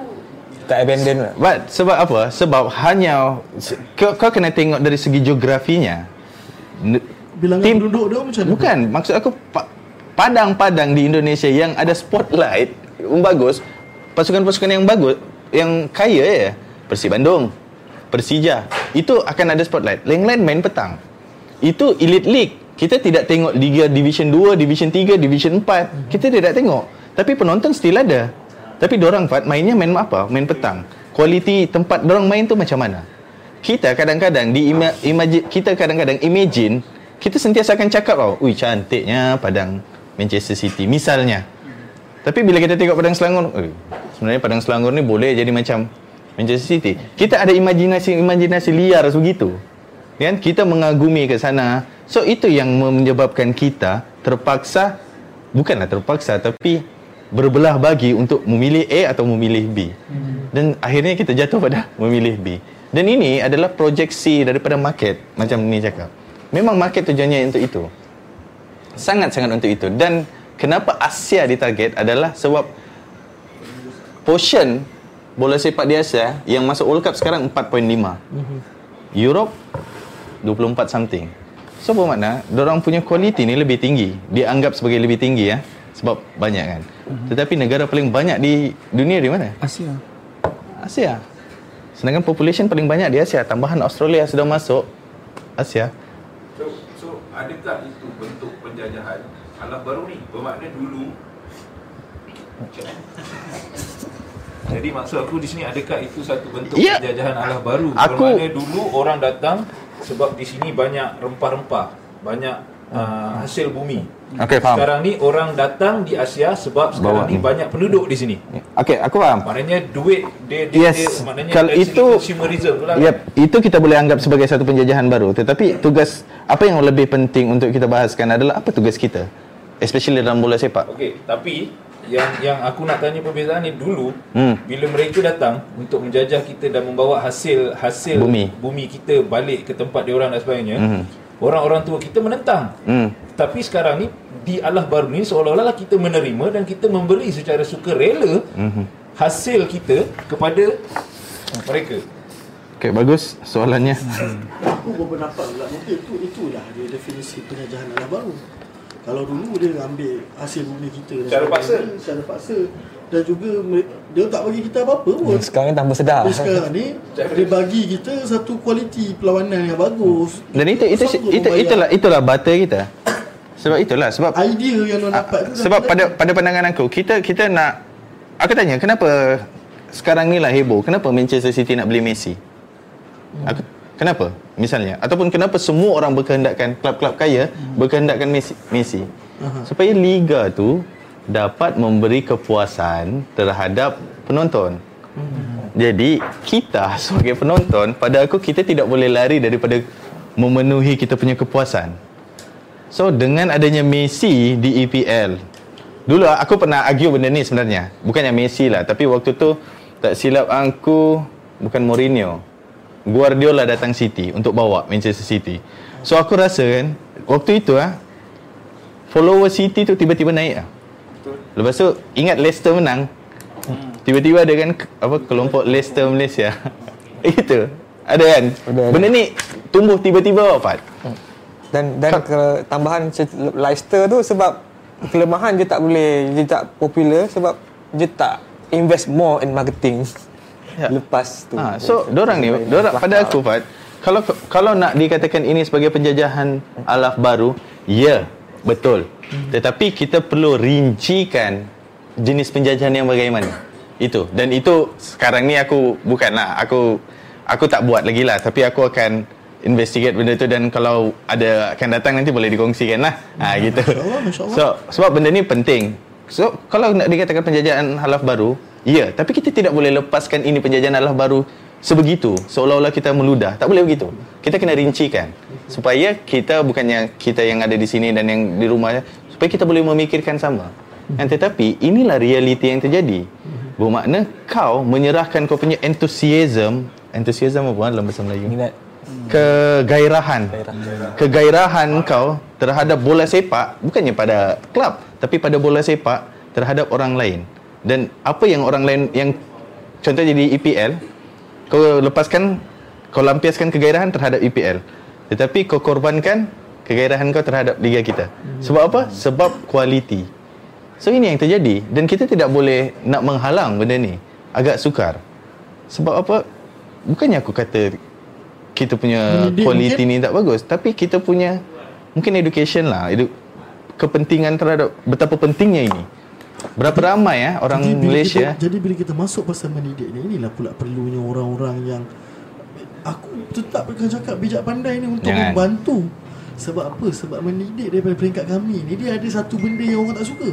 Tak abandon lah But sebab apa? Sebab hanya kau, kau kena tengok dari segi geografinya. Bilangan Tim- penduduk dia macam mana? Bukan, maksud aku pa- padang-padang di Indonesia yang ada spotlight yang bagus, pasukan-pasukan yang bagus, yang kaya ya. Persib Bandung, Persija, itu akan ada spotlight. Yang lain main petang. Itu elite league. Kita tidak tengok Liga Division 2, Division 3, Division 4. Kita tidak tengok. Tapi penonton still ada. Tapi dorang Fat mainnya main apa? Main petang. Kualiti tempat dorang main tu macam mana? Kita kadang-kadang di ima, imagine, kita kadang-kadang imagine kita sentiasa akan cakap tau, ui cantiknya padang Manchester City misalnya. Tapi bila kita tengok padang Selangor, eh, sebenarnya padang Selangor ni boleh jadi macam Manchester City. Kita ada imajinasi-imajinasi liar begitu. Kan kita mengagumi ke sana. So itu yang menyebabkan kita terpaksa bukanlah terpaksa tapi berbelah bagi untuk memilih A atau memilih B. Dan akhirnya kita jatuh pada memilih B. Dan ini adalah proyeksi daripada market macam ni cakap. Memang market tujuannya untuk itu. Sangat-sangat untuk itu. Dan kenapa Asia ditarget adalah sebab portion bola sepak di Asia yang masuk World Cup sekarang 4.5. Europe 24 something. So bermakna orang punya kualiti ni lebih tinggi. Dianggap sebagai lebih tinggi ya. Sebab banyak kan. Tetapi negara paling banyak di dunia di mana? Asia. Asia. Sedangkan population paling banyak di Asia. Tambahan Australia sudah masuk Asia. So, so adakah itu bentuk penjajahan alam baru ni? Bermakna dulu Jadi maksud aku di sini adakah itu satu bentuk Ya. penjajahan alam baru? Aku- Bermakna dulu orang datang sebab di sini banyak rempah-rempah, banyak uh, hasil bumi. Okey, faham. Sekarang ni orang datang di Asia sebab sekarang Bawa ni banyak penduduk di sini. Okey, aku faham. Maknanya duit dia, dia, dia Yes. maknanya Kalau itu consumerism tu lah. Yep, itu kita boleh anggap sebagai satu penjajahan baru. Tetapi tugas apa yang lebih penting untuk kita bahaskan adalah apa tugas kita? Especially dalam bola sepak. Okey, tapi yang yang aku nak tanya perbezaan ni dulu Hmm. bila mereka datang untuk menjajah kita dan membawa hasil hasil Bumi. bumi kita balik ke tempat dia orang dan sebagainya. Hmm. Orang-orang tua kita menentang. Hmm. Tapi sekarang ni di Allah baru ni seolah-olah kita menerima dan kita memberi secara sukarela Hmm. hasil kita kepada mereka. Okey, bagus soalannya. Aku berpendapat pula mungkin itu itulah dia definisi penjajahan alam baru. Kalau dulu dia ambil hasil bumi kita dan Secara paksa. Secara paksa Dan juga dia tak bagi kita apa-apa pun Hmm, Sekarang ni tanpa sedar. Tapi sekarang ni Dia bagi kita satu kualiti perlawanan yang bagus Dan itu itu itu membayar. itulah itulah butter kita. Sebab itulah sebab Idea yang orang dapat tu sebab pada dapat. pada pandangan aku kita kita nak aku tanya kenapa sekarang ni lah heboh kenapa Manchester City nak beli Messi aku, kenapa? Misalnya ataupun kenapa semua orang berkehendakkan klub-klub kaya berkehendakkan Messi? Messi. Supaya liga tu dapat memberi kepuasan terhadap penonton. Jadi kita sebagai penonton pada aku kita tidak boleh lari daripada memenuhi kita punya kepuasan. So dengan adanya Messi di EPL Dulu aku pernah argue benda ni sebenarnya. Bukannya Messi lah Tapi waktu tu Tak silap aku Bukan Mourinho Guardiola datang City Untuk bawa Manchester City. So aku rasa kan Waktu itu ah Follower City tu tiba-tiba naik lah Lepas tu Ingat Leicester menang. Tiba-tiba ada kan apa Kelompok Leicester Malaysia. Itu. Ada kan? Ada, ada. Benda ni Tumbuh tiba-tiba Wafat Dan dan ke, tambahan Leicester tu sebab kelemahan dia tak boleh dia tak popular sebab dia tak invest more in marketing. Ya. Lepas tu. Ha, so dorang ni, dorang pada aku Fat, kalau kalau nak dikatakan ini sebagai penjajahan alaf baru, ya, betul. Tetapi kita perlu rincikan jenis penjajahan yang bagaimana. Itu. Dan itu sekarang ni aku bukanlah aku aku tak buat lagi lah tapi aku akan investigate benda tu dan kalau ada akan datang nanti boleh dikongsikan lah. Ha gitu. InsyaAllah, insyaAllah. So sebab benda ni penting. So kalau nak dikatakan penjajahan halaf baru, ya, tapi kita tidak boleh lepaskan ini penjajahan halaf baru sebegitu seolah-olah kita meludah. Tak boleh begitu. Kita kena rincikan supaya kita bukannya kita yang ada di sini dan yang di rumah supaya kita boleh memikirkan sama. Dan tetapi inilah realiti yang terjadi. Bermakna kau menyerahkan kau punya enthusiasm, enthusiasm apa dalam bahasa Melayu? Minat. kegairahan kegairahan kau terhadap bola sepak bukannya pada klub tapi pada bola sepak terhadap orang lain dan apa yang orang lain yang contoh jadi EPL kau lepaskan kau lampiaskan kegairahan terhadap EPL tetapi kau korbankan kegairahan kau terhadap liga kita. Sebab apa? Sebab kualiti. So ini yang terjadi. Dan kita tidak boleh nak menghalang benda ni. Agak sukar. Sebab apa? Bukannya aku kata kita punya kualiti ni tak bagus. Tapi kita punya mungkin education lah edu, kepentingan terhadap betapa pentingnya ini berapa ramai ya orang Jadi Malaysia kita, Jadi bila kita masuk pasal mendidik ni Inilah pula perlunya orang-orang yang Aku tetap akan cakap bijak pandai ni Untuk Jangan. membantu Sebab apa? Sebab mendidik daripada peringkat kami ni Dia ada satu benda yang orang tak suka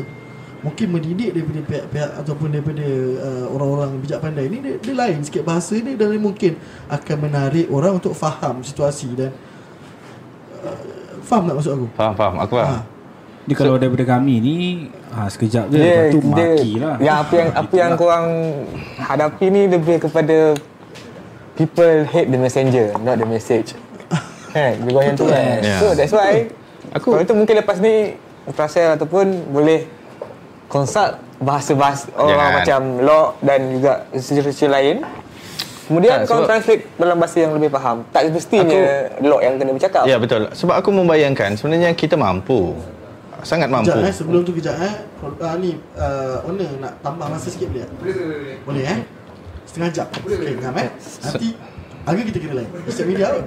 Mungkin mendidik daripada pihak-pihak Ataupun daripada uh, orang-orang bijak pandai ni dia, dia lain sikit bahasa dia Dan dia mungkin akan menarik orang untuk faham situasi Dan uh, Faham tak maksud aku? faham faham aku faham Ha. Dia kalau daripada kami ni ha, Sekejap je Dia, Lepas tu dia, maki lah yang apa yang apa yang korang hadapi ni lebih kepada people hate the messenger, not the message. kan? Lebih banyak tu kan. Ya. So that's why Aku- aku kalau tu mungkin lepas ni Prasel ataupun boleh consult bahasa-bahasa orang Jangan. macam law dan juga research lain. Kemudian Tak, kau sebab- translate dalam bahasa yang lebih faham. Tak semestinya law yang kena bercakap. ya betul sebab aku membayangkan sebenarnya kita mampu sangat mampu Kejap eh, sebelum tu kejap eh. Uh, ni uh, owner nak tambah masa sikit boleh tak? Boleh, boleh, boleh. eh? Setengah jam. Boleh, boleh. Ngam eh. Nanti harga kita kena lain. Setiap media kot.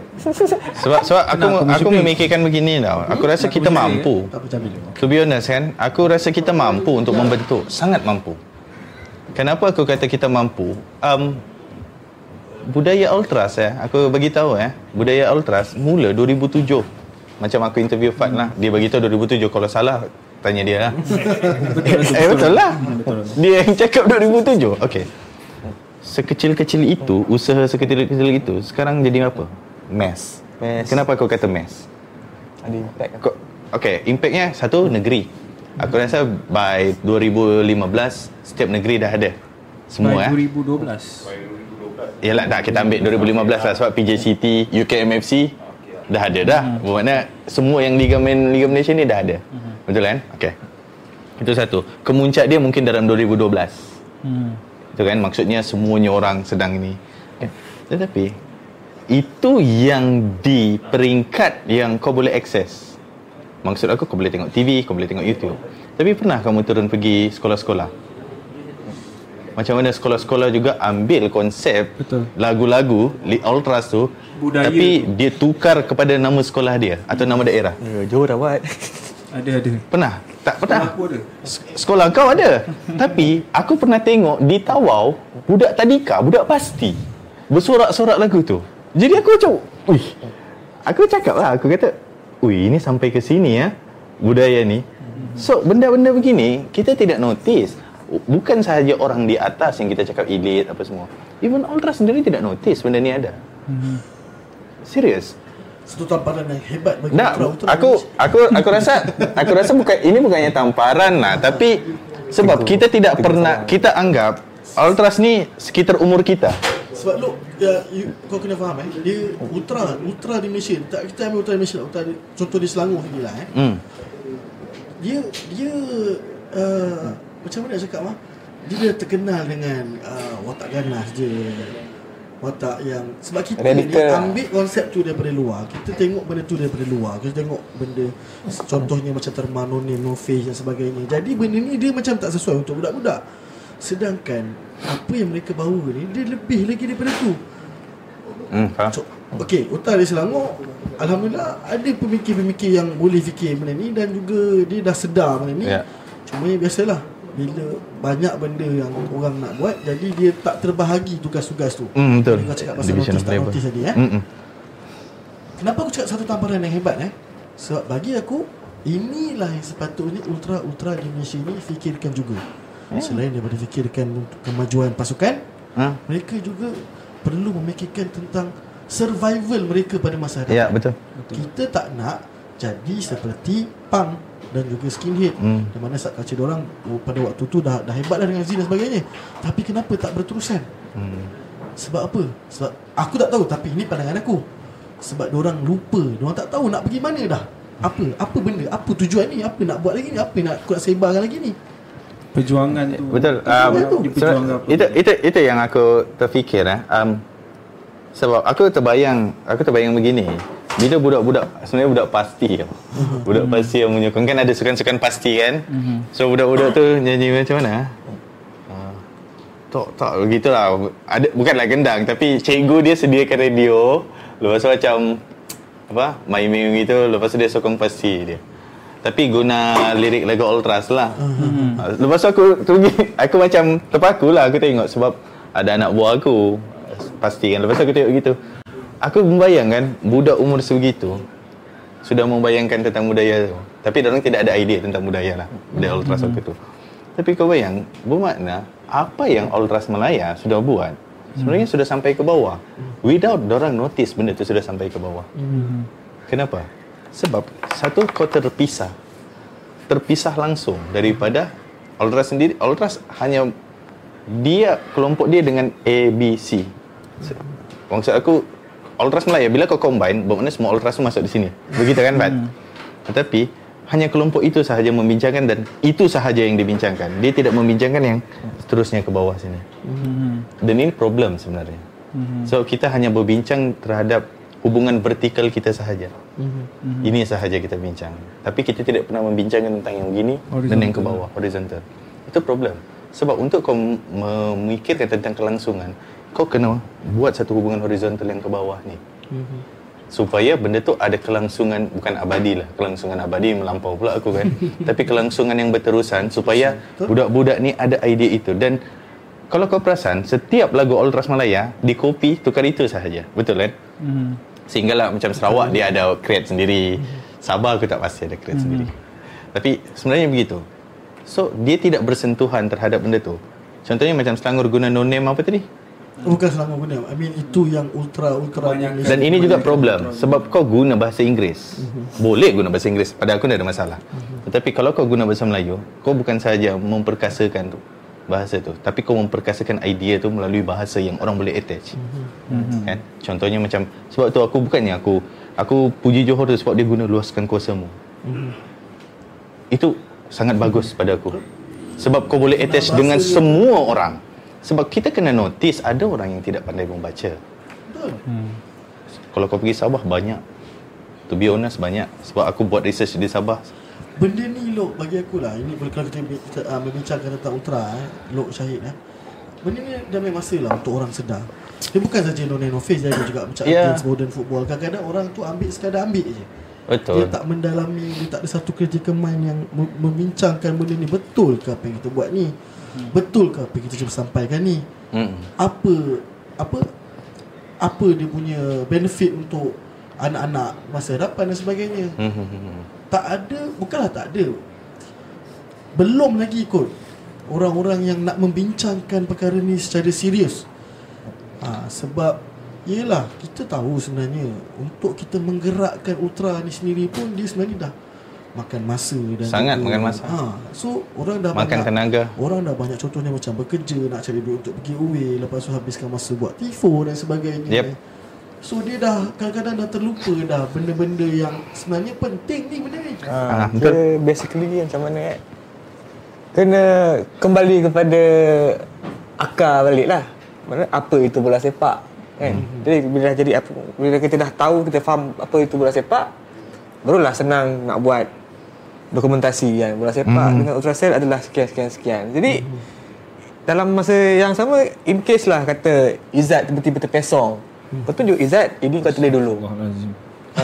sebab sebab aku aku musibah? memikirkan begini tau aku rasa Nak kita mampu bila. To be honest kan Aku rasa kita mampu untuk membentuk Sangat mampu Kenapa aku kata kita mampu um, Budaya Ultras eh Aku bagi tahu eh Budaya Ultras Mula 2007 Macam aku interview Fat lah Dia bagi tahu 2007 Kalau salah Tanya dia lah Eh betul lah Dia yang cakap 2007 Okay Sekecil-kecil itu Usaha sekecil-kecil itu Sekarang jadi apa? Mass Mass. Kenapa aku kata mass? Ada impact. Ko- Okay, impactnya satu negeri. Aku rasa by 2015 setiap negeri dah ada. Semua eh. 2012 Yalah dah kita ambil 2015 lah sebab PJCT, UKMFC dah ada dah. Bermakna semua yang Liga Main Liga Malaysia ni dah ada. Betul kan? Okay. Itu satu. Kemuncak dia mungkin dalam 2012. hmm. Itu kan maksudnya semuanya orang sedang ini. Okay. Tetapi itu yang di peringkat yang kau boleh akses. Maksud aku kau boleh tengok TV, kau boleh tengok YouTube. Tapi pernah kamu turun pergi sekolah-sekolah? Macam mana sekolah-sekolah juga ambil konsep Betul. lagu-lagu Li- Ultras tu Budaya tapi dia tukar kepada nama sekolah dia atau nama daerah. Ya, Johor dah buat. Ada ada. Pernah? Tak pernah. Aku ada. Sekolah kau ada. Tapi aku pernah tengok di Tawau budak tadika, budak pasti bersorak-sorak lagu tu. Jadi aku macam, "Uih." Aku cakap lah, aku kata, "Ui, ini sampai ke sini ya budaya ni." So, benda-benda begini kita tidak notice. Bukan sahaja orang di atas yang kita cakap elit apa semua. Even ultras sendiri tidak notice benda ni ada. Serius. Satu tamparan yang hebat bagi Tak, ultra-ultra aku aku aku rasa aku rasa bukan ini bukannya tamparan lah, tapi sebab kita tidak pernah kita anggap ultras ni sekitar umur kita. Sebab lu ya, you, kau kena faham eh dia ultra ultra di Malaysia tak kita ambil ultra di Malaysia ultra di, contoh di Selangor sini lah eh Hmm. dia dia uh, macam mana nak cakap mah dia dah terkenal dengan uh, watak ganas dia. Watak yang sebab kita Radical dia ambil konsep tu daripada luar. Kita tengok benda tu daripada luar. Kita tengok benda contohnya macam terma no face dan sebagainya. Jadi benda ni dia macam tak sesuai untuk budak-budak. Sedangkan apa yang mereka bawa ni dia lebih lagi daripada tu. Hmm, faham. So, Okey, Utara Selangor Alhamdulillah ada pemikir-pemikir yang boleh fikir benda ni dan juga dia dah sedar benda ni. Ya. Cuma biasalah bila banyak benda yang orang nak buat jadi dia tak terbahagi tugas-tugas tu. Hmm, betul. Kau cakap pasal Division notis tak notis tadi eh. Hmm, hmm. Kenapa aku cakap satu tamparan yang hebat eh? Sebab bagi aku inilah yang sepatutnya ultra-ultra di Malaysia ni fikirkan juga. Selain daripada fikirkan untuk kemajuan pasukan, Ha? mereka juga perlu memikirkan tentang survival mereka pada masa hadapan. Ya, betul. Kita tak nak jadi seperti punk dan juga skinhead Hmm. di mana saat culture orang oh, pada waktu tu dah dah hebat dah dengan zin dan sebagainya. Tapi kenapa tak berterusan? Hmm. Sebab apa? Sebab aku tak tahu tapi ini pandangan aku. Sebab orang lupa, orang tak tahu nak pergi mana dah. Apa? Apa benda? Apa tujuan ni? Apa nak buat lagi ni? Apa nak aku nak sebarkan lagi ni? Perjuangan tu. Betul. Um, berjuang apa? itu itu itu yang aku terfikir eh. Um, sebab aku terbayang aku terbayang begini. Bila budak-budak sebenarnya budak pasti tau. Budak pasti yang menyokong kan ada sukan-sukan pasti kan. So budak-budak tu nyanyi macam mana? Ah, Tak tak begitulah. Ada bukanlah gendang tapi cikgu dia sediakan radio. Lepas tu macam apa? Main-main gitu lepas tu dia sokong pasti dia. Tapi guna lirik lagu Ultras lah. Uh, Lepas tu aku pergi, aku macam terpaku lah aku tengok sebab ada anak buah aku pasti kan. Lepas aku tengok gitu. Aku membayangkan budak umur sebegitu sudah membayangkan tentang budaya tu. Tapi orang tidak ada idea tentang budaya lah. Budaya Ultras waktu tu. Tapi kau bayang, bermakna apa yang Ultras Malaya sudah buat sebenarnya sudah sampai ke bawah. Without orang notice benda tu sudah sampai ke bawah. Kenapa? Sebab satu kau terpisah. Terpisah langsung daripada Ultras sendiri. Ultras hanya dia kelompok dia dengan A, B, C. Maksud aku Ultras Melaya bila kau combine bermakna semua Ultras tu masuk di sini. Begitu kan Pat? Tetapi hanya kelompok itu sahaja membincangkan dan itu sahaja yang dibincangkan. Dia tidak membincangkan yang seterusnya ke bawah sini. Dan ini problem sebenarnya. So kita hanya berbincang terhadap hubungan vertikal kita sahaja. Ini sahaja kita bincang. Tapi kita tidak pernah membincangkan tentang yang begini dan yang ke bawah, horizontal. Itu problem. Sebab untuk kau memikirkan tentang kelangsungan, kau kena buat satu hubungan horizontal yang ke bawah ni. Supaya benda tu ada kelangsungan bukan abadi lah. Kelangsungan abadi melampau pula aku kan. Tapi kelangsungan yang berterusan supaya budak-budak ni ada idea itu dan kalau kau perasan setiap lagu Ultras Malaya di copy tukar itu sahaja. Betul kan? Hmm. Sehinggalah macam Sarawak dia ada create sendiri. Sabah aku tak pasti ada create sendiri. Tapi sebenarnya begitu. So dia tidak bersentuhan terhadap benda tu. Contohnya macam Selangor guna no name apa tadi? Bukan selama guna. I mean itu yang ultra ultra Kebanyakan. Dan ini juga problem sebab kau guna bahasa Inggeris. Boleh guna bahasa Inggeris. Pada aku tidak ada masalah. Tetapi kalau kau guna bahasa Melayu, kau bukan sahaja memperkasakan tu bahasa tu, tapi kau memperkasakan idea tu melalui bahasa yang orang boleh attach. Kan? Contohnya macam sebab tu aku bukannya aku aku puji Johor tu sebab dia guna luaskan kuasamu. Itu sangat bagus pada aku. Sebab kau boleh attach dengan semua orang. Sebab kita kena notice ada orang yang tidak pandai membaca. Betul. Kalau kau pergi Sabah banyak. To be honest banyak Sebab aku buat research di Sabah Benda ni Lok bagi aku lah Ini kalau kita, kita uh, membincangkan tentang Ultra eh, Lok Syahid eh. Benda ni dah memang masa lah untuk orang sedar Dia bukan saja no name no face Dia juga macam Ya. against modern football Kadang-kadang orang tu ambil sekadar ambil je Betul Dia tak mendalami Dia tak ada satu kerja kemain yang mem- Membincangkan benda ni Betul ke apa yang kita buat ni Betul ke apa yang kita cuba sampaikan ni? Hmm. Apa Apa Apa dia punya benefit untuk Anak-anak masa hadapan dan sebagainya? Hmm, hmm, hmm. tak ada Bukanlah tak ada. Belum lagi kot Orang-orang yang nak membincangkan perkara ni secara serius. Ha, Sebab Yelah kita tahu sebenarnya Untuk kita menggerakkan Ultra ni sendiri pun Dia sebenarnya dah Makan masa dan Sangat juga- makan masa. ha, So orang dah Makan banyak, tenaga Orang dah banyak contohnya macam bekerja Nak cari duit untuk pergi away Lepas tu habiskan masa buat tifo dan sebagainya Yep. So dia dah kadang-kadang dah terlupa dah Benda-benda yang sebenarnya penting ni benda ni Ha, betul. basically macam mana kan? Kena kembali kepada akar balik lah. Mana apa itu bola sepak kan? Hmm. Jadi bila dah jadi apa bila kita dah tahu kita faham apa itu bola sepak barulah senang nak buat dokumentasi kan bola sepak Hmm. dengan Ultracell adalah sekian sekian sekian. Jadi dalam masa yang sama in case lah kata Izzat tiba-tiba terpesong. Kau tunjuk Izzat ini kau tulis dulu. Ha,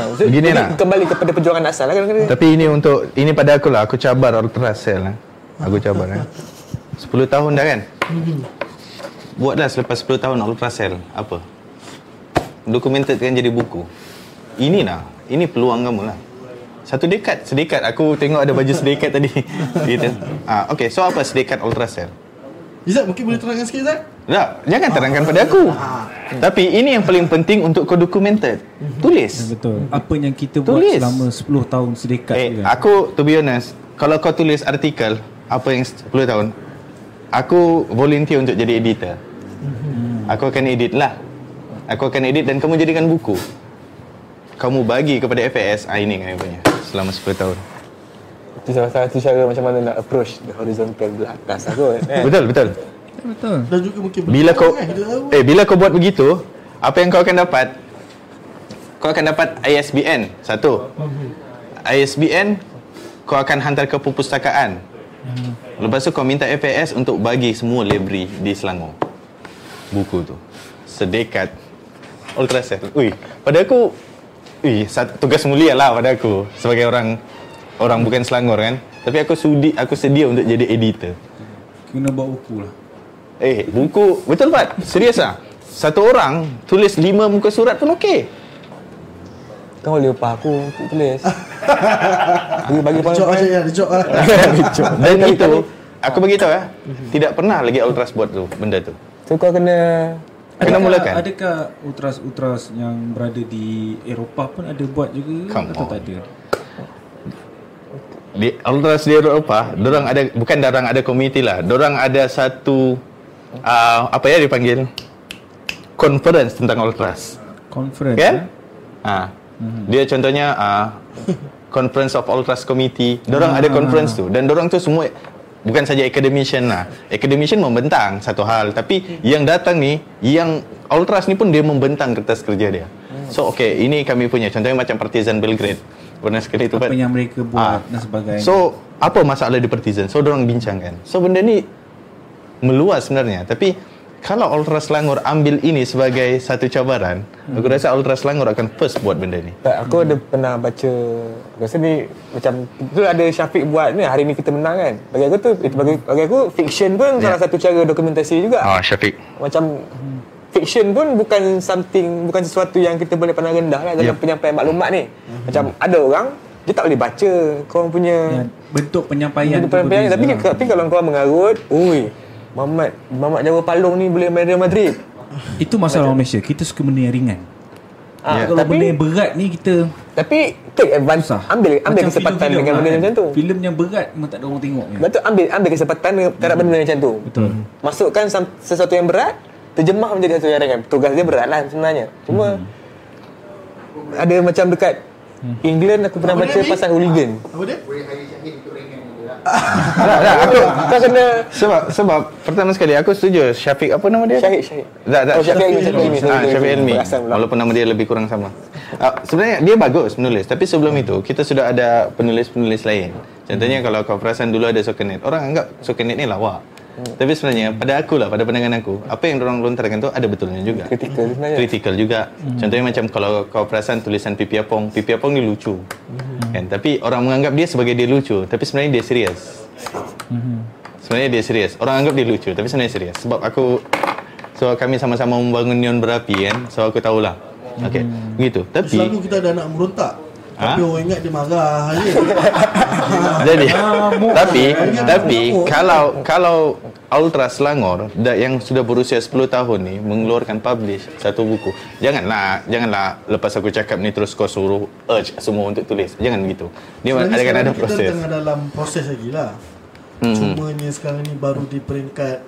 maksud- Begini lah. Kembali kepada perjuangan asal lah kan. Tapi ini untuk Ini pada aku lah Aku cabar Ultracell lah. Aku cabar kan 10 tahun dah kan Buatlah selepas 10 tahun Ultracell Apa Documented kan jadi buku Ini lah Ini peluang kamu lah Satu dekat Sedekat Aku tengok ada baju sedekat tadi gitu. ah, Okay so apa sedekat Ultracell Izzat mungkin boleh terangkan sikit Izzat Tak, jangan terangkan pada aku. Tapi ini yang paling penting untuk kau documented. Tulis. Betul. Apa yang kita buat Tulis. selama 10 tahun sedekat Eh, kan. aku to be honest, kalau kau tulis artikel apa yang 10 tahun, aku volunteer untuk jadi editor. Aku akan edit lah. Aku akan edit dan kamu jadikan buku. Kamu bagi kepada FAS, ah ini kami punya selama 10 tahun. Itu salah satu cara macam mana nak approach the horizontal belah atas lah kot. Eh. Betul, betul. Betul. Dan juga mungkin Bila kau kan, eh bila kau buat begitu, apa yang kau akan dapat? Kau akan dapat ISBN satu. ISBN kau akan hantar ke perpustakaan. Lepas tu kau minta FAS untuk bagi semua library di Selangor. Buku tu. Sedekat Ultracell. Ui, pada aku Ui, satu, tugas mulia lah pada aku sebagai orang orang bukan Selangor kan. Tapi aku sudi aku sedia untuk jadi editor. Kena buat buku lah. Eh, buku betul Pat? Serius ah? Satu orang tulis lima muka surat pun okey. Kau boleh upah aku untuk tulis. bagi bagi Dia jok aja ya, jok lah. Dan itu aku beritahu ya, tidak pernah lagi Ultras buat tu benda tu. So kau kena Kena Adakah- mulakan. Adakah ultras-ultras yang berada di Eropah pun ada buat juga Come atau on. tak ada? Di Ultras di Eropah, dorang ada bukan dorang ada komiti lah. Dorang ada satu uh, apa ya dipanggil conference tentang Ultras. Conference Kan? eh? Ah. Dia contohnya uh, Conference of Ultras Committee. Dorang ada conference tu dan dorang tu semua bukan saja academician lah. Academician membentang satu hal, tapi yang datang ni yang Ultras ni pun dia membentang kertas kerja dia. So okay, ini kami punya contohnya macam Partizan Belgrade. Pernah sekali tu Apa Pat? yang mereka Ah. buat dan sebagainya. So apa masalah di Partizan? So dorang bincangkan. So benda ni meluas sebenarnya, tapi kalau Ultra Selangor ambil ini sebagai satu cabaran, Hmm. aku rasa Ultra Selangor akan first buat benda ni. tak, aku ada pernah baca rasa ni macam tu ada Syafiq buat ni hari ni kita menang kan. Bagi aku tu itu bagi bagi aku fiction pun salah satu cara dokumentasi juga. Ah, Syafiq. Macam fiction pun bukan something bukan sesuatu yang kita boleh pandang rendah lah dalam Yep. penyampaian maklumat ni. Macam ada orang dia tak boleh baca kau punya Ya, bentuk penyampaian tu penyampaian berbeza. tapi tapi kalau kau mengarut, oi, Muhammad Muhammad Jawa Palung ni boleh main Real Madrid. Itu masalah orang Malaysia. Kita suka benda yang ringan. Ah, Kalau tapi benda yang berat ni kita tapi take advantage susah. ambil ambil Macam kesempatan filem-filem dengan benda kan. macam tu. Filem yang berat memang tak ada orang tengok. Betul ambil ambil kesempatan terhadap benda macam tu. Betul. Masukkan sesuatu yang berat terjemah menjadi sesuatu yang ringan. Tugas dia berat lah sebenarnya. Cuma ada macam dekat England aku pernah Apa baca dia, pasal hooligan. Apa dia? Boleh hari syahid untuk ringan. Tak, tak, aku Kau kena sebab sebab pertama sekali aku setuju Syafiq apa nama dia? Syahid Syahid Tak, tak. Oh, Syafiq Ilmi, Syafiq Ilmi. Ah, Syafiq Ilmi. Walaupun nama dia lebih kurang sama. Ah, sebenarnya dia bagus menulis, tapi sebelum itu kita sudah ada penulis-penulis lain. Contohnya kalau kau perasan dulu ada Sokenet. Orang anggap Sokenet ni lawak. Tapi sebenarnya pada aku lah, pada pandangan aku, apa yang orang lontarkan tu ada betulnya juga. Kritikal sebenarnya Kritikal juga. Contohnya macam kalau kau perasan tulisan Pipi Apong, Pipi Apong ni lucu. Kan? Tapi orang menganggap dia sebagai dia lucu, tapi sebenarnya dia serius. Sebenarnya dia serius. Orang anggap dia lucu, tapi sebenarnya serius. Sebab aku so kami sama-sama membangun neon berapi kan. So aku tahulah. Okey, gitu. Tapi Selalu kita ada anak merontak. Ha? Tapi orang ingat dia marah je. jadi tapi Dia tapi mengamuk. kalau kalau Ultra Selangor yang sudah berusia 10 tahun ni mengeluarkan publish satu buku. Janganlah janganlah lepas aku cakap ni terus kau suruh urge semua untuk tulis. Jangan gitu. Dia Sebenarnya ada kan ada ni Kita proses. tengah dalam proses lagi lah. Hmm. Cumanya sekarang ni baru di peringkat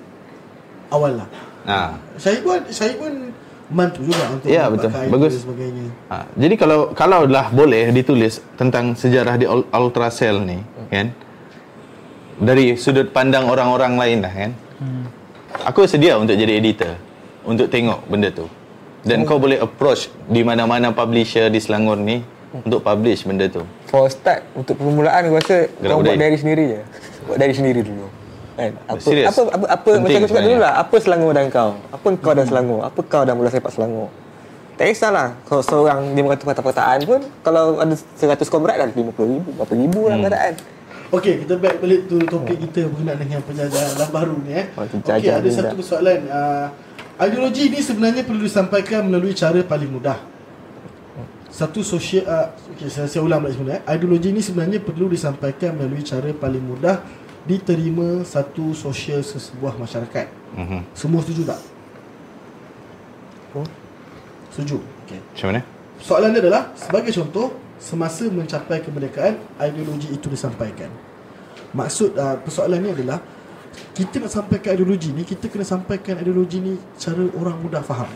awal lah. Ha. Saya pun saya pun bantu juga untuk Ya, betul. Bagus. dan sebagainya. Ha, jadi kalau kalau lah boleh ditulis tentang sejarah di Ul- Ultracell ni, kan? Dari sudut pandang orang-orang lain lah, kan? Aku sedia untuk jadi editor untuk tengok benda tu. Dan kau boleh approach di mana-mana publisher di Selangor ni untuk publish benda tu. For start Untuk permulaan Aku rasa Gerak Kau buat budaya. dari sendiri je Buat dari sendiri dulu Kan? Apa, Serius? apa, apa, apa Penting macam aku cakap sebenarnya. dulu lah Apa Selangor dan kau Apa kau dan Selangor Apa kau dan bola sepak Selangor Tak kisahlah Kalau seorang 500 perkataan pun Kalau ada 100 komrad dah 50 ribu Berapa ribu lah Hmm. perkataan Okey, kita back balik tu topik kita berkenaan dengan penjajahan alam baru ni eh. Oh, Okey, ada satu dah. persoalan. Uh, ideologi ni sebenarnya perlu disampaikan melalui cara paling mudah. Satu sosial uh, okey saya, saya ulang balik sebenarnya. Ideologi ni sebenarnya perlu disampaikan melalui cara paling mudah diterima satu sosial sesebuah masyarakat. Mhm. Semua setuju tak? Setuju. Okey. Macam mana? Soalan dia adalah sebagai contoh semasa mencapai kemerdekaan ideologi itu disampaikan. Maksud uh, persoalan ni adalah kita nak sampaikan ideologi ni kita kena sampaikan ideologi ni cara orang mudah faham.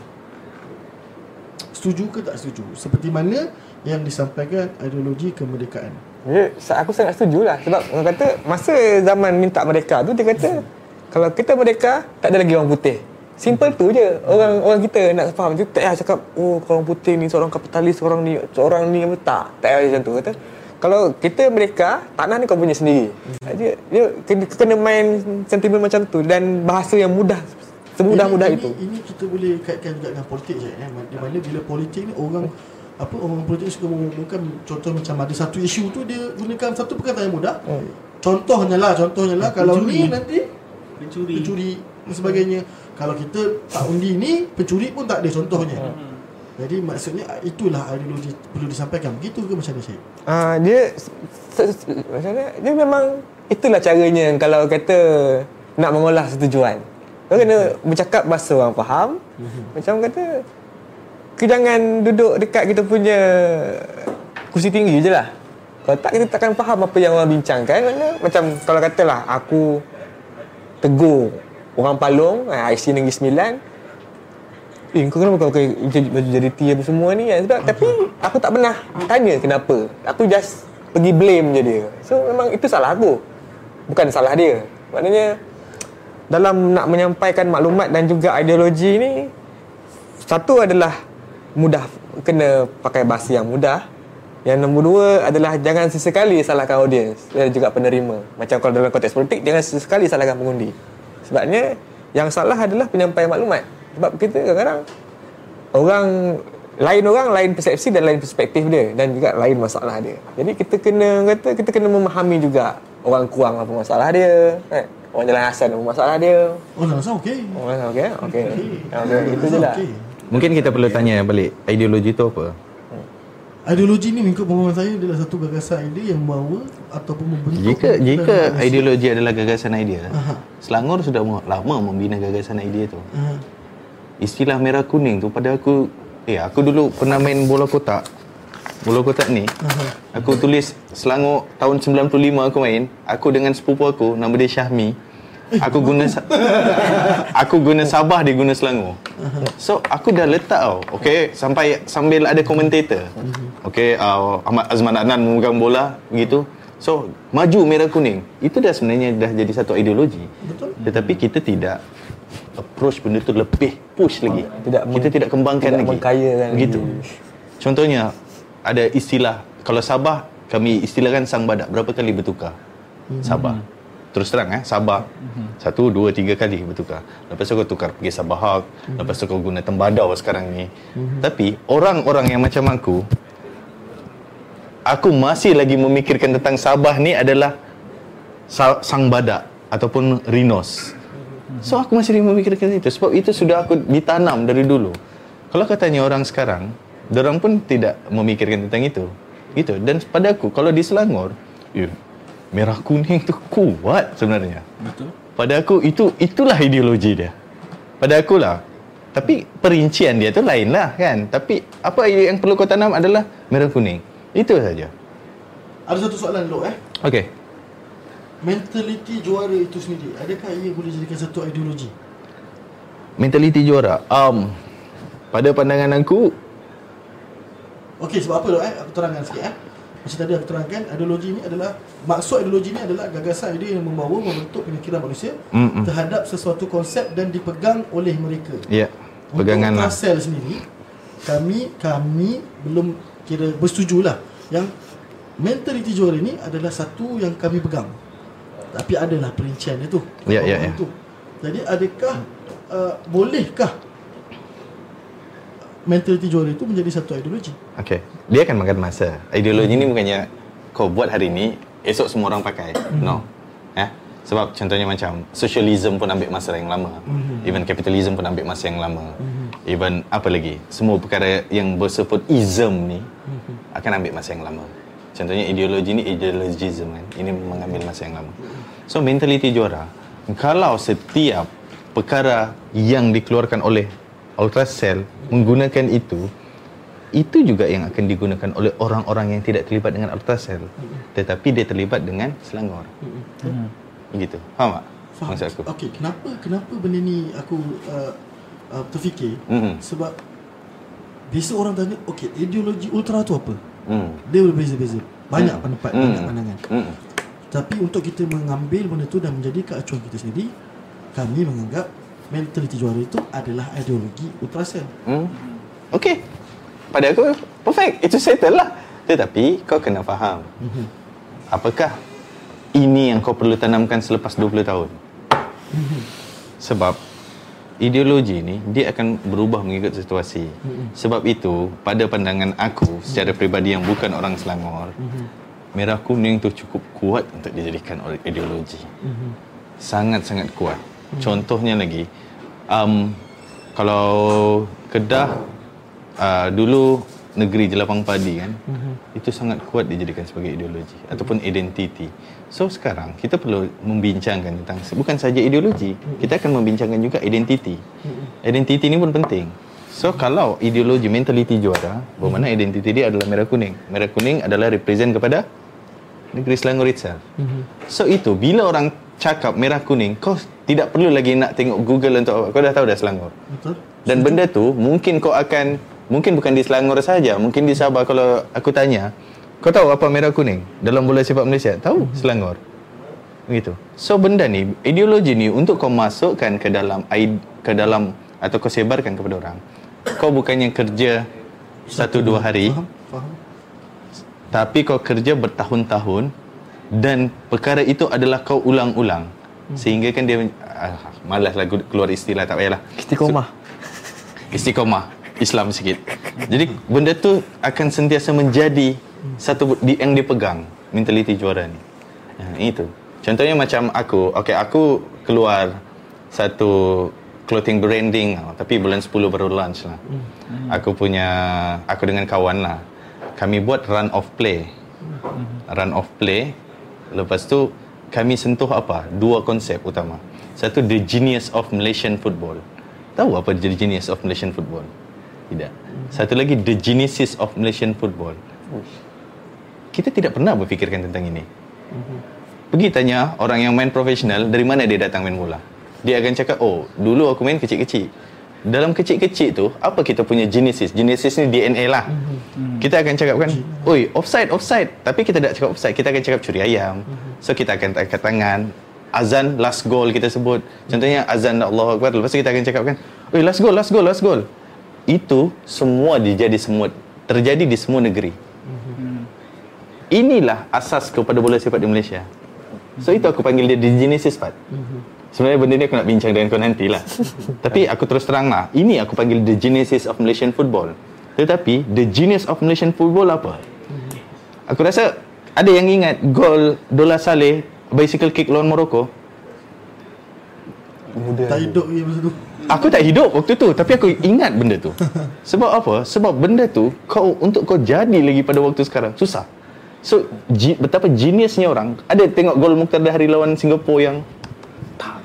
Setuju ke tak setuju? Seperti mana yang disampaikan ideologi kemerdekaan. Ya, aku sangat setuju lah. Sebab orang kata Masa zaman minta merdeka tu Dia kata Kalau kita merdeka Tak ada lagi orang putih. Simple tu je. Orang orang kita nak faham tu Tak payah cakap Oh orang putih ni seorang kapitalis Seorang ni Seorang ni apa Tak. Tak payah macam tu. Kata Kalau kita merdeka Tanah ni kau punya sendiri. Dia, dia kena, main sentimen macam tu Dan bahasa yang mudah Semudah-mudah itu. Ini, ini kita boleh kaitkan juga dengan politik je eh. Di mana bila politik ni orang apa orang politik suka mengumumkan contoh macam ada satu isu tu dia gunakan satu perkataan yang mudah. Hmm. Contohnya lah, contohnya lah kalau ni nanti Pencuri. pencuri dan sebagainya. Kalau kita tak undi ni, pencuri pun tak ada contohnya. Hmm. Jadi maksudnya itulah ideologi perlu disampaikan. Begitu ke macam mana Syed? Ah dia se- se- macam mana? Dia memang itulah caranya kalau kata nak mengolah setujuan. Kau kena bercakap bahasa orang faham. Macam kata kau jangan duduk dekat kita punya kursi tinggi je lah. Kalau tak kita takkan faham apa yang orang bincangkan. Mana macam kalau katalah aku tegur orang Palong, ah, IC Negeri Sembilan, Eh kau kenapa kau pakai baju jadi apa semua ni kan? Sebab tapi aku tak pernah tanya kenapa. Aku just pergi blame je dia. So memang itu salah aku. Bukan salah dia. Maknanya dalam nak menyampaikan maklumat dan juga ideologi ni satu adalah mudah kena pakai bahasa yang mudah. Yang nombor dua adalah jangan sesekali salahkan audiens dan juga penerima. Macam kalau dalam konteks politik jangan sesekali salahkan pengundi. Sebabnya yang salah adalah penyampaian maklumat. Sebab kita kadang-kadang orang lain orang lain persepsi dan lain perspektif dia dan juga lain masalah dia. Jadi kita kena kata kita kena memahami juga orang kurang apa masalah dia, kan? Orang jalan Hasan apa masalah dia. Oh, nak rasa okey. Orang okey, okey. Okey, itu je lah. Okey. Mungkin kita perlu tanya balik ideologi tu apa? Ideologi ni mengikut pemahaman saya adalah satu gagasan ide yang membawa ataupun membentuk Jika jika manusia. ideologi adalah gagasan idea, Aha. Selangor sudah lama membina gagasan idea tu. Ah, Istilah merah kuning tu pada aku eh aku dulu pernah main bola kotak. Bola kotak ni aku tulis Selangor tahun 95 aku main, aku dengan sepupu aku nama dia Syahmi. Aku guna aku guna Sabah dia guna Selangor. So aku dah letak tau. Okey, sampai sambil ada komentator. Okey, uh, Ahmad Azman Adnan memegang bola begitu. So, maju merah kuning. Itu dah sebenarnya dah jadi satu ideologi. Betul. Tetapi kita tidak approach benda tu lebih push lagi. Tidak kita meng- tidak kembangkan tidak lagi. mengkayakan Begitu. lagi. Contohnya ada istilah kalau Sabah kami istilahkan sang badak berapa kali bertukar? Sabah. Terus terang eh Sabah. Satu, dua, tiga kali bertukar. Lepas tu kau tukar pergi Sabah Hawk. Lepas tu kau guna tembadau sekarang ni. Tapi orang-orang yang macam aku aku masih lagi memikirkan tentang Sabah ni adalah sa- sang badak ataupun rhinos. So aku masih lagi memikirkan itu sebab itu sudah aku ditanam dari dulu. Kalau kau tanya orang sekarang, orang pun tidak memikirkan tentang itu. Gitu. Dan pada aku kalau di Selangor, eh, merah kuning tu kuat sebenarnya. Betul. Pada aku itu itulah ideologi dia. Pada aku lah. Tapi perincian dia tu lain lah kan. Tapi apa yang perlu kau tanam adalah merah kuning. Itu saja. Ada satu soalan dulu eh. Okey. Mentaliti juara itu sendiri, adakah ia boleh jadikan satu ideologi? Mentaliti juara. Um, pada pandangan aku, Okey, sebab apa dok eh? Aku terangkan sikit eh. Macam tadi aku terangkan, ideologi ni adalah maksud ideologi ni adalah gagasan ide yang membawa membentuk pemikiran manusia Mm-mm. terhadap sesuatu konsep dan dipegang oleh mereka. ya, pegangan Untuk lah. Trasel sendiri kami kami belum kira bersetujulah yang mentaliti juara ni adalah satu yang kami pegang. Tapi adalah perincian dia tu. Ya, ya, ya. Tu. Jadi adakah uh, bolehkah mentaliti juara itu menjadi satu ideologi? Okey. Dia akan makan masa. Ideologi ni bukannya kau buat hari ni, esok semua orang pakai. No. Eh? Sebab contohnya macam socialism pun ambil masa yang lama. Even capitalism pun ambil masa yang lama. Even apa lagi? Semua perkara yang bersebut ism ni akan ambil masa yang lama. Contohnya ideologi ni ideologism kan. Ini mengambil masa yang lama. So mentality juara. Kalau setiap perkara yang dikeluarkan oleh Ultracell menggunakan itu itu juga yang akan digunakan oleh orang-orang yang tidak terlibat dengan Ultracell tetapi dia terlibat dengan Selangor begitu faham tak Faham. maksud aku Okey, kenapa kenapa benda ni aku uh, uh, terfikir? Mm-mm. Sebab biasa orang tanya, okey, ideologi ultra tu apa? hmm. Dia berbeza-beza. Banyak pendapat, Hmm. banyak pandangan. Hmm. Tapi untuk kita mengambil benda tu dan menjadi keacuan kita sendiri, kami menganggap mentaliti juara itu adalah ideologi ultrasel. Hmm. Okey. Pada aku perfect. Itu settle lah. Tetapi kau kena faham. Apakah ini yang kau perlu tanamkan selepas 20 tahun? Sebab ideologi ni dia akan berubah mengikut situasi. Sebab itu pada pandangan aku secara peribadi yang bukan orang Selangor, merah kuning tu cukup kuat untuk dijadikan oleh ideologi. Sangat-sangat kuat. Contohnya lagi, um, kalau Kedah uh, dulu negeri jelapang padi kan, itu sangat kuat dijadikan sebagai ideologi ataupun identiti. So sekarang kita perlu membincangkan tentang bukan saja ideologi, kita akan membincangkan juga identiti. Identiti ni pun penting. So kalau ideologi mentality juara, bermakna identiti dia adalah merah kuning. Merah kuning adalah represent kepada negeri Selangor itself. So itu bila orang cakap merah kuning, kau tidak perlu lagi nak tengok Google untuk apa. Kau dah tahu dah Selangor. Betul? Dan benda tu mungkin kau akan mungkin bukan di Selangor saja, mungkin di Sabah kalau aku tanya, kau tahu apa merah kuning dalam bola sepak Malaysia? Tahu Selangor. Begitu. So benda ni, ideologi ni untuk kau masukkan ke dalam ke dalam atau kau sebarkan kepada orang. Kau bukannya kerja satu dua hari, Faham? Faham? Tapi kau kerja bertahun-tahun dan perkara itu adalah kau ulang-ulang. Sehingga kan dia ah, malaslah gu- keluar istilah tak payahlah. Istiqomah. Istiqomah Islam sikit. Jadi benda tu akan sentiasa menjadi satu di, yang dipegang mentaliti juara ni. Ha, itu. Contohnya macam aku, okey aku keluar satu clothing branding tapi bulan 10 baru launch lah. Aku punya aku dengan kawan lah. Kami buat run of play. Run of play. Lepas tu kami sentuh apa? Dua konsep utama. Satu the genius of Malaysian football. Tahu apa the genius of Malaysian football? Tidak. Satu lagi the genesis of Malaysian football. Kita tidak pernah berfikirkan tentang ini. Pergi tanya orang yang main profesional dari mana dia datang main bola. Dia akan cakap, "Oh, dulu aku main kecil-kecil." Dalam kecil-kecil tu apa kita punya genesis? Genesis ni DNA lah. Kita akan cakap kan oi offside offside. Tapi kita tak cakap offside. Kita akan cakap curi ayam. So kita akan angkat tangan. Azan last goal kita sebut. Contohnya azan Allah Akbar. Lepas tu kita akan cakap kan oi last goal last goal last goal. Itu semua dijadi semut terjadi di semua negeri. Inilah asas kepada bola sepak di Malaysia. So itu aku panggil dia the genesis part Sebenarnya benda ni aku nak bincang dengan kau nantilah. Tapi aku terus terang lah. Ini aku panggil the genesis of Malaysian football. Tetapi the genius of Malaysian football apa? Aku rasa ada yang ingat gol Dola Saleh bicycle kick lawan Morocco. Muda Tak hidup lagi masa tu Aku tak hidup waktu tu tapi aku ingat benda tu. Sebab apa? Sebab benda tu kau untuk kau jadi lagi pada waktu sekarang susah. So betapa geniusnya orang. Ada tengok gol Mukhtar Dahri lawan Singapura yang tak.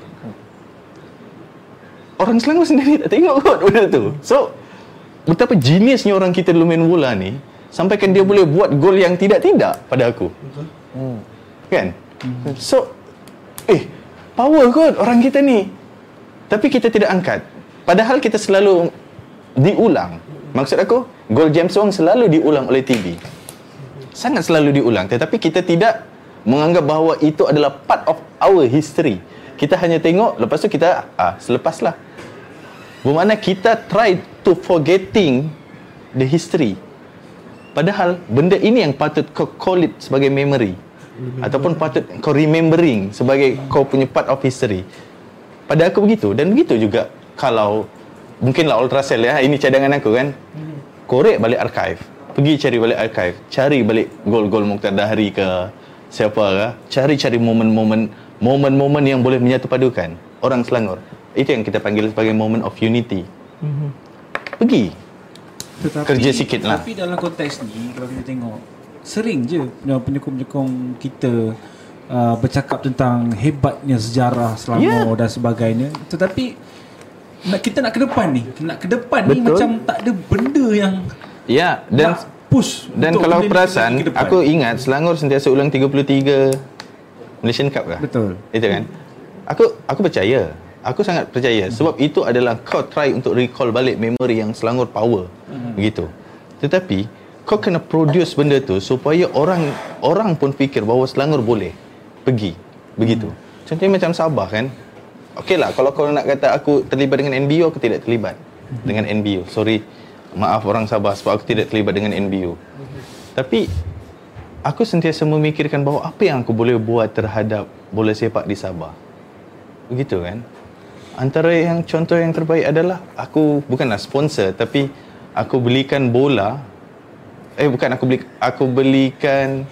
Orang Selangor sendiri tak tengok kot benda tu. So betapa geniusnya orang kita dulu main bola ni sampaikan dia boleh buat gol yang tidak-tidak pada aku. Hmm. Kan? So eh power kot orang kita ni. Tapi kita tidak angkat. Padahal kita selalu diulang. Maksud aku, gol James Wong selalu diulang oleh TV. Sangat selalu diulang. Tetapi kita tidak menganggap bahawa itu adalah part of our history. Kita hanya tengok, lepas tu kita, ah, selepaslah. Bermakna kita try to forgetting the history. Padahal benda ini yang patut kau call it sebagai memory. Ataupun patut kau remembering sebagai kau punya part of history. Pada aku begitu dan begitu juga kalau mungkinlah Ultracell ya ini cadangan aku kan. Korek balik archive. Pergi cari balik archive, cari balik gol-gol Mukhtar Dahri ke siapa ke, cari-cari momen-momen momen-momen yang boleh menyatu padukan orang Selangor. Itu yang kita panggil sebagai moment of unity. Pergi. Tetapi, Kerja sikit lah. Tapi dalam konteks ni kalau kita tengok sering je penyokong-penyokong kita uh, bercakap tentang hebatnya sejarah Selangor Ya. dan sebagainya. Tetapi nak kita nak ke depan ni, nak ke depan ni Betul. macam tak ada benda yang Ya, dan nak push Dan untuk kalau perasan, aku ingat Selangor sentiasa ulang 33 Malaysian Cup kah? betul. Itu kan? Aku aku percaya. Aku sangat percaya sebab itu adalah kau try untuk recall balik memory yang Selangor power. Begitu. Tetapi kau kena produce benda tu supaya orang orang pun fikir bahawa Selangor boleh pergi. Begitu. Contohnya macam Sabah kan. Okey lah kalau kau nak kata aku terlibat dengan NBU aku tidak terlibat dengan NBU. Sorry. Maaf orang Sabah sebab aku tidak terlibat dengan NBU. Tapi aku sentiasa memikirkan bahawa apa yang aku boleh buat terhadap bola sepak di Sabah. Begitu kan? Antara yang contoh yang terbaik adalah aku bukanlah sponsor tapi aku belikan bola eh bukan aku beli aku belikan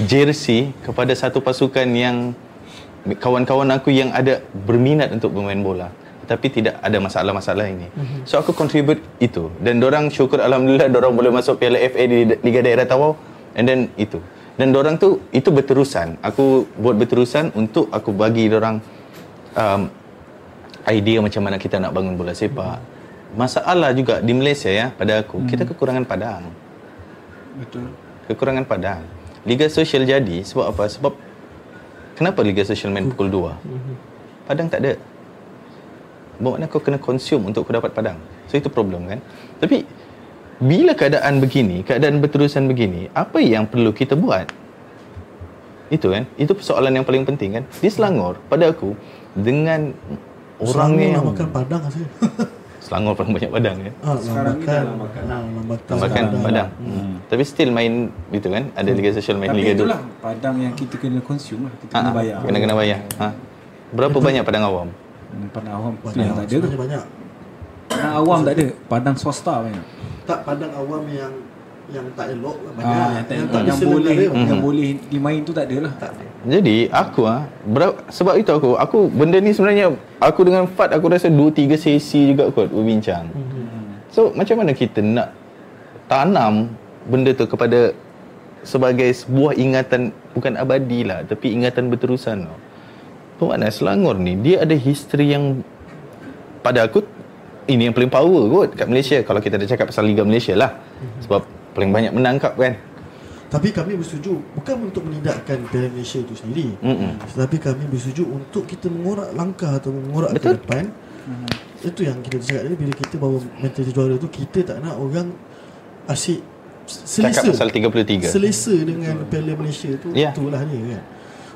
jersey kepada satu pasukan yang kawan-kawan aku yang ada berminat untuk bermain bola tapi tidak ada masalah-masalah ini. So aku contribute itu dan orang syukur alhamdulillah orang boleh masuk Piala FA di Liga Daerah Tawau and then itu. Dan orang tu itu berterusan. Aku buat berterusan untuk aku bagi orang um, idea macam mana kita nak bangun bola sepak. Masalah juga di Malaysia ya pada aku, kita kekurangan padang. Betul. Kekurangan padang. Liga sosial jadi sebab apa? Sebab kenapa Liga sosial main pukul 2? Padang tak ada. Bermakna kau kena consume untuk kau dapat padang. So itu problem kan. Tapi bila keadaan begini, keadaan berterusan begini, apa yang perlu kita buat? Itu kan. Itu persoalan yang paling penting kan. Di Selangor pada aku dengan orang Selangor yang nak makan padang sih. Selangor paling banyak padang ya. Ah, Sekarang ni lambakan. lambakan. Ah, lambakan. Tambahkan padang. Hmm. Tapi still main itu kan. Ada Liga Sosial main Tapi Liga 2. itulah padang yang kita kena consume lah. Kita Ha, kena bayar. Kena kena bayar. Ha. Berapa banyak padang awam? Hmm, Padang awam yang tak ada tu. Banyak. Padang awam tak ada. Padang swasta banyak. Tak padang awam yang yang tak elok lah, banyak. Ah, yang, tak, yang yang, boleh banyak. yang boleh dimain tu tak ada lah. Tak. Jadi aku ah ber- sebab itu aku aku benda ni sebenarnya aku dengan Fat aku rasa 2 3 sesi juga kot berbincang. So macam mana kita nak tanam benda tu kepada sebagai sebuah ingatan bukan abadi lah tapi ingatan berterusan tau. Bermakna Selangor ni dia ada history yang pada aku ini yang paling power kot kat Malaysia kalau kita dah cakap pasal Liga Malaysia lah. Sebab paling banyak menangkap kan. Tapi kami bersetuju bukan untuk menidakkan Piala Malaysia itu sendiri. Mm-mm. Tetapi kami bersetuju untuk kita mengorak langkah atau mengorak Betul. ke depan Itu yang kita cakap tadi Bila kita bawa mentaliti juara tu Kita tak nak orang Asyik Selesa Cakap pasal 33. Selesa dengan Piala Malaysia tu Ya. Itulah dia kan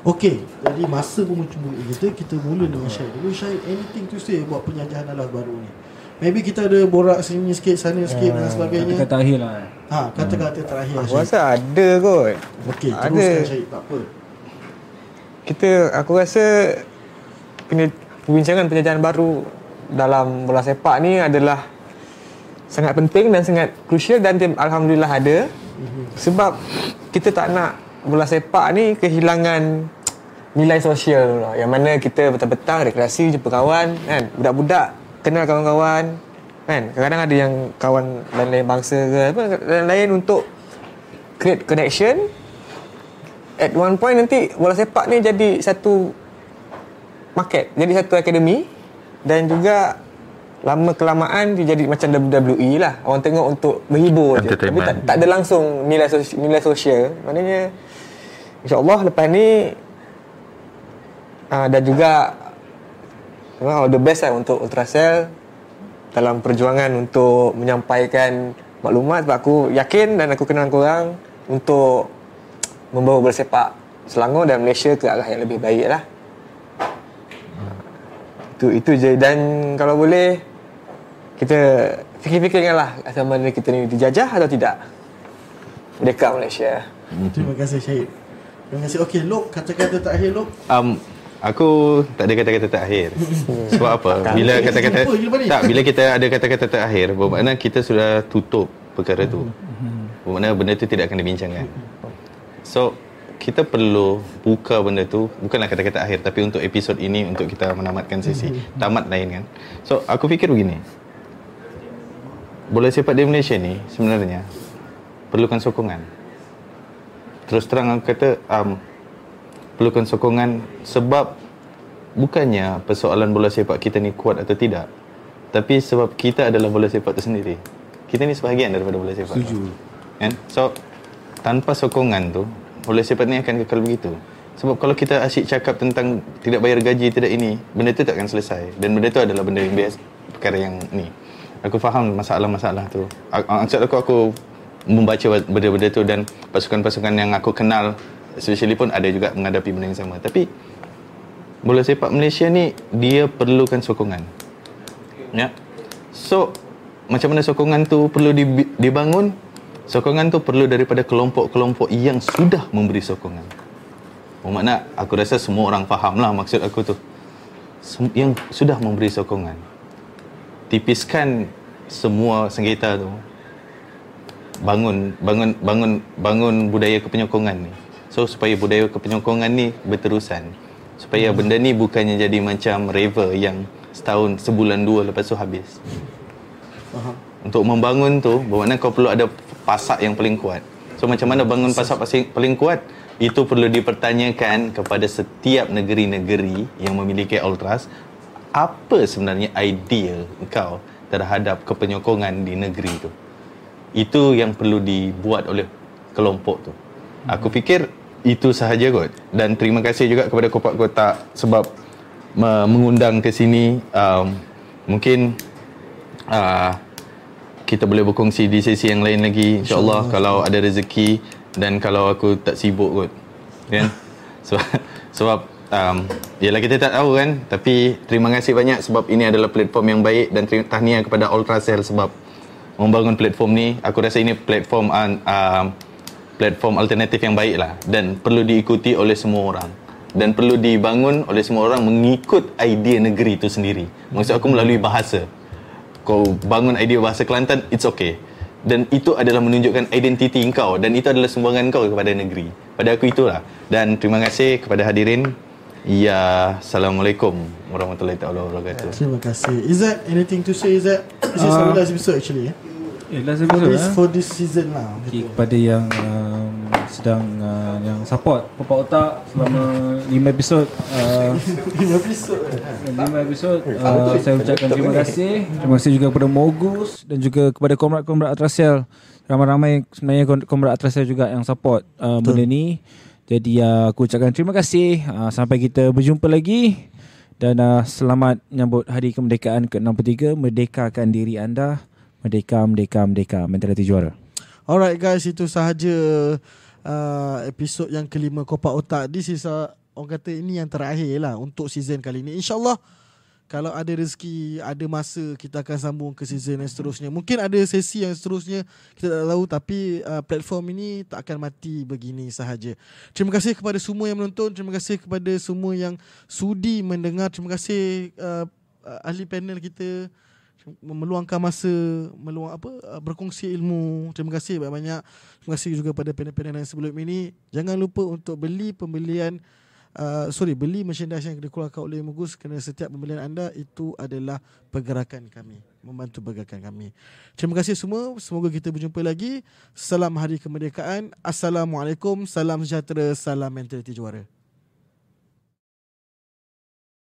Okey Jadi masa pun mencumbuki kita Kita mula dengan Syahid dulu Syahid anything to say Buat penjajahan alas baru ni Maybe kita ada borak sini sikit Sana sikit dan sebagainya Kata akhir lah Ha, kata-kata terakhir Aku rasa ada kot. Okey, ada. teruskan Syahid, tak apa. Kita aku rasa punya perbincangan penjajahan baru dalam bola sepak ni adalah sangat penting dan sangat crucial dan tim alhamdulillah ada. Sebab kita tak nak bola sepak ni kehilangan nilai sosial tu lah. Yang mana kita petang-petang rekreasi jumpa kawan kan. Budak-budak kenal kawan-kawan kan. Kadang-kadang ada yang kawan lain-lain bangsa ke apa lain-lain untuk create connection at one point nanti bola sepak ni jadi satu market, jadi satu akademi dan juga lama kelamaan dia jadi macam WWE lah. Orang tengok untuk menghibur je. Tapi tak, tak ada langsung nilai sosial, nilai sosial. Maknanya insya-Allah lepas ni uh, dan juga all the best lah untuk Ultracell dalam perjuangan untuk menyampaikan maklumat sebab aku yakin dan aku kenal korang untuk membawa bola sepak Selangor dan Malaysia ke arah yang lebih baik lah. Itu itu je dan kalau boleh kita fikir-fikirkan lah sama ada kita ni dijajah atau tidak. Merdeka Malaysia. Terima kasih Syahid. Terima kasih. Okey, Lok, kata-kata terakhir Lok. Um, aku tak ada kata-kata terakhir. Sebab apa? Bila kata-kata tak, bila kita ada kata-kata terakhir, bermakna kita sudah tutup perkara tu. Bermakna benda tu tidak akan dibincangkan. So, kita perlu buka benda tu bukanlah kata-kata akhir tapi untuk episod ini untuk kita menamatkan sesi tamat lain kan. So, aku fikir begini. Bola sepak di Malaysia ni sebenarnya perlukan sokongan. Terus terang aku kata um, perlukan sokongan sebab bukannya persoalan bola sepak kita ni kuat atau tidak tapi sebab kita adalah bola sepak itu sendiri kita ni sebahagian daripada bola sepak. Setuju. Kan? So tanpa sokongan tu bola sepak ni akan kekal begitu. Sebab kalau kita asyik cakap tentang tidak bayar gaji tidak ini benda tu tak akan selesai. Dan benda tu adalah benda yang biasa perkara yang ni. Aku faham masalah-masalah tu. Maksud aku aku membaca benda-benda tu dan pasukan-pasukan yang aku kenal especially pun ada juga menghadapi benda yang sama. Tapi bola sepak Malaysia ni dia perlukan sokongan. Ya. So macam mana sokongan tu perlu dibangun? Sokongan tu perlu daripada kelompok-kelompok yang sudah memberi sokongan. Bermakna aku rasa semua orang faham lah maksud aku tu. Yang sudah memberi sokongan. Tipiskan semua sengketa tu. Bangun bangun bangun bangun budaya kepenyokongan ni so supaya budaya kepenyokongan ni berterusan. Supaya benda ni bukannya jadi macam river yang setahun sebulan dua lepas tu habis. Faham. untuk membangun tu bermakna kau perlu ada pasak yang paling kuat. So macam mana bangun pasak paling kuat? Itu perlu dipertanyakan kepada setiap negeri-negeri yang memiliki ultras. Apa sebenarnya idea kau terhadap kepenyokongan di negeri tu? Itu yang perlu dibuat oleh kelompok tu. Aku fikir itu sahaja kot. Dan terima kasih juga kepada Kopak Kotak sebab me- mengundang ke sini. Um, mungkin uh, kita boleh berkongsi di sesi yang lain lagi insyaAllah kalau ada rezeki dan kalau aku tak sibuk kot. Kan? Sebab, sebab um, Yelah kita tak tahu kan Tapi terima kasih banyak sebab ini adalah platform yang baik Dan terima tahniah kepada Ultracell sebab membangun platform ni aku rasa ini platform uh, uh, platform alternatif yang baik lah. Dan perlu diikuti oleh semua orang. Dan perlu dibangun oleh semua orang mengikut idea negeri itu sendiri. Maksud aku melalui bahasa. Kau bangun idea bahasa Kelantan it's okay. Dan itu adalah menunjukkan identiti kau. Dan itu adalah sumbangan kau kepada negeri. Pada aku itulah. Dan terima kasih kepada hadirin. Ya assalamualaikum warahmatullahi taala wabarakatuh. Terima kasih. Izzat, anything to say Izzat? This is our last episode actually. Eh? Eh last For episode this, lah for this season lah. okay, Kepada yang um, sedang uh, yang support Popak Otak selama 5 episod uh, Lima episode. 5 episod uh, Saya ucapkan terima kasih. Terima kasih juga kepada Mogus Dan juga kepada komrad-komrad Atrasial Ramai-ramai sebenarnya kom- komrad Atrasial juga yang support uh, benda ni. Jadi uh, aku ucapkan terima kasih. Uh, Sampai kita berjumpa lagi. Dan uh, selamat menyambut Hari Kemerdekaan ke-63 Merdekakan diri anda Merdeka, merdeka, merdeka Mentaliti juara Alright guys, itu sahaja uh, episod yang kelima Kopak Otak. This is uh, orang kata ini yang terakhir lah untuk season kali ini. InsyaAllah kalau ada rezeki, ada masa kita akan sambung ke season yang seterusnya. Mungkin ada sesi yang seterusnya kita tak tahu tapi uh, platform ini tak akan mati begini sahaja. Terima kasih kepada semua yang menonton, terima kasih kepada semua yang sudi mendengar. Terima kasih uh, uh, ahli panel kita meluangkan masa meluang apa uh, berkongsi ilmu. Terima kasih banyak-banyak. Terima kasih juga pada panel-panel yang sebelum ini. Jangan lupa untuk beli pembelian uh, sorry beli merchandise yang dikeluarkan oleh Mugus kerana setiap pembelian anda itu adalah pergerakan kami membantu pergerakan kami. Terima kasih semua. Semoga kita berjumpa lagi. Salam Hari Kemerdekaan. Assalamualaikum. Salam sejahtera. Salam mentaliti juara.